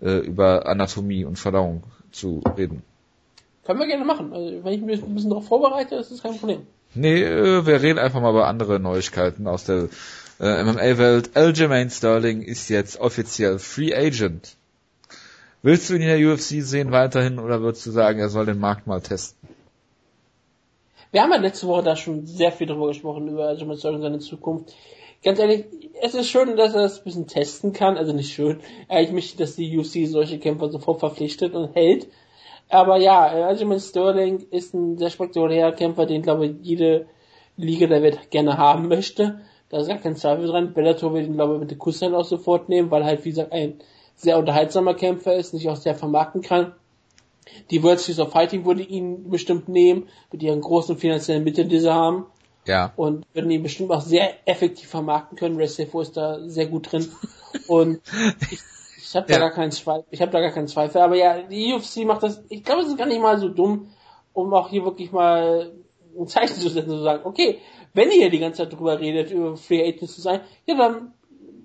äh, über Anatomie und Verdauung zu reden. Können wir gerne machen. Also, wenn ich mich ein bisschen darauf vorbereite, ist das kein Problem. Nee, äh, wir reden einfach mal über andere Neuigkeiten aus der äh, MMA-Welt. Aljamain Sterling ist jetzt offiziell Free Agent. Willst du ihn in der UFC sehen weiterhin oder würdest du sagen, er soll den Markt mal testen? Wir haben ja letzte Woche da schon sehr viel drüber gesprochen, über Aljamain Sterling und seine Zukunft. Ganz ehrlich, es ist schön, dass er das ein bisschen testen kann. Also nicht schön. Möchte, ich, dass die UFC solche Kämpfer sofort verpflichtet und hält. Aber ja, Aljamain Sterling ist ein sehr spektakulärer Kämpfer, den, glaube ich, jede Liga der Welt gerne haben möchte. Da ist gar kein Zweifel dran. Bellator wird ihn, glaube ich, mit den Kusshand auch sofort nehmen, weil halt, wie gesagt, ein sehr unterhaltsamer Kämpfer ist, sich auch sehr vermarkten kann. Die World Series of Fighting würde ihn bestimmt nehmen, mit ihren großen finanziellen Mitteln, die sie haben. Ja. Und würden ihn bestimmt auch sehr effektiv vermarkten können. Wrestlefo ist da sehr gut drin. Und ich, ich habe da Ja. gar keinen Zweifel. Ich habe da gar keinen Zweifel. Aber ja, die UFC macht das. Ich glaube, es ist gar nicht mal so dumm, um auch hier wirklich mal ein Zeichen zu setzen, zu sagen, okay, wenn ihr hier die ganze Zeit drüber redet, über Free Agents zu sein, ja, dann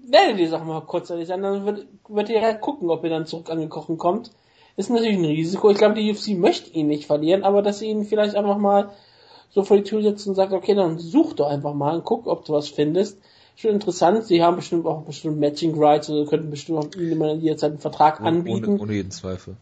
werdet ihr Sachen mal kurzzeitig sein, dann wird, wird ihr halt gucken, ob ihr dann zurück angekochen kommt. Ist natürlich ein Risiko. Ich glaube, die UFC möchte ihn nicht verlieren, aber dass sie ihn vielleicht einfach mal so vor die Tür setzt und sagt, okay, dann such doch einfach mal und guck, ob du was findest. Schon interessant. Sie haben bestimmt auch bestimmt Matching Rights oder könnten bestimmt auch immer jederzeit einen Vertrag anbieten. Ohne, ohne jeden Zweifel.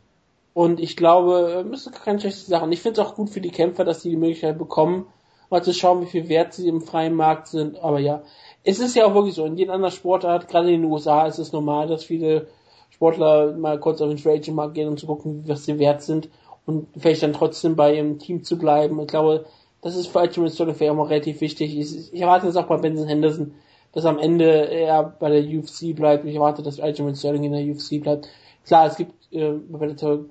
Und ich glaube, das ist keine schlechte Sache. Und ich finde es auch gut für die Kämpfer, dass sie die Möglichkeit bekommen, mal zu schauen, wie viel wert sie im freien Markt sind. Aber ja, es ist ja auch wirklich so. In jeder anderen Sportart, gerade in den USA, ist es normal, dass viele Sportler mal kurz auf den Free Agent Markt gehen, um zu gucken, was sie wert sind. Und vielleicht dann trotzdem bei ihrem Team zu bleiben. Ich glaube, das ist für Ultimate Sterling auch mal relativ wichtig. Ich, ich erwarte das auch bei Benson Henderson, dass am Ende er bei der UFC bleibt. Ich erwarte, dass Ultimate Sterling in der UFC bleibt. Klar, es gibt äh,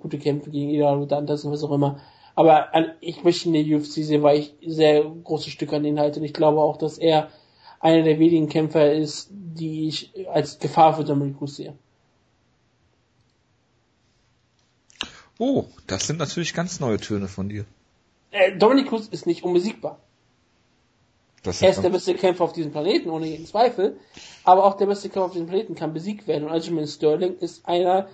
gute Kämpfe gegen Ida oder und was auch immer. Aber an, ich möchte in der UFC sehen, weil ich sehr große Stücke an ihn halte. Und ich glaube auch, dass er einer der wenigen Kämpfer ist, die ich als Gefahr für Dominic Cruz sehe. Oh, das sind natürlich ganz neue Töne von dir. Äh, Dominic Cruz ist nicht unbesiegbar. Das Er ist der beste Kämpfer auf diesem Planeten, ohne jeden Zweifel. Aber auch der beste Kämpfer auf diesem Planeten kann besiegt werden. Und Aljamain Sterling ist einer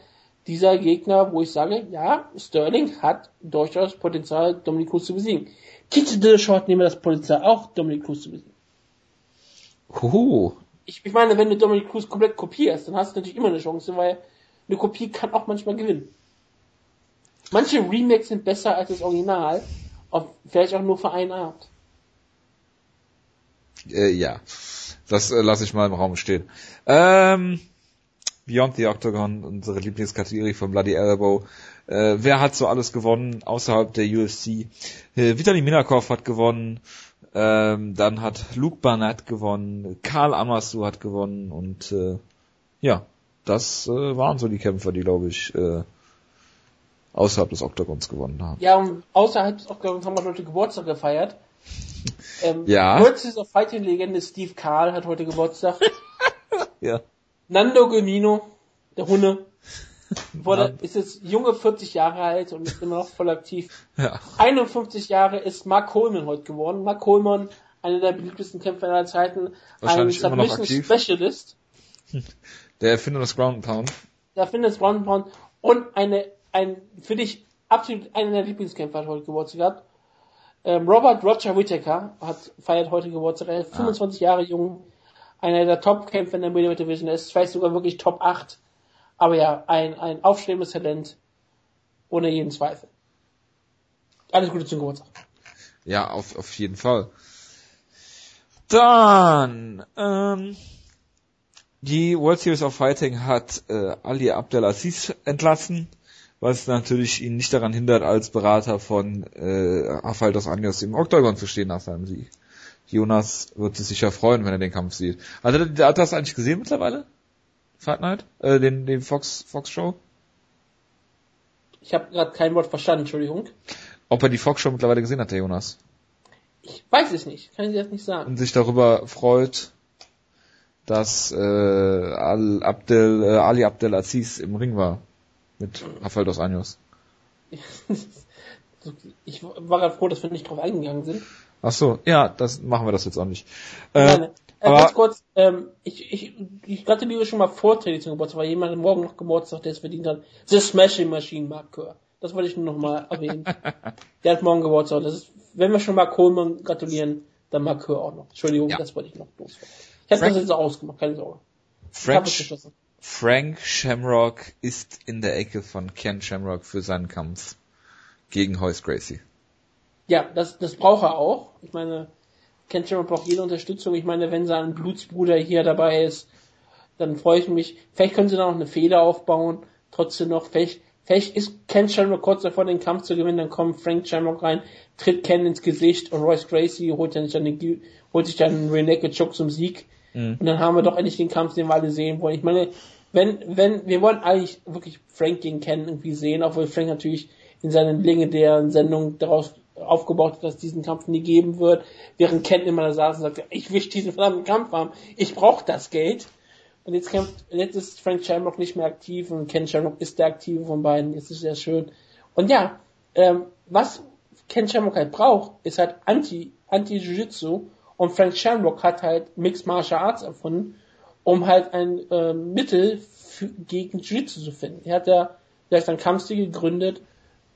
dieser Gegner, wo ich sage, ja, Sterling hat durchaus Potenzial, Dominic Cruz zu besiegen. Keith Dillashaw hat nämlich das Potenzial, auch Dominic Cruz zu besiegen. Oh, Ich, ich meine, wenn du Dominic Cruz komplett kopierst, dann hast du natürlich immer eine Chance, weil eine Kopie kann auch manchmal gewinnen. Manche Remakes sind besser als das Original, auf, vielleicht auch nur für einen Abend. äh, ja. Das äh, lasse ich mal im Raum stehen. Ähm, Beyond the Octagon, unsere Lieblingskategorie von Bloody Elbow. Äh, wer hat so alles gewonnen außerhalb der UFC? Äh, Vitali Minakov hat gewonnen. Ähm, dann hat Luke Barnett gewonnen. Karl Amasu hat gewonnen. Und äh, ja, das äh, waren so die Kämpfer, die, glaube ich, äh, außerhalb des Oktagons gewonnen haben. Ja, und außerhalb des Octagons haben wir heute Geburtstag gefeiert. Ähm, Ja. World Series of Fighting Legende Steve Carl hat heute Geburtstag. Ja. Nando Gemino, der Hunde, wurde, ist jetzt junge 40 Jahre alt und ist immer noch voll aktiv. Ja. 51 Jahre ist Mark Coleman heute geworden. Mark Coleman, einer der beliebtesten Kämpfer aller Zeiten, ein Submission. Specialist, Der Erfinder des Ground Pound. der findet Brown Brown und eine, ein, für dich absolut einer der Lieblingskämpfer hat heute Geburtstag gehabt. Ähm, Robert Roger Whittaker hat, feiert heute Geburtstag, er ist 25 Jahre jung, einer der Top-Kämpfer in der Middleweight Division, ist vielleicht sogar wirklich Top 8, aber ja, ein, ein aufstrebendes Talent, ohne jeden Zweifel. Alles Gute zum Geburtstag. Ja, auf, auf jeden Fall. Dann, ähm, die World Series of Fighting hat äh, Ali Abdelaziz entlassen, was natürlich ihn nicht daran hindert, als Berater von äh, Rafael dos Anjos im Octagon zu stehen nach seinem Sieg. Jonas wird sich sicher freuen, wenn er den Kampf sieht. Hat er, hat er das eigentlich gesehen mittlerweile? Fight Night? Äh, den, den Fox, Fox Show? Ich habe gerade kein Wort verstanden, Entschuldigung. Ob er die Fox Show mittlerweile gesehen hat, der Jonas? Ich weiß es nicht, kann ich dir das nicht sagen. Und sich darüber freut, dass äh, Al Abdel, äh, Ali Abdel Aziz im Ring war mit Rafael dos Anjos. ich war gerade froh, dass wir nicht drauf eingegangen sind. Ach so, ja, das machen wir das jetzt auch nicht. Äh, Nein, äh, ganz kurz, ähm, ich, ich, ich gratuliere schon mal vorträglich zum Geburtstag, weil jemand morgen noch Geburtstag, der es verdient hat. The Smashing Machine Markeur. Das wollte ich nur noch mal erwähnen. der hat morgen Geburtstag. Das ist, wenn wir schon mal Coleman gratulieren, dann Markeur auch noch. Entschuldigung, ja. das wollte ich noch loswerden. Ich habe das jetzt auch ausgemacht, keine Sorge. Frank, Frank Shamrock ist in der Ecke von Ken Shamrock für seinen Kampf gegen Hoyce Gracie. Ja, das, das braucht er auch. Ich meine, Ken Shamrock braucht jede Unterstützung. Ich meine, wenn sein Blutsbruder hier dabei ist, dann freue ich mich. Vielleicht können sie da noch eine Fehler aufbauen. Trotzdem noch, vielleicht, vielleicht ist Ken Shamrock kurz davor, den Kampf zu gewinnen, dann kommt Frank Shamrock rein, tritt Ken ins Gesicht und Royce Gracie holt, dann den, holt sich dann einen Reneked Choke zum Sieg. Mhm. Und dann haben wir doch endlich den Kampf, den wir alle sehen wollen. Ich meine, wenn, wenn, wir wollen eigentlich wirklich Frank gegen Ken irgendwie sehen, obwohl Frank natürlich in seinen legendären Sendungen daraus aufgebaut hat, dass es diesen Kampf nie geben wird, während Ken immer da saß und sagte, ich will diesen verdammten Kampf haben, ich brauche das Geld. Und jetzt kämpft, jetzt ist Frank Shamrock nicht mehr aktiv und Ken Shamrock ist der aktive von beiden, jetzt ist sehr schön. Und ja, ähm, was Ken Shamrock halt braucht, ist halt Anti, Anti-Jiu-Jitsu und Frank Shamrock hat halt Mixed Martial Arts erfunden, um halt ein äh, Mittel für, gegen Jiu-Jitsu zu finden. Er hat ja, hat dann Kampfstil gegründet,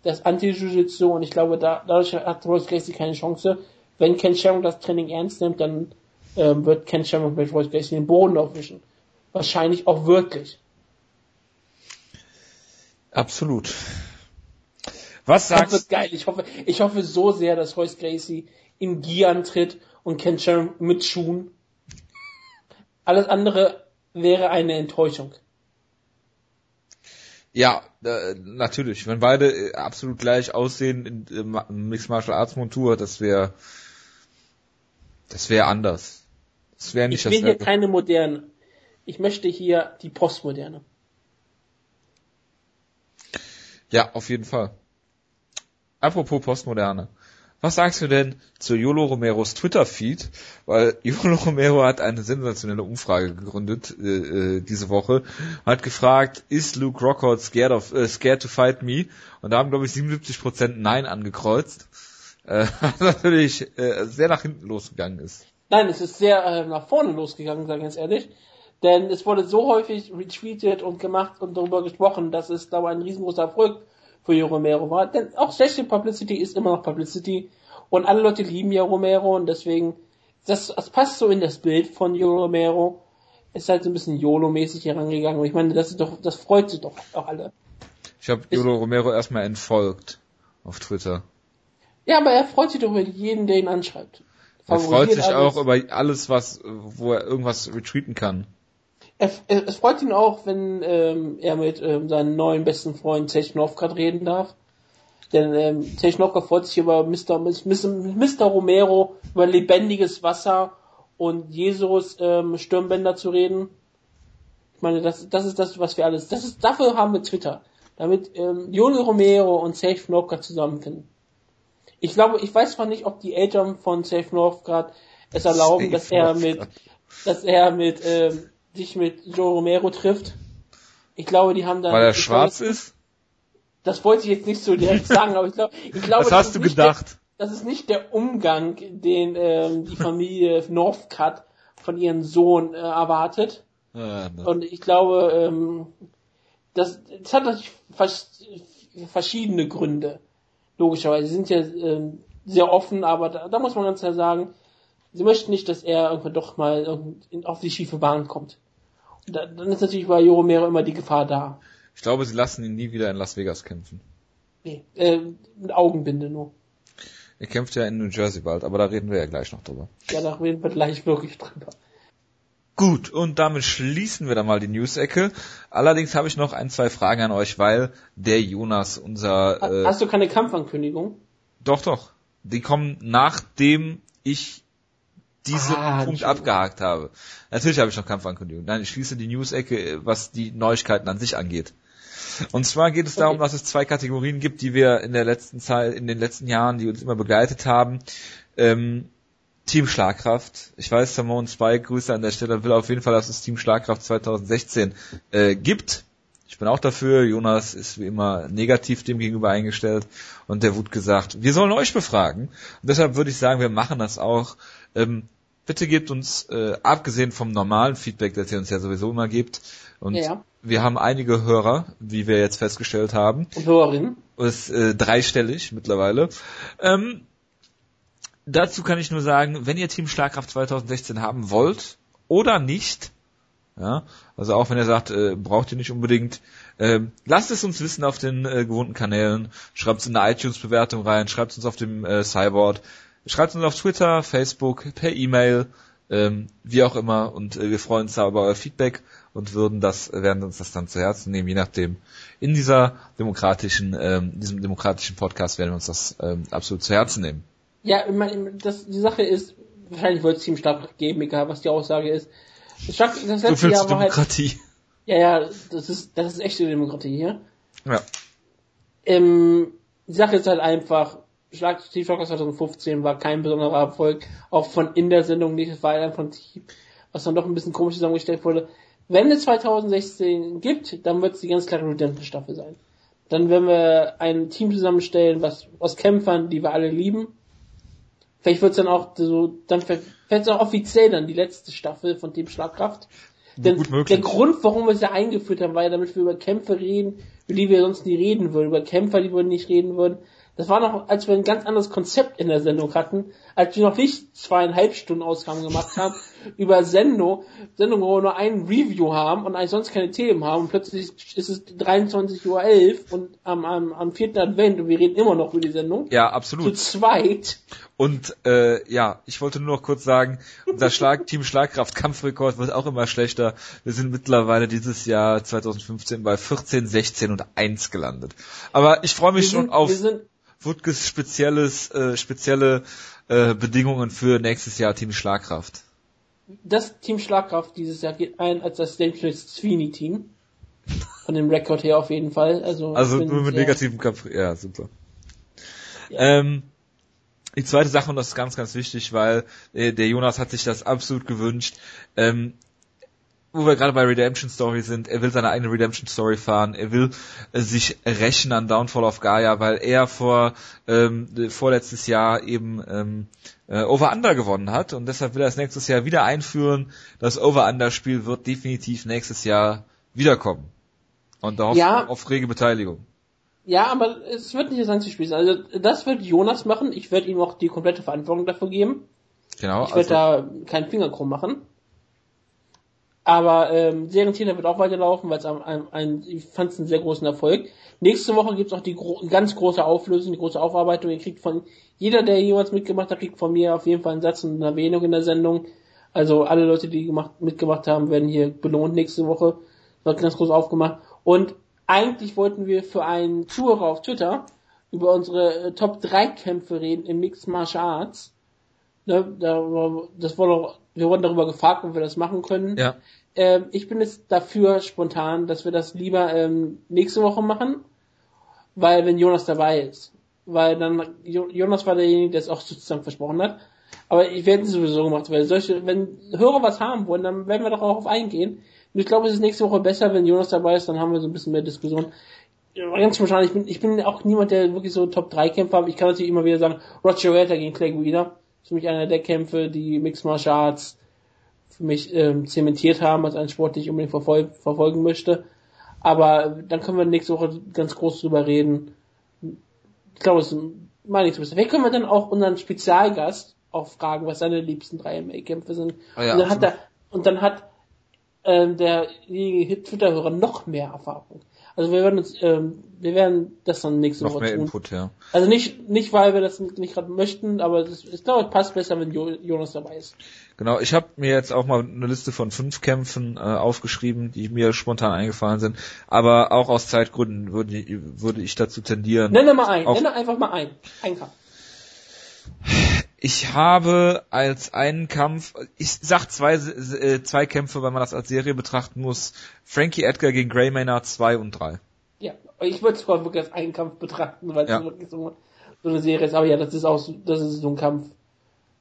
das Anti-Jiu-Jitsu und ich glaube, da, dadurch hat Royce Gracie keine Chance. Wenn Ken Shamrock das Training ernst nimmt, dann äh, wird Ken Shamrock mit Royce Gracie den Boden aufwischen. Wahrscheinlich auch wirklich. Absolut. Was sagst du? Das wird geil. Ich hoffe, ich hoffe so sehr, dass Royce Gracie in Gier antritt und Ken Shamrock mit Schuhen. Alles andere wäre eine Enttäuschung. Ja, äh, natürlich. Wenn beide äh, absolut gleich aussehen in äh, Mixed Martial Arts Montur, das wäre das wäre anders. Das wäre nicht ich will hier keine moderne. Ich möchte hier die Postmoderne. Ja, auf jeden Fall. Apropos Postmoderne. Was sagst du denn zu Yolo Romeros Twitter-Feed? Weil Yolo Romero hat eine sensationelle Umfrage gegründet äh, äh, diese Woche. Hat gefragt, ist Luke Rockhold scared, of, äh, scared to fight me? Und da haben, glaube ich, 77% Nein angekreuzt. Äh, was natürlich äh, sehr nach hinten losgegangen ist. Nein, es ist sehr äh, nach vorne losgegangen, sage ich ganz ehrlich. Denn es wurde so häufig retweetet und gemacht und darüber gesprochen, dass es, ich, ein riesengroßer Erfolg für Jo Romero war. Denn auch schlechte Publicity ist immer noch Publicity. Und alle Leute lieben ja Romero und deswegen, das, das passt so in das Bild von Jo Romero. Ist halt so ein bisschen YOLO-mäßig herangegangen. Und ich meine, das ist doch, das freut sich doch auch alle. Ich habe Yolo Romero erstmal entfolgt auf Twitter. Ja, aber er freut sich doch über jeden, der ihn anschreibt. Er freut sich alles. auch über alles, was, wo er irgendwas retweeten kann. Es, es freut ihn auch, wenn ähm, er mit ähm, seinem neuen besten Freund Technovka reden darf. Denn ähm, Technovka freut sich über Mr. Mr. Mr. Romero, über lebendiges Wasser und Jesus ähm, Stirnbänder zu reden. Ich meine, das, das ist das, was wir alles. Das ist dafür haben wir Twitter, damit ähm, Joni Romero und Safe Novka zusammenfinden. Ich glaube, ich weiß zwar nicht, ob die Eltern von Safe Novka es erlauben, dass er mit, dass er mit ähm, sich mit Joe Romero trifft. Ich glaube, die haben da. Weil er schwarz ist? Das wollte ich jetzt nicht so direkt sagen, aber ich glaube, ich glaube. Was hast du gedacht? Der, das ist nicht der Umgang, den ähm, die Familie Northcutt von ihrem Sohn äh, erwartet. Ja, ne. Und ich glaube, ähm, das, das hat natürlich fast verschiedene Gründe. Logischerweise. Sie sind ja ähm, sehr offen, aber da, da muss man ganz klar sagen, sie möchten nicht, dass er irgendwann doch mal auf die schiefe Bahn kommt. Und da, dann ist natürlich bei Joromero immer die Gefahr da. Ich glaube, sie lassen ihn nie wieder in Las Vegas kämpfen. Nee, äh, mit Augenbinde nur. Er kämpft ja in New Jersey bald, aber da reden wir ja gleich noch drüber. Ja, da reden wir gleich wirklich drüber. Gut, und damit schließen wir dann mal die News-Ecke. Allerdings habe ich noch ein, zwei Fragen an euch, weil der Jonas, unser... Äh, Hast du keine Kampfankündigung? Doch, doch. Die kommen nachdem ich diesen ah, Punkt abgehakt habe. Natürlich habe ich noch Kampfankündigung. Nein, ich schließe die News-Ecke, was die Neuigkeiten an sich angeht. Und zwar geht es darum, okay. dass es zwei Kategorien gibt, die wir in der letzten Zeit, in den letzten Jahren, die uns immer begleitet haben, ähm, Team Schlagkraft. Ich weiß, Simone Spike, Grüße an der Stelle, will auf jeden Fall, dass es Team Schlagkraft 2016 äh, gibt. Ich bin auch dafür. Jonas ist wie immer negativ dem gegenüber eingestellt und der wurde gesagt, wir sollen euch befragen. Und deshalb würde ich sagen, wir machen das auch. Ähm, bitte gebt uns, äh, abgesehen vom normalen Feedback, das ihr uns ja sowieso immer gibt, und ja. wir haben einige Hörer, wie wir jetzt festgestellt haben. Und Hörerinnen. Ist äh, dreistellig mittlerweile. Ähm, dazu kann ich nur sagen, wenn ihr Team Schlagkraft 2016 haben wollt oder nicht, ja, also auch wenn ihr sagt, äh, braucht ihr nicht unbedingt, äh, lasst es uns wissen auf den äh, gewohnten Kanälen, schreibt es in eine iTunes-Bewertung rein, schreibt es uns auf dem äh, Cyborg, schreibt uns auf Twitter, Facebook, per E-Mail, ähm, wie auch immer und äh, wir freuen uns da über euer Feedback und würden das, werden uns das dann zu Herzen nehmen, je nachdem. In dieser demokratischen, ähm, diesem demokratischen Podcast werden wir uns das ähm, absolut zu Herzen nehmen. Ja, ich meine, das, die Sache ist, wahrscheinlich wird es Team Stark geben, egal was die Aussage ist. Das, das letzte so Jahr war halt- Demokratie. Halt, ja, ja, das ist, das ist echte Demokratie hier. Ja. Ähm, die Sache ist halt einfach, Schlag, Steve Shocker 2015 war kein besonderer Erfolg, auch von in der Sendung nicht, es war ein von Team, was dann doch ein bisschen komisch zusammengestellt wurde. Wenn es 2016 gibt, dann wird es die ganz klare Redemption-Staffel sein. Dann werden wir ein Team zusammenstellen, was aus Kämpfern, die wir alle lieben, Vielleicht wird es dann auch so, dann vielleicht es auch offiziell dann die letzte Staffel von Team Schlagkraft. Denn der Grund, warum wir es ja eingeführt haben, war ja, damit wir über Kämpfe reden, über die wir sonst nie reden würden, über Kämpfer, die wir nicht reden würden. Das war noch, als wir ein ganz anderes Konzept in der Sendung hatten, als wir noch nicht zweieinhalb Stunden Ausgaben gemacht haben, über Sendung, Sendung, wo wir nur ein Review haben und eigentlich sonst keine Themen haben und plötzlich ist es 23.11 Uhr und am, am, am vierten Advent und wir reden immer noch über die Sendung. Ja, absolut. Zu zweit. Und äh, ja, ich wollte nur noch kurz sagen, unser Schlag Team Schlagkraft Kampfrekord wird auch immer schlechter. Wir sind mittlerweile dieses Jahr 2015 bei 14, 16 und 1 gelandet. Aber ich freue mich sind, schon auf Wutges spezielles, äh, spezielle äh, Bedingungen für nächstes Jahr Team Schlagkraft. Das Team Schlagkraft dieses Jahr geht ein als das James Sweeney Team. Von dem Rekord her auf jeden Fall. Also, also nur mit negativem Kampf. Ja, super. Ja. Ähm, die zweite Sache, und das ist ganz, ganz wichtig, weil äh, der Jonas hat sich das absolut gewünscht, ähm, wo wir gerade bei Redemption Story sind, er will seine eigene Redemption Story fahren, er will äh, sich rächen an Downfall of Gaia, weil er vor ähm, vorletztes Jahr eben ähm, äh, Over Under gewonnen hat und deshalb will er es nächstes Jahr wieder einführen. Das Over Under Spiel wird definitiv nächstes Jahr wiederkommen und darauf ja. auf rege Beteiligung. Ja, aber es wird nicht das einzige Spiel sein. Also das wird Jonas machen. Ich werde ihm auch die komplette Verantwortung dafür geben. Genau. Ich werde also, da keinen Finger krumm machen. Aber ähm, Serientäter wird auch weiterlaufen, weil es ein, ein, ein, ich fand es einen sehr großen Erfolg. Nächste Woche gibt's auch die gro ganz große Auflösung, die große Aufarbeitung. Ihr kriegt von jeder, der jemals mitgemacht hat, kriegt von mir auf jeden Fall einen Satz und eine Erwähnung in der Sendung. Also alle Leute, die gemacht, mitgemacht haben, werden hier belohnt nächste Woche. Wird ganz groß aufgemacht. Und eigentlich wollten wir für einen Tour auf Twitter über unsere äh, Top 3 Kämpfe reden im Mixed Martial Arts. Ne, da, das wurde, wir wurden darüber gefragt, ob wir das machen können. Ja. Ähm, ich bin jetzt dafür spontan, dass wir das lieber ähm, nächste Woche machen, weil wenn Jonas dabei ist. Weil dann, Jonas war derjenige, der es auch sozusagen versprochen hat. Aber ich werde es sowieso gemacht, weil solche, wenn Hörer was haben wollen, dann werden wir doch auch auf eingehen. Und ich glaube, es ist nächste Woche besser, wenn Jonas dabei ist, dann haben wir so ein bisschen mehr Diskussion. Ganz spontan, ich bin, ich bin auch niemand, der wirklich so Top 3 Kämpfe hat. Ich kann natürlich immer wieder sagen, Roger Welter gegen Clay Guida. Ist für mich einer der Kämpfe, die Mixed Martial Arts für mich ähm, zementiert haben, als ein Sport, den ich unbedingt verfol verfolgen möchte. Aber dann können wir nächste Woche ganz groß drüber reden. Ich glaube, das meine ich so bisschen. Vielleicht können wir dann auch unseren Spezialgast auch fragen, was seine liebsten drei MA-Kämpfe sind. Oh ja, und dann hat er, und dann hat ähm, der Twitter-Hörer noch mehr Erfahrung. Also wir werden uns, ähm, wir werden das dann nächste noch Woche mehr tun. Input, ja. Also nicht, nicht weil wir das nicht gerade möchten, aber es, ich glaube, es passt besser, wenn jo Jonas dabei ist. Genau, ich habe mir jetzt auch mal eine Liste von fünf Kämpfen äh, aufgeschrieben, die mir spontan eingefallen sind. Aber auch aus Zeitgründen würde, würde ich dazu tendieren. Nenne mal einen, nenne einfach mal einen. Ein Kampf. Ich habe als einen Kampf, ich sag zwei, äh, zwei Kämpfe, weil man das als Serie betrachten muss. Frankie Edgar gegen Grey Maynard 2 und 3. Ja, ich würde es mal wirklich als einen Kampf betrachten, weil es ja. wirklich so, so, eine Serie ist. Aber ja, das ist auch so, das ist so ein Kampf.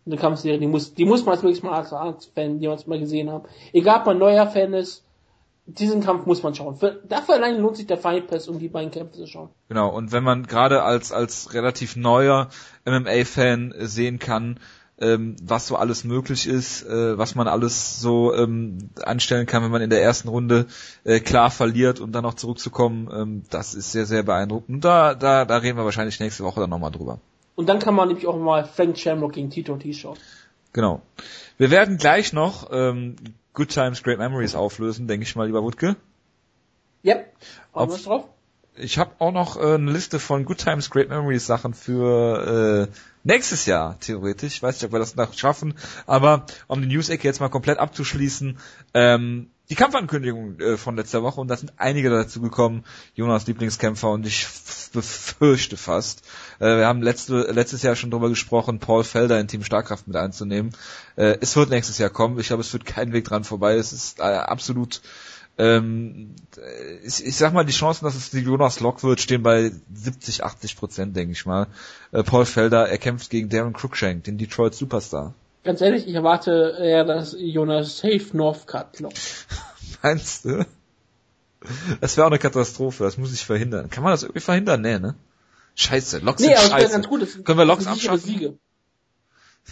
Eine Kampfserie, die muss, die muss man als wirklich mal als Arzt-Fan jemals mal gesehen haben. Egal ob man neuer Fan ist, diesen Kampf muss man schauen. Für, dafür allein lohnt sich der Fight Pass, um die beiden Kämpfe zu schauen. Genau, und wenn man gerade als, als relativ neuer MMA-Fan sehen kann, ähm, was so alles möglich ist, äh, was man alles so ähm, anstellen kann, wenn man in der ersten Runde äh, klar verliert und dann noch zurückzukommen, ähm, das ist sehr, sehr beeindruckend. Und da, da, da reden wir wahrscheinlich nächste Woche dann nochmal drüber. Und dann kann man nämlich auch mal Frank Shamrock gegen Tito T schauen. Genau. Wir werden gleich noch ähm, Good Times, Great Memories auflösen, denke ich mal, lieber Wutke. Yep. Auf, was drauf? Ich habe auch noch äh, eine Liste von Good Times, Great Memories Sachen für äh, nächstes Jahr, theoretisch. Ich weiß nicht, ob wir das noch schaffen, aber um die News-Ecke jetzt mal komplett abzuschließen, ähm, die Kampfankündigung äh, von letzter Woche und da sind einige dazu gekommen, Jonas Lieblingskämpfer und ich befürchte fast. Äh, wir haben letzte, letztes Jahr schon drüber gesprochen, Paul Felder in Team Starkraft mit einzunehmen. Äh, es wird nächstes Jahr kommen, ich glaube, es wird kein Weg dran vorbei. Es ist äh, absolut ähm, ich, ich sag mal, die Chancen, dass es die Jonas Lock wird, stehen bei 70, 80 Prozent, denke ich mal. Äh, Paul Felder, er kämpft gegen Darren Cruikshank, den Detroit Superstar. Ganz ehrlich, ich erwarte eher, dass Jonas safe Northcutt lockt. Meinst du? Das wäre auch eine Katastrophe, das muss ich verhindern. Kann man das irgendwie verhindern? Nee, ne? Scheiße, Locks nee, sind scheiße. Ganz gut. Das können wir Locks abschaffen? Siege.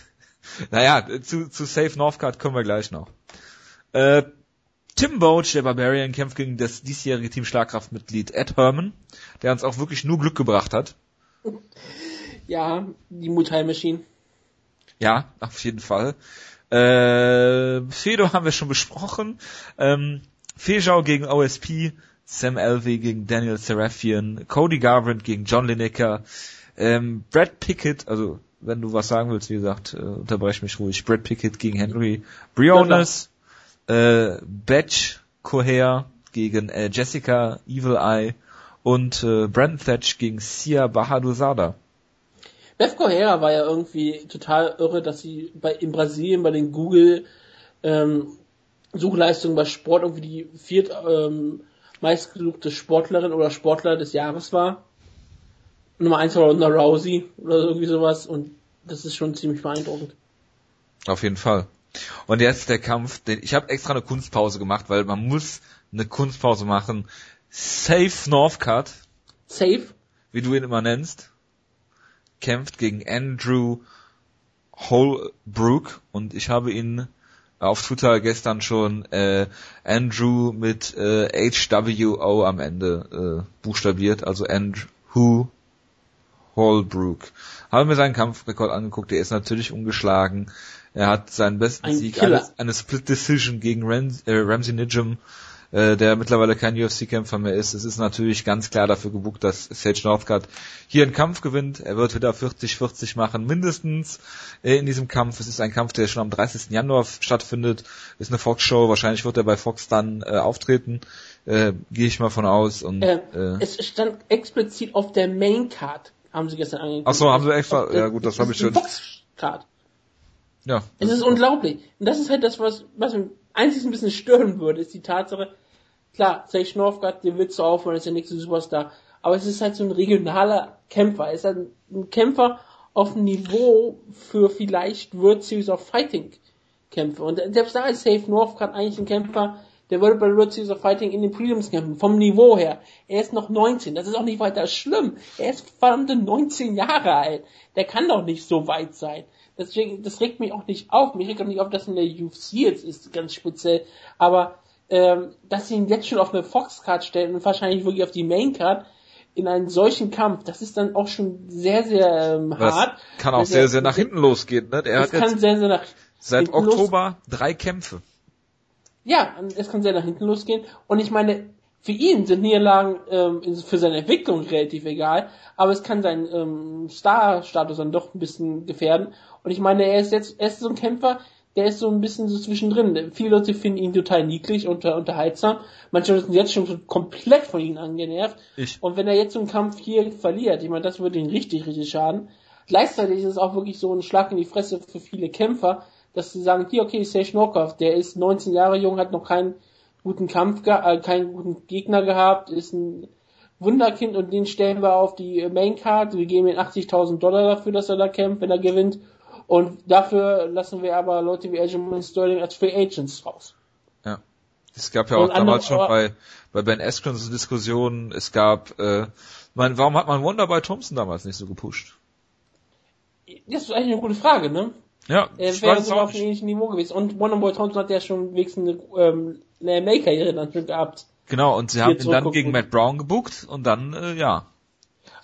naja, zu, zu Safe Northcutt kommen wir gleich noch. Äh, Tim Boach, der Barbarian, kämpft gegen das diesjährige Team Schlagkraftmitglied Ed Herman, der uns auch wirklich nur Glück gebracht hat. Ja, die Mutai Machine. Ja, auf jeden Fall. Äh, Fedo haben wir schon besprochen. Ähm, Fejau gegen OSP, Sam Elvey gegen Daniel Serafian, Cody Garbrandt gegen John Lineker, ähm, Brad Pickett, also wenn du was sagen willst, wie gesagt, äh, unterbrech mich ruhig. Brad Pickett gegen Henry Briones, äh, Batch Coher gegen äh, Jessica Evil Eye und äh, Brandon Thatch gegen Sia Bahadusada. Beth Correa war ja irgendwie total irre, dass sie bei in Brasilien bei den Google ähm, Suchleistungen bei Sport irgendwie die viert ähm, meistgesuchte Sportlerin oder Sportler des Jahres war. Nummer eins war Ronda Rousey oder irgendwie sowas und das ist schon ziemlich beeindruckend. Auf jeden Fall. Und jetzt der Kampf, den ich habe extra eine Kunstpause gemacht, weil man muss eine Kunstpause machen. Safe Northcutt. Safe? Wie du ihn immer nennst. Kämpft gegen Andrew Holbrook und ich habe ihn auf Twitter gestern schon äh, Andrew mit äh, HWO am Ende äh, buchstabiert, also Andrew Holbrook. Habe mir seinen Kampfrekord angeguckt, der ist natürlich ungeschlagen. Er hat seinen besten Ein Sieg, eine, eine Split Decision gegen Ram, äh, Ramsey Nijum, äh, der mittlerweile kein UFC-Kämpfer mehr ist. Es ist natürlich ganz klar dafür gebucht, dass Sage Northcutt hier einen Kampf gewinnt. Er wird wieder 40-40 machen, mindestens äh, in diesem Kampf. Es ist ein Kampf, der schon am 30. Januar stattfindet. Ist eine Fox-Show. Wahrscheinlich wird er bei Fox dann äh, auftreten. Äh, Gehe ich mal von aus. Und, äh, äh, es stand explizit auf der Main-Card, haben sie gestern angekündigt. Achso, haben sie extra, ja gut, das habe ich schon. Fox-Card. Ja. Es ist unglaublich. Und das ist halt das, was, was mich einzig ein bisschen stören würde, ist die Tatsache, klar, Sage Northgard, der wird so aufhören, ist der nächste Superstar. Aber es ist halt so ein regionaler Kämpfer. Er ist halt ein Kämpfer auf dem Niveau für vielleicht World Series of Fighting Kämpfe. Und selbst da ist Safe Northgard eigentlich ein Kämpfer, der würde bei World Series of Fighting in den Prelims kämpfen. Vom Niveau her. Er ist noch 19. Das ist auch nicht weiter schlimm. Er ist verdammte 19 Jahre alt. Der kann doch nicht so weit sein. Deswegen, das regt mich auch nicht auf. Mich regt auch nicht auf, dass in der UFC jetzt ist, ganz speziell. Aber ähm, dass sie ihn jetzt schon auf eine Fox-Card stellen und wahrscheinlich wirklich auf die Main-Card in einen solchen Kampf, das ist dann auch schon sehr, sehr ähm, hart. kann auch sehr, sehr nach hinten losgehen. Ne? Er hat jetzt sehr, sehr seit Oktober los. drei Kämpfe. Ja, es kann sehr nach hinten losgehen. Und ich meine, für ihn sind Niederlagen ähm, für seine Entwicklung relativ egal, aber es kann seinen ähm, Star-Status dann doch ein bisschen gefährden. Und ich meine, er ist jetzt, er ist so ein Kämpfer, der ist so ein bisschen so zwischendrin. Viele Leute finden ihn total niedlich und unterhaltsam. Manche Leute sind jetzt schon komplett von ihm angenervt. Ich. Und wenn er jetzt so einen Kampf hier verliert, ich meine, das würde ihn richtig, richtig schaden. Gleichzeitig ist es auch wirklich so ein Schlag in die Fresse für viele Kämpfer, dass sie sagen, hier, okay, Sage Norkov, der ist 19 Jahre jung, hat noch keinen guten Kampf, äh, keinen guten Gegner gehabt, ist ein Wunderkind und den stellen wir auf die Main Card. Wir geben ihm 80.000 Dollar dafür, dass er da kämpft, wenn er gewinnt. Und dafür lassen wir aber Leute wie Aljamain Sterling als Free Agents raus. Ja. Es gab ja auch Und damals andere- schon bei, bei Ben Askren so Diskussionen, es gab, äh, mein, warum hat man Wonder bei Thompson damals nicht so gepusht? Das ist eigentlich eine gute Frage, ne? Ja, Er ich wäre sogar auf einem ähnlichen Niveau gewesen. Und Wonderboy Thompson hat ja schon wenigstens eine, ähm, eine MA-Karriere dann schon gehabt. Genau, und sie haben ihn dann gegen Matt Brown gebuckt und dann, äh, ja.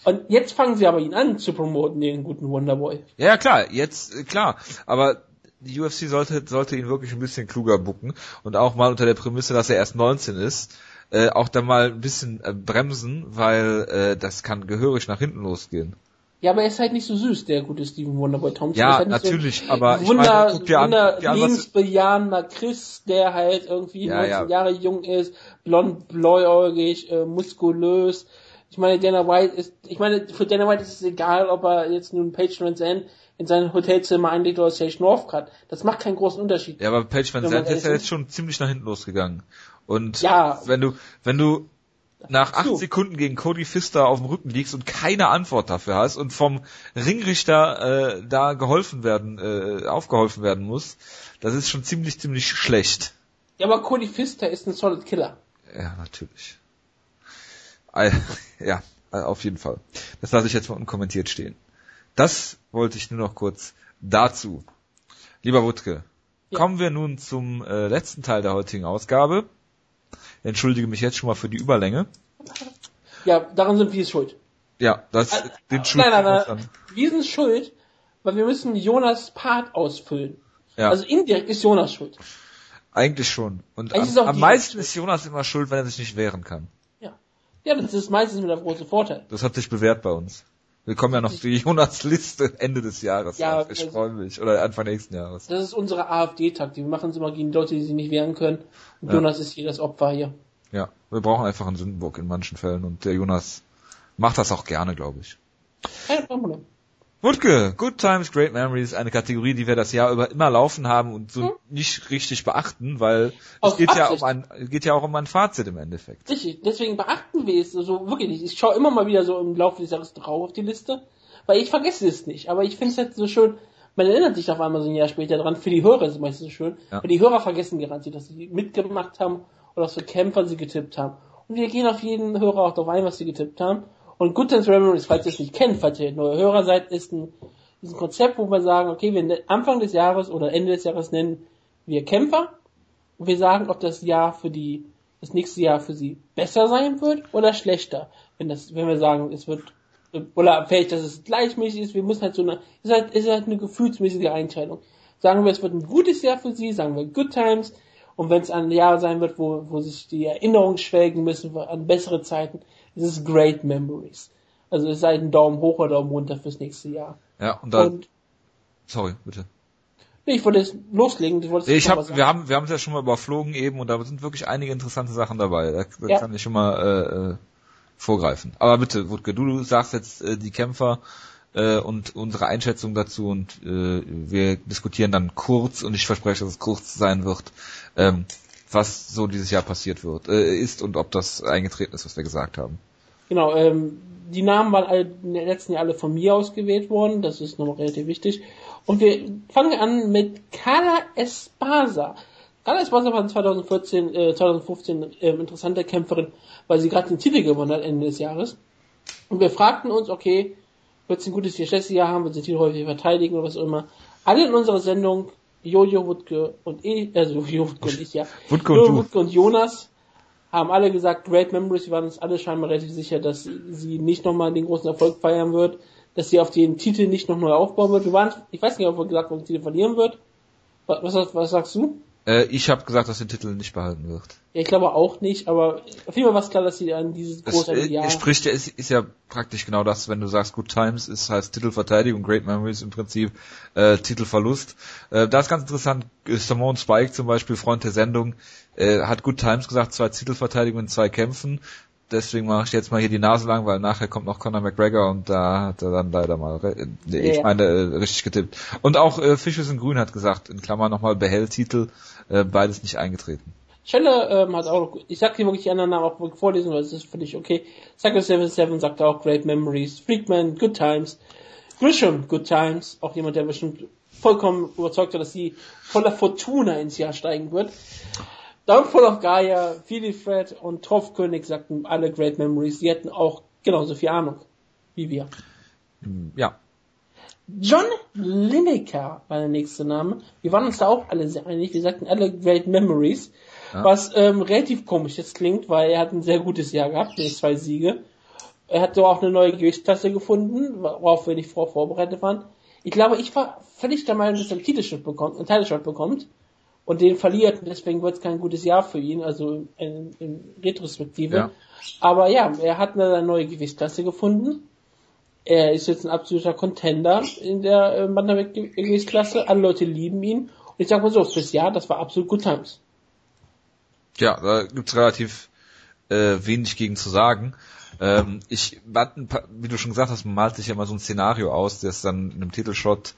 Und jetzt fangen sie aber ihn an zu promoten, den guten Wonderboy. Ja, ja, klar, jetzt, äh, klar. Aber die UFC sollte, sollte ihn wirklich ein bisschen kluger bucken und auch mal unter der Prämisse, dass er erst 19 ist, äh, auch dann mal ein bisschen äh, bremsen, weil äh, das kann gehörig nach hinten losgehen. Ja, aber er ist halt nicht so süß, der gute Steven Wonderboy Thompson. Ja, ist halt natürlich, so aber ich Wunder, meine, guck dir an, Wunder an, lebensbejahender Chris, der halt irgendwie Ja, 19 ja. Jahre jung ist, blond, bläuäugig, äh, muskulös. Ich meine, Dana White ist, ich meine, für Dana White ist es egal, ob er jetzt nun Page Van Zandt in sein Hotelzimmer einlegt oder Sage Northcutt. Das macht keinen großen Unterschied. Ja, aber Page Van Zandt ist ja jetzt schon ziemlich nach hinten losgegangen. Und Ja. wenn du, wenn du nach acht So. Sekunden gegen Cody Pfister auf dem Rücken liegst und keine Antwort dafür hast und vom Ringrichter äh, da geholfen werden, äh, aufgeholfen werden muss, das ist schon ziemlich, ziemlich schlecht. Ja, aber Cody Pfister ist ein Solid Killer. Ja, natürlich. Ja, äh, auf jeden Fall. Das lasse ich jetzt mal unkommentiert stehen. Das wollte ich nur noch kurz dazu. Lieber Wutke, Ja. kommen wir nun zum äh, letzten Teil der heutigen Ausgabe. Entschuldige mich jetzt schon mal für die Überlänge. Ja, daran sind wir schuld. Ja, das Äh, den Schuld nein, nein, nein. Wir sind schuld, weil wir müssen Jonas Part ausfüllen. Ja, Also indirekt ist Jonas schuld. eigentlich schon. Und Eigentlich am, am meisten ist Jonas immer schuld, wenn er sich nicht wehren kann. Ja. Das ist meistens mit der große Vorteil. Das hat sich bewährt bei uns. Wir kommen ja noch die Jonas Liste Ende des Jahres. Ja, auf. ich also- freue mich. Oder Anfang nächsten Jahres. Das ist unsere AfD-Taktik. Wir machen es immer gegen Leute, die sich nicht wehren können. Und Ja. Jonas ist hier das Opfer hier. Ja, wir brauchen einfach einen Sündenbock in manchen Fällen und der Jonas macht das auch gerne, glaube ich. Kein Problem. Wutke, Good Times, Great Memories, eine Kategorie, die wir das Jahr über immer laufen haben und so Hm. nicht richtig beachten, weil es Aus geht ja, um ein, geht ja auch um ein Fazit im Endeffekt. Richtig, deswegen beachten wir es so wirklich nicht. Ich schaue immer mal wieder so im Laufe des Jahres drauf auf die Liste, weil ich vergesse es nicht. Aber ich finde es halt so schön, man erinnert sich auf einmal so ein Jahr später dran. Für die Hörer ist es meistens so schön, Ja. weil die Hörer vergessen garantiert, dass sie mitgemacht haben oder was für Kämpfer sie getippt haben. Und wir gehen auf jeden Hörer auch darauf ein, was sie getippt haben. Und Good Times Memories, falls ihr es nicht kennt, falls ihr neue Hörer seid, ist ein, ist ein Konzept, wo wir sagen, okay, wir ne- Anfang des Jahres oder Ende des Jahres nennen wir Kämpfer und wir sagen, ob das Jahr für die, das nächste Jahr für sie besser sein wird oder schlechter. Wenn das, wenn wir sagen, es wird, oder vielleicht, dass es gleichmäßig ist, wir müssen halt so eine, ist halt, ist halt eine gefühlsmäßige Einteilung. Sagen wir, es wird ein gutes Jahr für sie, sagen wir Good Times, und wenn es ein Jahr sein wird, wo, wo sich die Erinnerungen schwelgen müssen an bessere Zeiten, ist es Great Memories. Also es ist halt ein Daumen hoch oder Daumen runter fürs nächste Jahr. Ja, und da, Und sorry, bitte. nee, ich wollte jetzt loslegen. Du wolltest Nee, ich hab, wir haben, wir haben es ja schon mal überflogen eben und da sind wirklich einige interessante Sachen dabei. Da, da Ja. kann ich schon mal äh, äh, vorgreifen. Aber bitte, Wutke, du, du sagst jetzt äh, die Kämpfer äh, und unsere Einschätzung dazu und äh, wir diskutieren dann kurz und ich verspreche, dass es kurz sein wird, ähm, was so dieses Jahr passiert wird, äh, ist und ob das eingetreten ist, was wir gesagt haben. Genau, ähm, die Namen waren alle, in den letzten Jahr alle von mir ausgewählt worden, das ist nochmal relativ wichtig. Und wir fangen an mit Carla Espasa. Carla Espasa war 2014, äh, 2015 ähm, interessante Kämpferin, weil sie gerade den Titel gewonnen hat Ende des Jahres. Und wir fragten uns, okay, wird sie ein gutes Jahr, schlechtes Jahr haben, wird sie den Titel häufig verteidigen oder was auch immer. Alle in unserer Sendung, Jojo Wutke und ich, also Jojo Wutke und ich, ja. Wutke und Jojo. Wutke und Jonas haben alle gesagt, Great Memories, wir waren uns alle scheinbar relativ sicher, dass sie nicht nochmal den großen Erfolg feiern wird, dass sie auf den Titel nicht noch neu aufbauen wird. Wir waren, ich weiß nicht, ob wir gesagt haben, den Titel verlieren wird. Was, was, was sagst du? Äh, ich habe gesagt, dass den Titel nicht behalten wird. Ja, ich glaube auch nicht, aber auf jeden Fall war es klar, dass sie an dieses Es, großartige äh, Jahr... spricht ja, ist, ist ja praktisch genau das, wenn du sagst Good Times, ist heißt Titelverteidigung, Great Memories im Prinzip äh, Titelverlust. Äh, da ist ganz interessant, äh, Simone Spike zum Beispiel, Freund der Sendung, äh, hat Good Times gesagt, zwei Titelverteidigungen in zwei Kämpfen. Deswegen mache ich jetzt mal hier die Nase lang, weil nachher kommt noch Conor McGregor und da hat er dann leider mal, nee, ich Ja. meine, äh, richtig getippt. Und auch äh, Fisches in Grün hat gesagt, in Klammern nochmal Behält-Titel, äh, beides nicht eingetreten. Schelle ähm, hat auch, ich sag dir wirklich die anderen Namen auch vorlesen, weil es ist für dich okay. Psycho 77 sagt auch Great Memories, Freakman, Good Times, Grisham, Good Times, auch jemand, der bestimmt vollkommen überzeugt war, dass sie voller Fortuna ins Jahr steigen wird. Downfall of Gaia, Philly Fred und Torfkönig sagten alle Great Memories. Sie hätten auch genauso viel Ahnung wie wir. Ja. John Lineker war der nächste Name. Wir waren uns da auch alle sehr einig. Wir sagten alle Great Memories. Ja. Was ähm, relativ komisch jetzt klingt, weil er hat ein sehr gutes Jahr gehabt, mit zwei Siege. Er hat so auch eine neue Gewichtsklasse gefunden, worauf wir nicht vor vorbereitet waren. Ich glaube, ich war völlig der Meinung, dass er einen Titelshot bekommt, einen Titelshot bekommt und den verliert und deswegen wird es kein gutes Jahr für ihn, also in, in Retrospektive. Ja. Aber ja, er hat eine neue Gewichtsklasse gefunden. Er ist jetzt ein absoluter Contender in der äh, Bantamweight-Gewichtsklasse. Alle Leute lieben ihn. Und ich sag mal so, fürs Jahr, das war absolut good times. Ja, da gibt's relativ äh, wenig gegen zu sagen. Ähm, ich, wie du schon gesagt hast, man malt sich ja immer so ein Szenario aus, das dann in einem Titelshot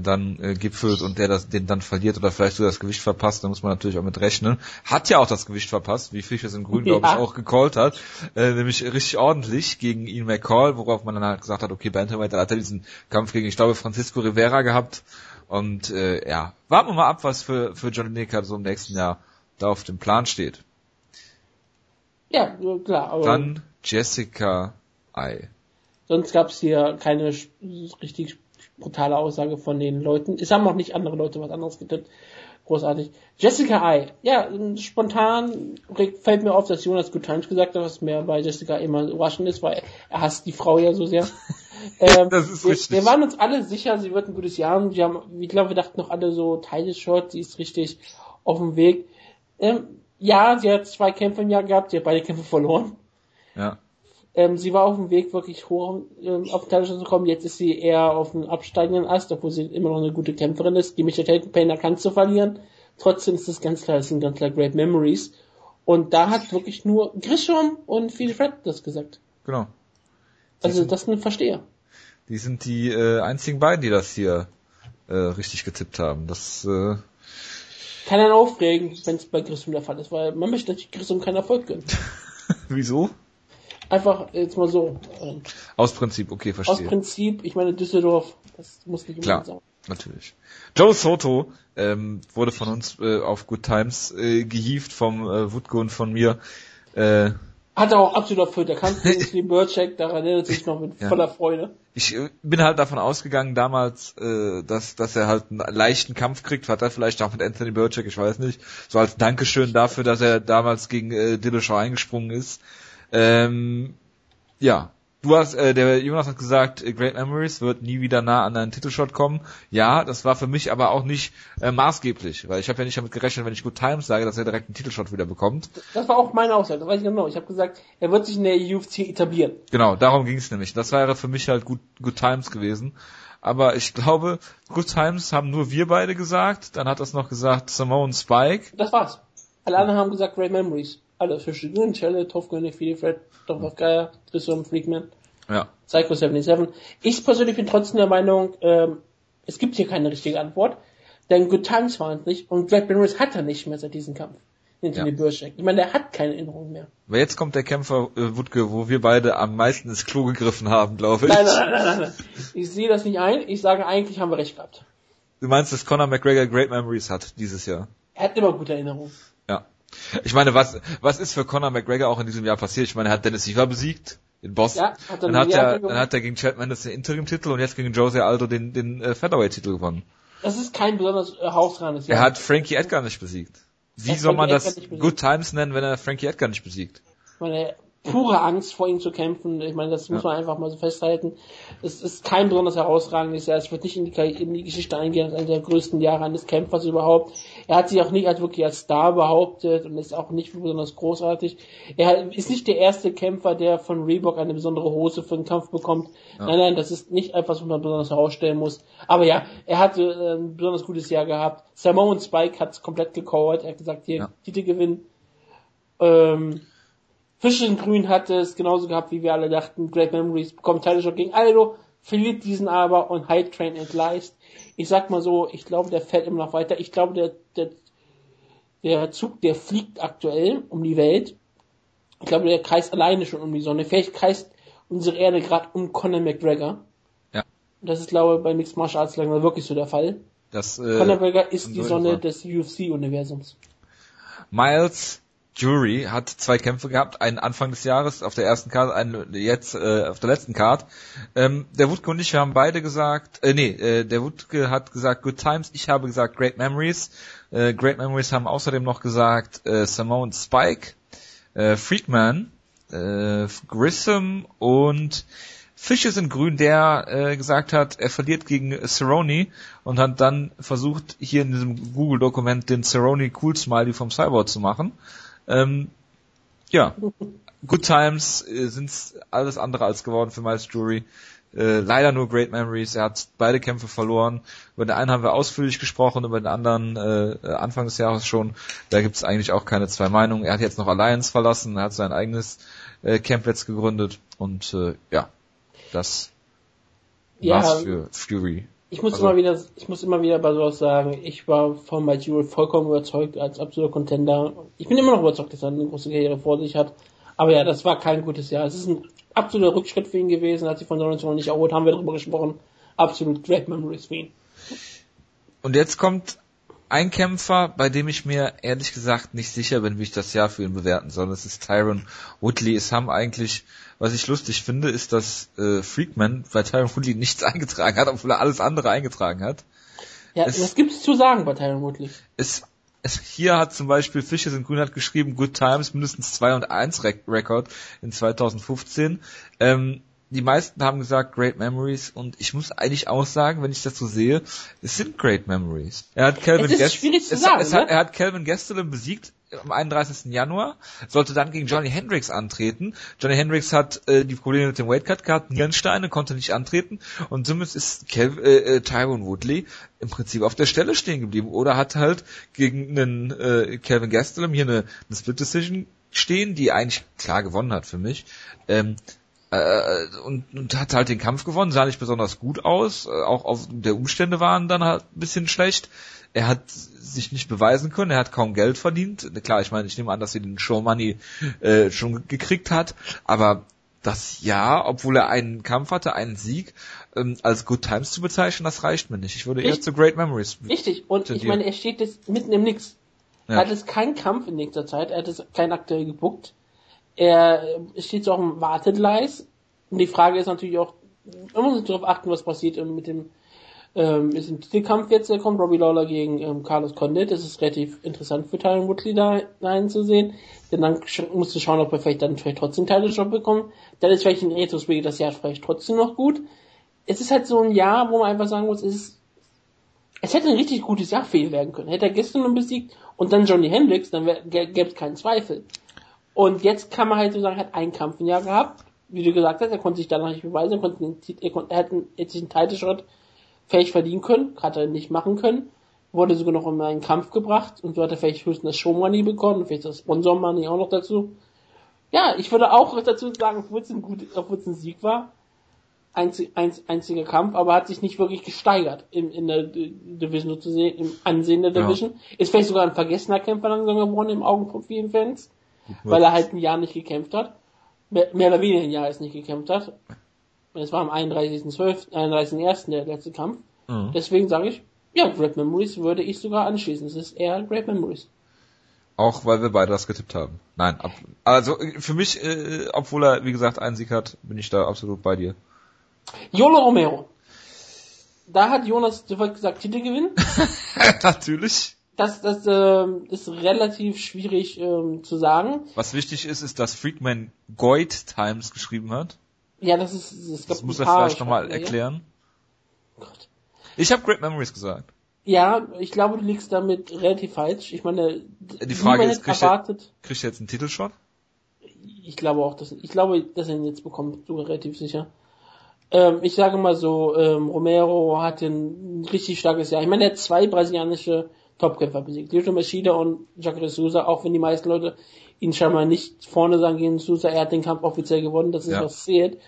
dann äh, gipfelt und der das, den dann verliert oder vielleicht so das Gewicht verpasst, da muss man natürlich auch mit rechnen. Hat ja auch das Gewicht verpasst, wie Fischer es im Grün, ja. glaube ich, auch gecallt hat. Äh, nämlich richtig ordentlich gegen Ian McCall, worauf man dann halt gesagt hat, okay, Bantamweight, dann hat er diesen Kampf gegen, ich glaube, Francisco Rivera gehabt. Und äh, ja, warten wir mal ab, was für, für Johnny Nicker so im nächsten Jahr da auf dem Plan steht. Ja, klar. Aber dann Jessica I. Sonst gab es hier keine richtig brutale Aussage von den Leuten. Es haben auch nicht andere Leute was anderes getippt. Großartig. Jessica I. Ja, spontan fällt mir auf, dass Jonas Times gesagt hat, was mir bei Jessica immer überraschend ist, weil er hasst die Frau ja so sehr. ähm, das ist richtig. Wir, wir, waren uns alle sicher, sie wird ein gutes Jahr haben. Wir haben, ich glaube, wir dachten noch alle so, Title Shot, sie ist richtig auf dem Weg. Ähm, ja, sie hat zwei Kämpfe im Jahr gehabt, sie hat beide Kämpfe verloren. Ja. Ähm, sie war auf dem Weg wirklich hoch ähm, auf den zu kommen. Jetzt ist sie eher auf einem absteigenden Ast, obwohl sie immer noch eine gute Kämpferin ist. Die Michelle Payne kann zu verlieren. Trotzdem ist es ganz klar, das sind ganz klar Great Memories. Und da hat wirklich nur Grisham und Phil Fred das gesagt. Genau. Die also sind, das sind Versteher. Die sind die äh, einzigen beiden, die das hier äh, richtig getippt haben. Das äh, kann einen aufregen, wenn es bei Grisham der Fall ist, weil man möchte natürlich Grisham keinen Erfolg gönnen. Wieso? Einfach jetzt mal so. Aus Prinzip, okay, verstehe. Aus Prinzip, ich meine Düsseldorf, das muss nicht Klar, sein. natürlich. Joe Soto ähm, wurde von uns äh, auf Good Times äh, gehievt vom äh, Wutke und von mir. Äh, hat er auch absolut erfüllt. Der Kampf gegen den Birdcheck, daran erinnert sich noch mit ja. voller Freude. Ich äh, bin halt davon ausgegangen damals, äh, dass, dass er halt einen leichten Kampf kriegt. Hat er vielleicht auch mit Anthony Birdcheck, ich weiß nicht. So als Dankeschön dafür, dass er damals gegen äh, Dillashaw eingesprungen ist. Ähm, ja, du hast, äh, der Jonas hat gesagt, äh, Great Memories wird nie wieder nah an einen Titelshot kommen. Ja, das war für mich aber auch nicht äh, maßgeblich, weil ich habe ja nicht damit gerechnet, wenn ich Good Times sage, dass er direkt einen Titelshot wieder bekommt. Das war auch meine Aussage, das weiß ich genau. Ich habe gesagt, er wird sich in der UFC etablieren. Genau, darum ging es nämlich. Das wäre für mich halt Good, Good Times gewesen. Aber ich glaube, Good Times haben nur wir beide gesagt. Dann hat das noch gesagt Simone Spike. Das war's. Alle anderen haben gesagt Great Memories alle verschiedenen Chelle, Topfkönig, Philly Fred, Dorf Geier, Grissom, Freakman, ja. Psycho 77. Ich persönlich bin trotzdem der Meinung, ähm, es gibt hier keine richtige Antwort, denn Good Times waren es nicht und Brad Memories hat er nicht mehr seit diesem Kampf. Hinter ja. die Bürschek. Ich meine, der hat keine Erinnerung mehr. Aber jetzt kommt der Kämpfer äh, Wutke, wo wir beide am meisten ins Klo gegriffen haben, glaube ich. Nein, nein, nein, nein, nein. Ich sehe das nicht ein. Ich sage eigentlich haben wir recht gehabt. Du meinst, dass Conor McGregor Great Memories hat dieses Jahr? Er hat immer gute Erinnerungen. Ich meine, was, was ist für Conor McGregor auch in diesem Jahr passiert? Ich meine, er hat Dennis Silva besiegt in Boston. Ja, hat dann, hat er, dann hat er gegen Chad Mendes den Interim-Titel und jetzt gegen Jose Aldo den, den äh, Featherweight-Titel gewonnen. Das ist kein besonders äh, herausragendes Jahr. Er hat Frankie Edgar nicht besiegt. Wie soll man das Good Times nennen, wenn er Frankie Edgar nicht besiegt? Meine, pure Angst vor ihm zu kämpfen. Ich meine, das muss ja. man einfach mal so festhalten. Es ist kein besonders herausragendes Jahr. Es wird nicht in die, in die Geschichte eingehen als einer der größten Jahre eines Kämpfers überhaupt. Er hat sich auch nicht als wirklich als Star behauptet und ist auch nicht besonders großartig. Er ist nicht der erste Kämpfer, der von Reebok eine besondere Hose für den Kampf bekommt. Ja. Nein, nein, das ist nicht etwas, was man besonders herausstellen muss. Aber ja, er hatte äh, ein besonders gutes Jahr gehabt. Simone Spike hat es komplett gecallt. Er hat gesagt, hier, ja. Titel gewinnen. Ähm, Fische in Grün hatte es genauso gehabt, wie wir alle dachten. Great Memories bekommt Title gegen Aldo, verliert diesen aber und High Train entgleist. Ich sag mal so, ich glaube, der fährt immer noch weiter. Ich glaube, der, der, der Zug, der fliegt aktuell um die Welt. Ich glaube, der kreist alleine schon um die Sonne. Vielleicht kreist unsere Erde gerade um Conor McGregor. Ja. Das ist, glaube ich, bei Mixed Martial Arts langsam wirklich so der Fall. Das, äh, Conor McGregor ist die Sonne des UFC-Universums. Miles Jury hat zwei Kämpfe gehabt, einen Anfang des Jahres auf der ersten Card, einen jetzt äh, auf der letzten Card. Ähm, der Wutke und ich, wir haben beide gesagt, äh, nee, äh, der Wutke hat gesagt Good Times, ich habe gesagt Great Memories. Äh, Great Memories haben außerdem noch gesagt äh, Simone Spike, äh, Freakman, äh, Grissom und Fische sind grün, der äh, gesagt hat, er verliert gegen Cerrone und hat dann versucht, hier in diesem Google-Dokument den Cerrone Cool Smiley vom Cyborg zu machen. Ähm, ja, Good Times äh, sind alles andere als geworden für Miles Jury. Äh, leider nur Great Memories. Er hat beide Kämpfe verloren. Über den einen haben wir ausführlich gesprochen, über den anderen äh, Anfang des Jahres schon. Da gibt es eigentlich auch keine zwei Meinungen. Er hat jetzt noch Alliance verlassen, er hat sein eigenes äh, Camp jetzt gegründet und äh, ja, das Ja, war's für Fury. Ich muss Also- immer wieder, ich muss immer wieder bei sowas sagen, ich war von Majul vollkommen überzeugt als absoluter Contender. Ich bin immer noch überzeugt, dass er eine große Karriere vor sich hat. Aber ja, das war kein gutes Jahr. Es ist ein absoluter Rückschritt für ihn gewesen, hat sich von Donald Trump nicht erholt, haben wir darüber gesprochen. Absolut great memories für ihn. Und jetzt kommt ein Kämpfer, bei dem ich mir ehrlich gesagt nicht sicher bin, wie ich das Jahr für ihn bewerten soll. Das ist Tyron Woodley. Es haben eigentlich, was ich lustig finde, ist, dass äh, Freakman bei Tyron Woodley nichts eingetragen hat, obwohl er alles andere eingetragen hat. Ja, Es- was gibt's zu sagen bei Tyron Woodley? Es, es, hier hat zum Beispiel Fisches in Grün hat geschrieben, Good Times, mindestens 2 und 1 Rek Rekord in 2015. Ähm, die meisten haben gesagt Great Memories und ich muss eigentlich auch sagen, wenn ich das so sehe, es sind Great Memories. Er hat Calvin Gest- es, sagen, hat, ne? Er hat Calvin Gastelum besiegt am 31. Januar, sollte dann gegen Johnny Hendricks antreten. Johnny Hendricks hat äh, die Probleme mit dem Weightcut gehabt, Nierensteine, konnte nicht antreten und somit ist Kel äh, äh, Tyron Woodley im Prinzip auf der Stelle stehen geblieben oder hat halt gegen einen äh, Calvin Gastelum hier eine, eine Split Decision stehen, die eigentlich klar gewonnen hat für mich. Ähm, äh, und, und hat halt den Kampf gewonnen, sah nicht besonders gut aus, äh, auch auf der Umstände waren dann halt ein bisschen schlecht. Er hat sich nicht beweisen können, er hat kaum Geld verdient. Klar, ich meine, ich nehme an, dass er den Show Money äh, schon gekriegt hat, aber das ja, obwohl er einen Kampf hatte, einen Sieg, ähm, als Good Times zu bezeichnen, das reicht mir nicht. Ich würde eher Ich- zu Great Memories. Richtig. Und ich meine, er steht jetzt mitten im Nix. Ja. Er hat jetzt keinen Kampf in nächster Zeit, er hat jetzt keinen aktuell gebuckt. Er äh, steht so auf dem Wartegleis. Und die Frage ist natürlich auch, man muss darauf achten, was passiert mit dem, ähm, mit dem Titelkampf jetzt, der kommt, Robbie Lawler gegen ähm, Carlos Condit. Das ist relativ interessant für Tyron Woodley da hineinzusehen. Denn dann musst du schauen, ob er vielleicht dann vielleicht trotzdem des Job bekommt. Dann ist vielleicht in Retrospekt das Jahr vielleicht trotzdem noch gut. Es ist halt so ein Jahr, wo man einfach sagen muss, es ist es hätte ein richtig gutes Jahr für ihn werden können. Hätte er gestern noch besiegt und dann Johnny Hendricks, dann gäbe es keinen Zweifel. Und jetzt kann man halt so sagen, er hat einen Kampf im Jahr gehabt. Wie du gesagt hast, er konnte sich danach nicht beweisen, er, konnte den, er, konnte, er hat einen, sich einen Title Shot fähig verdienen können, hat er nicht machen können. Wurde sogar noch in einen Kampf gebracht und so hat er vielleicht höchstens das Show Money bekommen vielleicht das Sponsor Money auch noch dazu. Ja, ich würde auch dazu sagen, obwohl es ein, gut, obwohl es ein Sieg war, einzig, einz, einziger Kampf, aber hat sich nicht wirklich gesteigert in, in der Division sozusagen, im Ansehen der Ja. Division. Ist vielleicht sogar ein vergessener Kämpfer langsam geworden im Augen von vielen Fans, weil er halt ein Jahr nicht gekämpft hat. Mehr, mehr oder weniger ein Jahr ist nicht gekämpft hat. Es war am 31.12., 31.01. der letzte Kampf. Mhm. Deswegen sage ich, ja, Great Memories würde ich sogar anschließen. Es ist eher Great Memories. Auch weil wir beide das getippt haben. Nein, ab, also äh, für mich, äh, obwohl er, wie gesagt, einen Sieg hat, bin ich da absolut bei dir. Yolo Romero. Da hat Jonas sofort gesagt, Titel gewinnen. Natürlich. Das, das ähm, ist relativ schwierig ähm, zu sagen. Was wichtig ist, ist, dass Freakman Goit Times geschrieben hat. Ja, das ist, es Das muss er vielleicht nochmal Schreibfehler. erklären. Gott. Ich habe Great Memories gesagt. Ja, ich glaube, du liegst damit relativ falsch. Ich meine, Die Frage ist, hätte kriegt er- erwartet. Kriegt er jetzt einen Titelshot? Ich glaube auch, dass ich glaube, dass er ihn jetzt bekommt, sogar relativ sicher. Ähm, ich sage mal so, ähm, Romero hatte ein richtig starkes Jahr. Ich meine, er hat zwei brasilianische Topkämpfer besiegt, Lyoto Machida und Jacare Souza, auch wenn die meisten Leute ihn scheinbar nicht vorne sagen gegen Souza, er hat den Kampf offiziell gewonnen, das ist Ja. was zählt.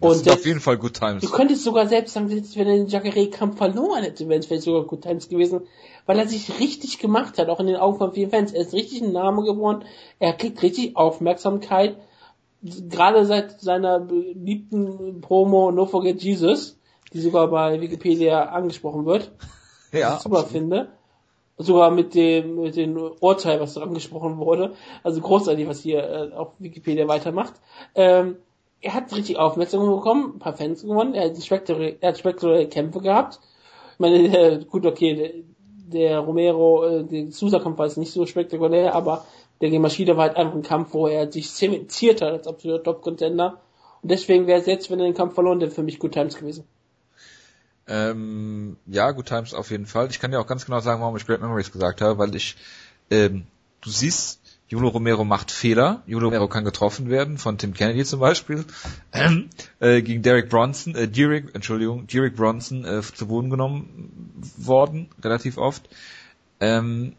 Das Und sind auf jeden Fall Good Times. Du könntest sogar selbst sagen, selbst wenn er den Jacare-Kampf verloren hätte, wäre es vielleicht sogar Good Times gewesen, weil er sich richtig gemacht hat, auch in den Augen von vielen Fans. Er ist richtig ein Name geworden, er kriegt richtig Aufmerksamkeit, gerade seit seiner beliebten Promo No Forget Jesus, die sogar bei Wikipedia angesprochen wird. Ja. Was ich super finde. Sogar mit dem, mit dem Urteil, was da angesprochen wurde. Also großartig, was hier äh, auf Wikipedia weitermacht. Ähm, er hat richtig Aufmerksamkeit bekommen, ein paar Fans gewonnen, er hat spektakuläre, er hat spektakuläre Kämpfe gehabt. Ich meine, äh, gut, okay, der, der Romero, äh, der Sousa-Kampf war jetzt nicht so spektakulär, aber der gegen war halt einfach ein Kampf, wo er sich zementiert hat als absoluter Top-Contender. Und deswegen wäre es jetzt, wenn er den Kampf verloren hätte, für mich Good Times gewesen. Ähm, ja, Good Times auf jeden Fall. Ich kann dir auch ganz genau sagen, warum ich Great Memories gesagt habe, weil ich, ähm, du siehst, Julio Romero macht Fehler. Julio Romero kann getroffen werden, von Tim Kennedy zum Beispiel, ähm, äh, gegen Derek Bronson, äh, Derek, Entschuldigung, Derek Bronson äh, zu Boden genommen worden, relativ oft. Ähm,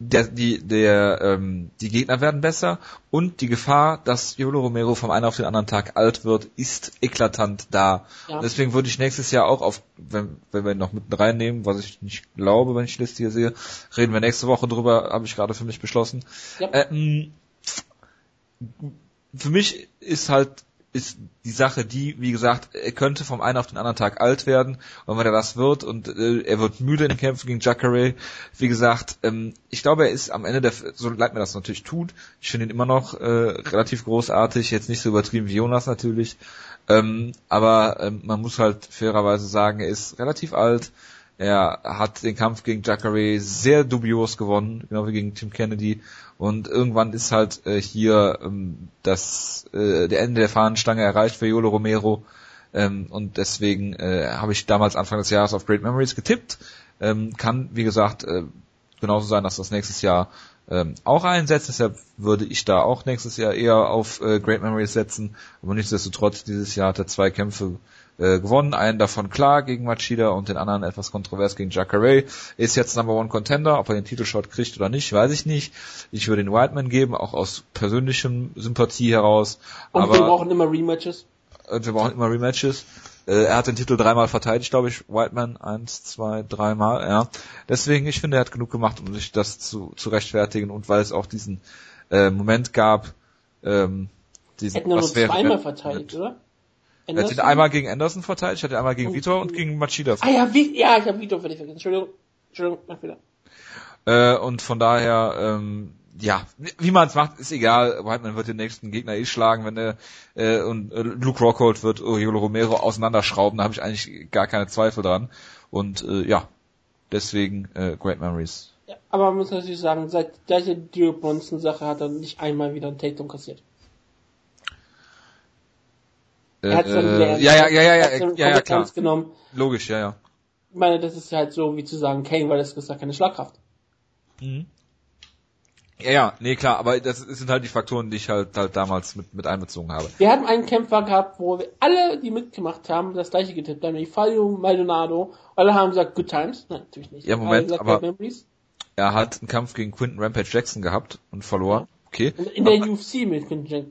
der, die, der, ähm, die Gegner werden besser und die Gefahr, dass Julio Romero vom einen auf den anderen Tag alt wird, ist eklatant da. Ja. Und deswegen würde ich nächstes Jahr auch auf, wenn, wenn wir ihn noch mit reinnehmen, was ich nicht glaube, wenn ich die Liste hier sehe, reden wir nächste Woche drüber, habe ich gerade für mich beschlossen. Ja. Ähm, für mich ist halt ist die Sache die, wie gesagt, er könnte vom einen auf den anderen Tag alt werden. Und wenn er das wird und äh, er wird müde in den Kämpfen gegen Jacare, wie gesagt, ähm, ich glaube, er ist am Ende der, so leid mir das natürlich tut, ich finde ihn immer noch äh, relativ großartig, jetzt nicht so übertrieben wie Jonas natürlich, ähm, aber ähm, man muss halt fairerweise sagen, er ist relativ alt, er hat den Kampf gegen Jacare sehr dubios gewonnen, genau wie gegen Tim Kennedy. Und irgendwann ist halt äh, hier ähm, das äh, der Ende der Fahnenstange erreicht für Yolo Romero. Ähm, und deswegen äh, habe ich damals Anfang des Jahres auf Great Memories getippt. Ähm, kann, wie gesagt, äh, genauso sein, dass das nächstes Jahr ähm, auch einsetzt. Deshalb würde ich da auch nächstes Jahr eher auf äh, Great Memories setzen. Aber nichtsdestotrotz, dieses Jahr hat er zwei Kämpfe äh, gewonnen, einen davon klar gegen Machida und den anderen etwas kontrovers gegen Jacare. Ist jetzt Number One Contender, ob er den Titelshot kriegt oder nicht, weiß ich nicht. Ich würde den Whiteman geben, auch aus persönlichem Sympathie heraus. Und aber wir brauchen immer Rematches. äh, wir brauchen immer Rematches. Äh, Er hat den Titel dreimal verteidigt, glaube ich. Whiteman eins, zwei, dreimal, ja. Deswegen, ich finde, er hat genug gemacht, um sich das zu, zu rechtfertigen und weil es auch diesen äh, Moment gab, ähm, diesen, Hätten wir nur was wäre, zweimal verteidigt, oder? Er hat ihn Anderson? einmal gegen Anderson verteidigt, hat ihn einmal gegen Und- Vitor und gegen Machida Ah ja, wie, ja, ich habe Vito völlig vergessen. Entschuldigung. Entschuldigung, mach wieder. Äh, und von daher, ähm, ja, wie- wie man es macht, ist egal. Whiteman wird den nächsten Gegner eh schlagen, wenn er äh, und äh, Luke Rockhold wird Oriolo Romero auseinanderschrauben, da habe ich eigentlich gar keine Zweifel dran. Und äh, ja, deswegen äh, Great Memories. Ja, aber man muss natürlich sagen, seit der Dio Bronson Sache hat er nicht einmal wieder einen Takedown kassiert. Äh, Er hat dann äh, ja, ja, ja, ja, Er ja, ja, ja, klar. genommen. Logisch, ja, ja. Ich meine, das ist halt so wie zu sagen, Kane, weil das ist ja keine Schlagkraft. Mhm. Ja, ja, nee, klar, aber das sind halt die Faktoren, die ich halt, halt damals mit, mit einbezogen habe. Wir hatten einen Kämpfer gehabt, wo wir alle, die mitgemacht haben, das gleiche getippt haben, nämlich Fabio Maldonado. Alle haben gesagt, good times. Nein, natürlich nicht. Ja, Moment, gesagt, aber-. Er hat einen Kampf gegen Quinton Rampage Jackson gehabt und verloren. Okay. In der UFC mit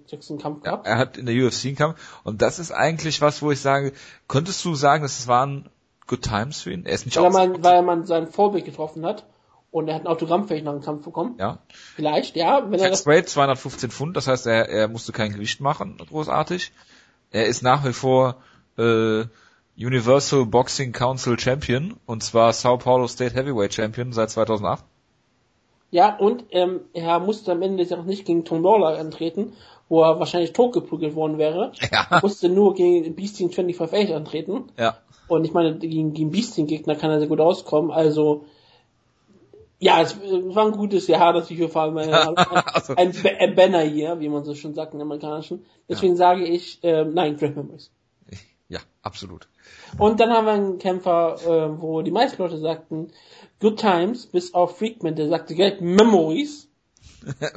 Jackson Kampf Ja, gehabt. er hat in der UFC einen Kampf und das ist eigentlich was, wo ich sage, könntest du sagen, dass es waren Good Times für ihn? Er ist nicht Weil er, mal, weil er mal sein Vorbild getroffen hat. Und er hat ein Autogramm vielleicht nach dem Kampf bekommen. ja. Vielleicht, ja. Wenn er das, Weight 215 Pfund, das heißt, er, er musste kein Gewicht machen, großartig. Er ist nach wie vor äh, Universal Boxing Council Champion und zwar Sao Paulo State Heavyweight Champion seit 2008. ja, und ähm, er musste am Ende des Jahres nicht gegen Tom Lawler antreten, wo er wahrscheinlich totgeprügelt worden wäre. Ja. Er musste nur gegen Beasting 25 antreten. Ja. Und ich meine, gegen, gegen Beasting-Gegner kann er sehr gut auskommen. Also, ja, es äh, war ein gutes Jahr, dass ich hier vor allem ein, Also- ein, Ba- ein Banner hier, wie man so schon sagt im Amerikanischen. Deswegen sage ich, ähm, nein, Great Memories. Ja, absolut. Und dann haben wir einen Kämpfer, äh, wo die meisten Leute sagten, Good Times, bis auf Freakman, der sagte Great Memories.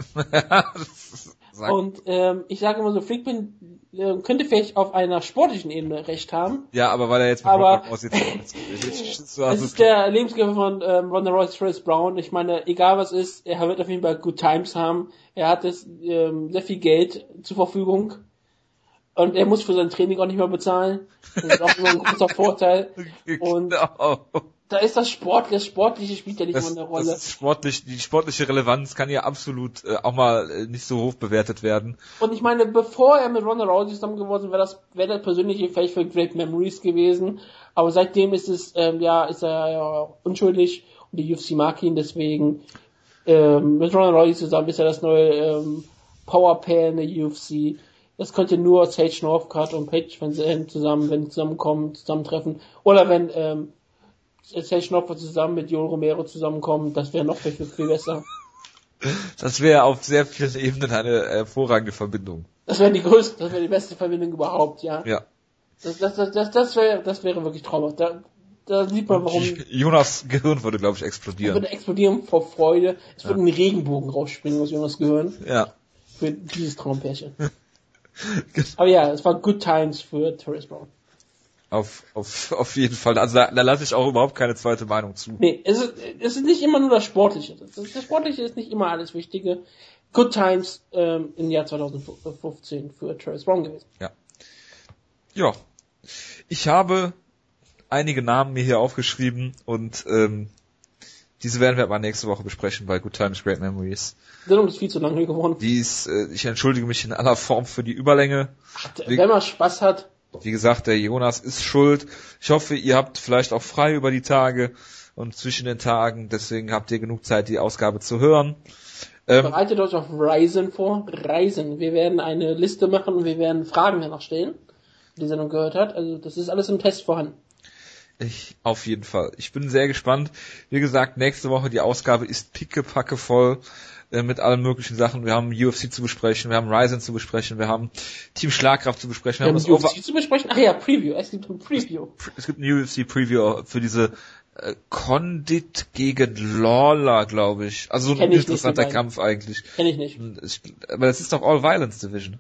Und ähm, ich sage immer so, Freakman äh, könnte vielleicht auf einer sportlichen Ebene recht haben. ja, aber weil er jetzt mit Aber- Rockhold aus jetzt, jetzt, jetzt, jetzt so, Es ist der Lebensgefährte von ähm, Ronda Royce Travis Brown. Ich meine, egal was ist, er wird auf jeden Fall Good Times haben. Er hat jetzt ähm, sehr viel Geld zur Verfügung. Und er muss für sein Training auch nicht mehr bezahlen. Das ist auch immer ein großer Vorteil. Und Genau. Da ist das Sport, das Sportliche spielt ja nicht Das, immer eine das Rolle. ist sportlich, die sportliche Relevanz kann ja absolut äh, auch mal äh, nicht so hoch bewertet werden. Und ich meine, bevor er mit Ronda Rousey zusammen geworden wäre das, wäre das persönliche vielleicht für Great Memories gewesen. Aber seitdem ist es, ähm, ja, ist er ja unschuldig und die UFC mag ihn, deswegen, ähm, mit Ronda Rousey zusammen ist er das neue, ähm, Powerpair in der UFC. Das könnte nur Sage Northcutt und Page Van Zandt zusammen, wenn die zusammenkommen, zusammentreffen. Oder wenn, ähm, Sage Northcutt zusammen mit Joel Romero zusammenkommen, das wäre noch viel, viel, besser. Das wäre auf sehr vielen Ebenen eine hervorragende Verbindung. Das wäre die größte, das wäre die beste Verbindung überhaupt, ja. Ja. Das, das, das, das, das wäre, das wäre wirklich traumhaft. Da, da sieht man, warum Jonas Gehirn würde, glaube ich, explodieren. würde explodieren vor Freude. Es würde ein Regenbogen rausspringen aus Jonas Gehirn Ja. für dieses Traumpärchen. Aber ja, es war Good Times für Torres Brown. Auf, auf, auf jeden Fall. Also da, da lasse ich auch überhaupt keine zweite Meinung zu. Nee, es ist, es ist nicht immer nur das Sportliche. Das, das Sportliche ist nicht immer alles Wichtige. Good Times ähm, im Jahr 2015 für Torres Brown gewesen. Ja. Ich habe einige Namen mir hier aufgeschrieben und ähm, diese werden wir aber nächste Woche besprechen bei Good Times, Great Memories. Die Sendung ist viel zu lange geworden. Die ist, äh, ich entschuldige mich in aller Form für die Überlänge. Wenn man Spaß hat, Wie gesagt, der Jonas ist schuld. Ich hoffe, ihr habt vielleicht auch frei über die Tage und zwischen den Tagen. Deswegen habt ihr genug Zeit, die Ausgabe zu hören. Ähm, bereitet euch auf Ryzen vor. Ryzen. Wir werden eine Liste machen und wir werden Fragen danach stellen, die Sendung gehört hat. Also das ist alles im Test vorhanden. Ich, auf jeden Fall. Ich bin sehr gespannt. Wie gesagt, nächste Woche die Ausgabe ist pickepacke voll äh, mit allen möglichen Sachen. Wir haben UFC zu besprechen, wir haben Ryzen zu besprechen, wir haben Team Schlagkraft zu besprechen. Wir Wir haben das UFC zu besprechen. Ach ja, Preview. Es gibt ein Preview. es gibt ein UFC Preview für diese äh, Condit gegen Lawler, glaube ich. Also so ein Kenn interessanter. Kampf eigentlich. Kenne ich nicht. Ich, aber das ist doch All Violence Division.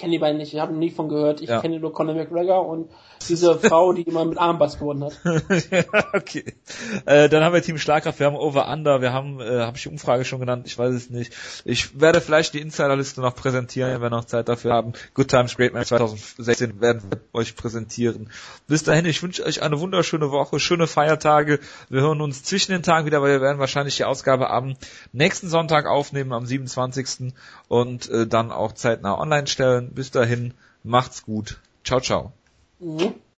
Ich kenne die beiden nicht. Ich habe nie von gehört. Ich Ja. kenne nur Conor McGregor und diese Frau, die immer mit Armbass gewonnen hat. okay. Äh, dann haben wir Team Schlagkraft, wir haben Over Under, wir haben, äh, habe ich die Umfrage schon genannt, ich weiß es nicht. Ich werde vielleicht die Insiderliste noch präsentieren, wenn wir noch Zeit dafür haben. Good Times Great Man 2016 werden wir euch präsentieren. Bis dahin, ich wünsche euch eine wunderschöne Woche, schöne Feiertage. Wir hören uns zwischen den Tagen wieder, weil wir werden wahrscheinlich die Ausgabe am nächsten Sonntag aufnehmen, am 27. und äh, dann auch zeitnah online stellen. Bis dahin, macht's gut. Ciao, ciao. Mhm.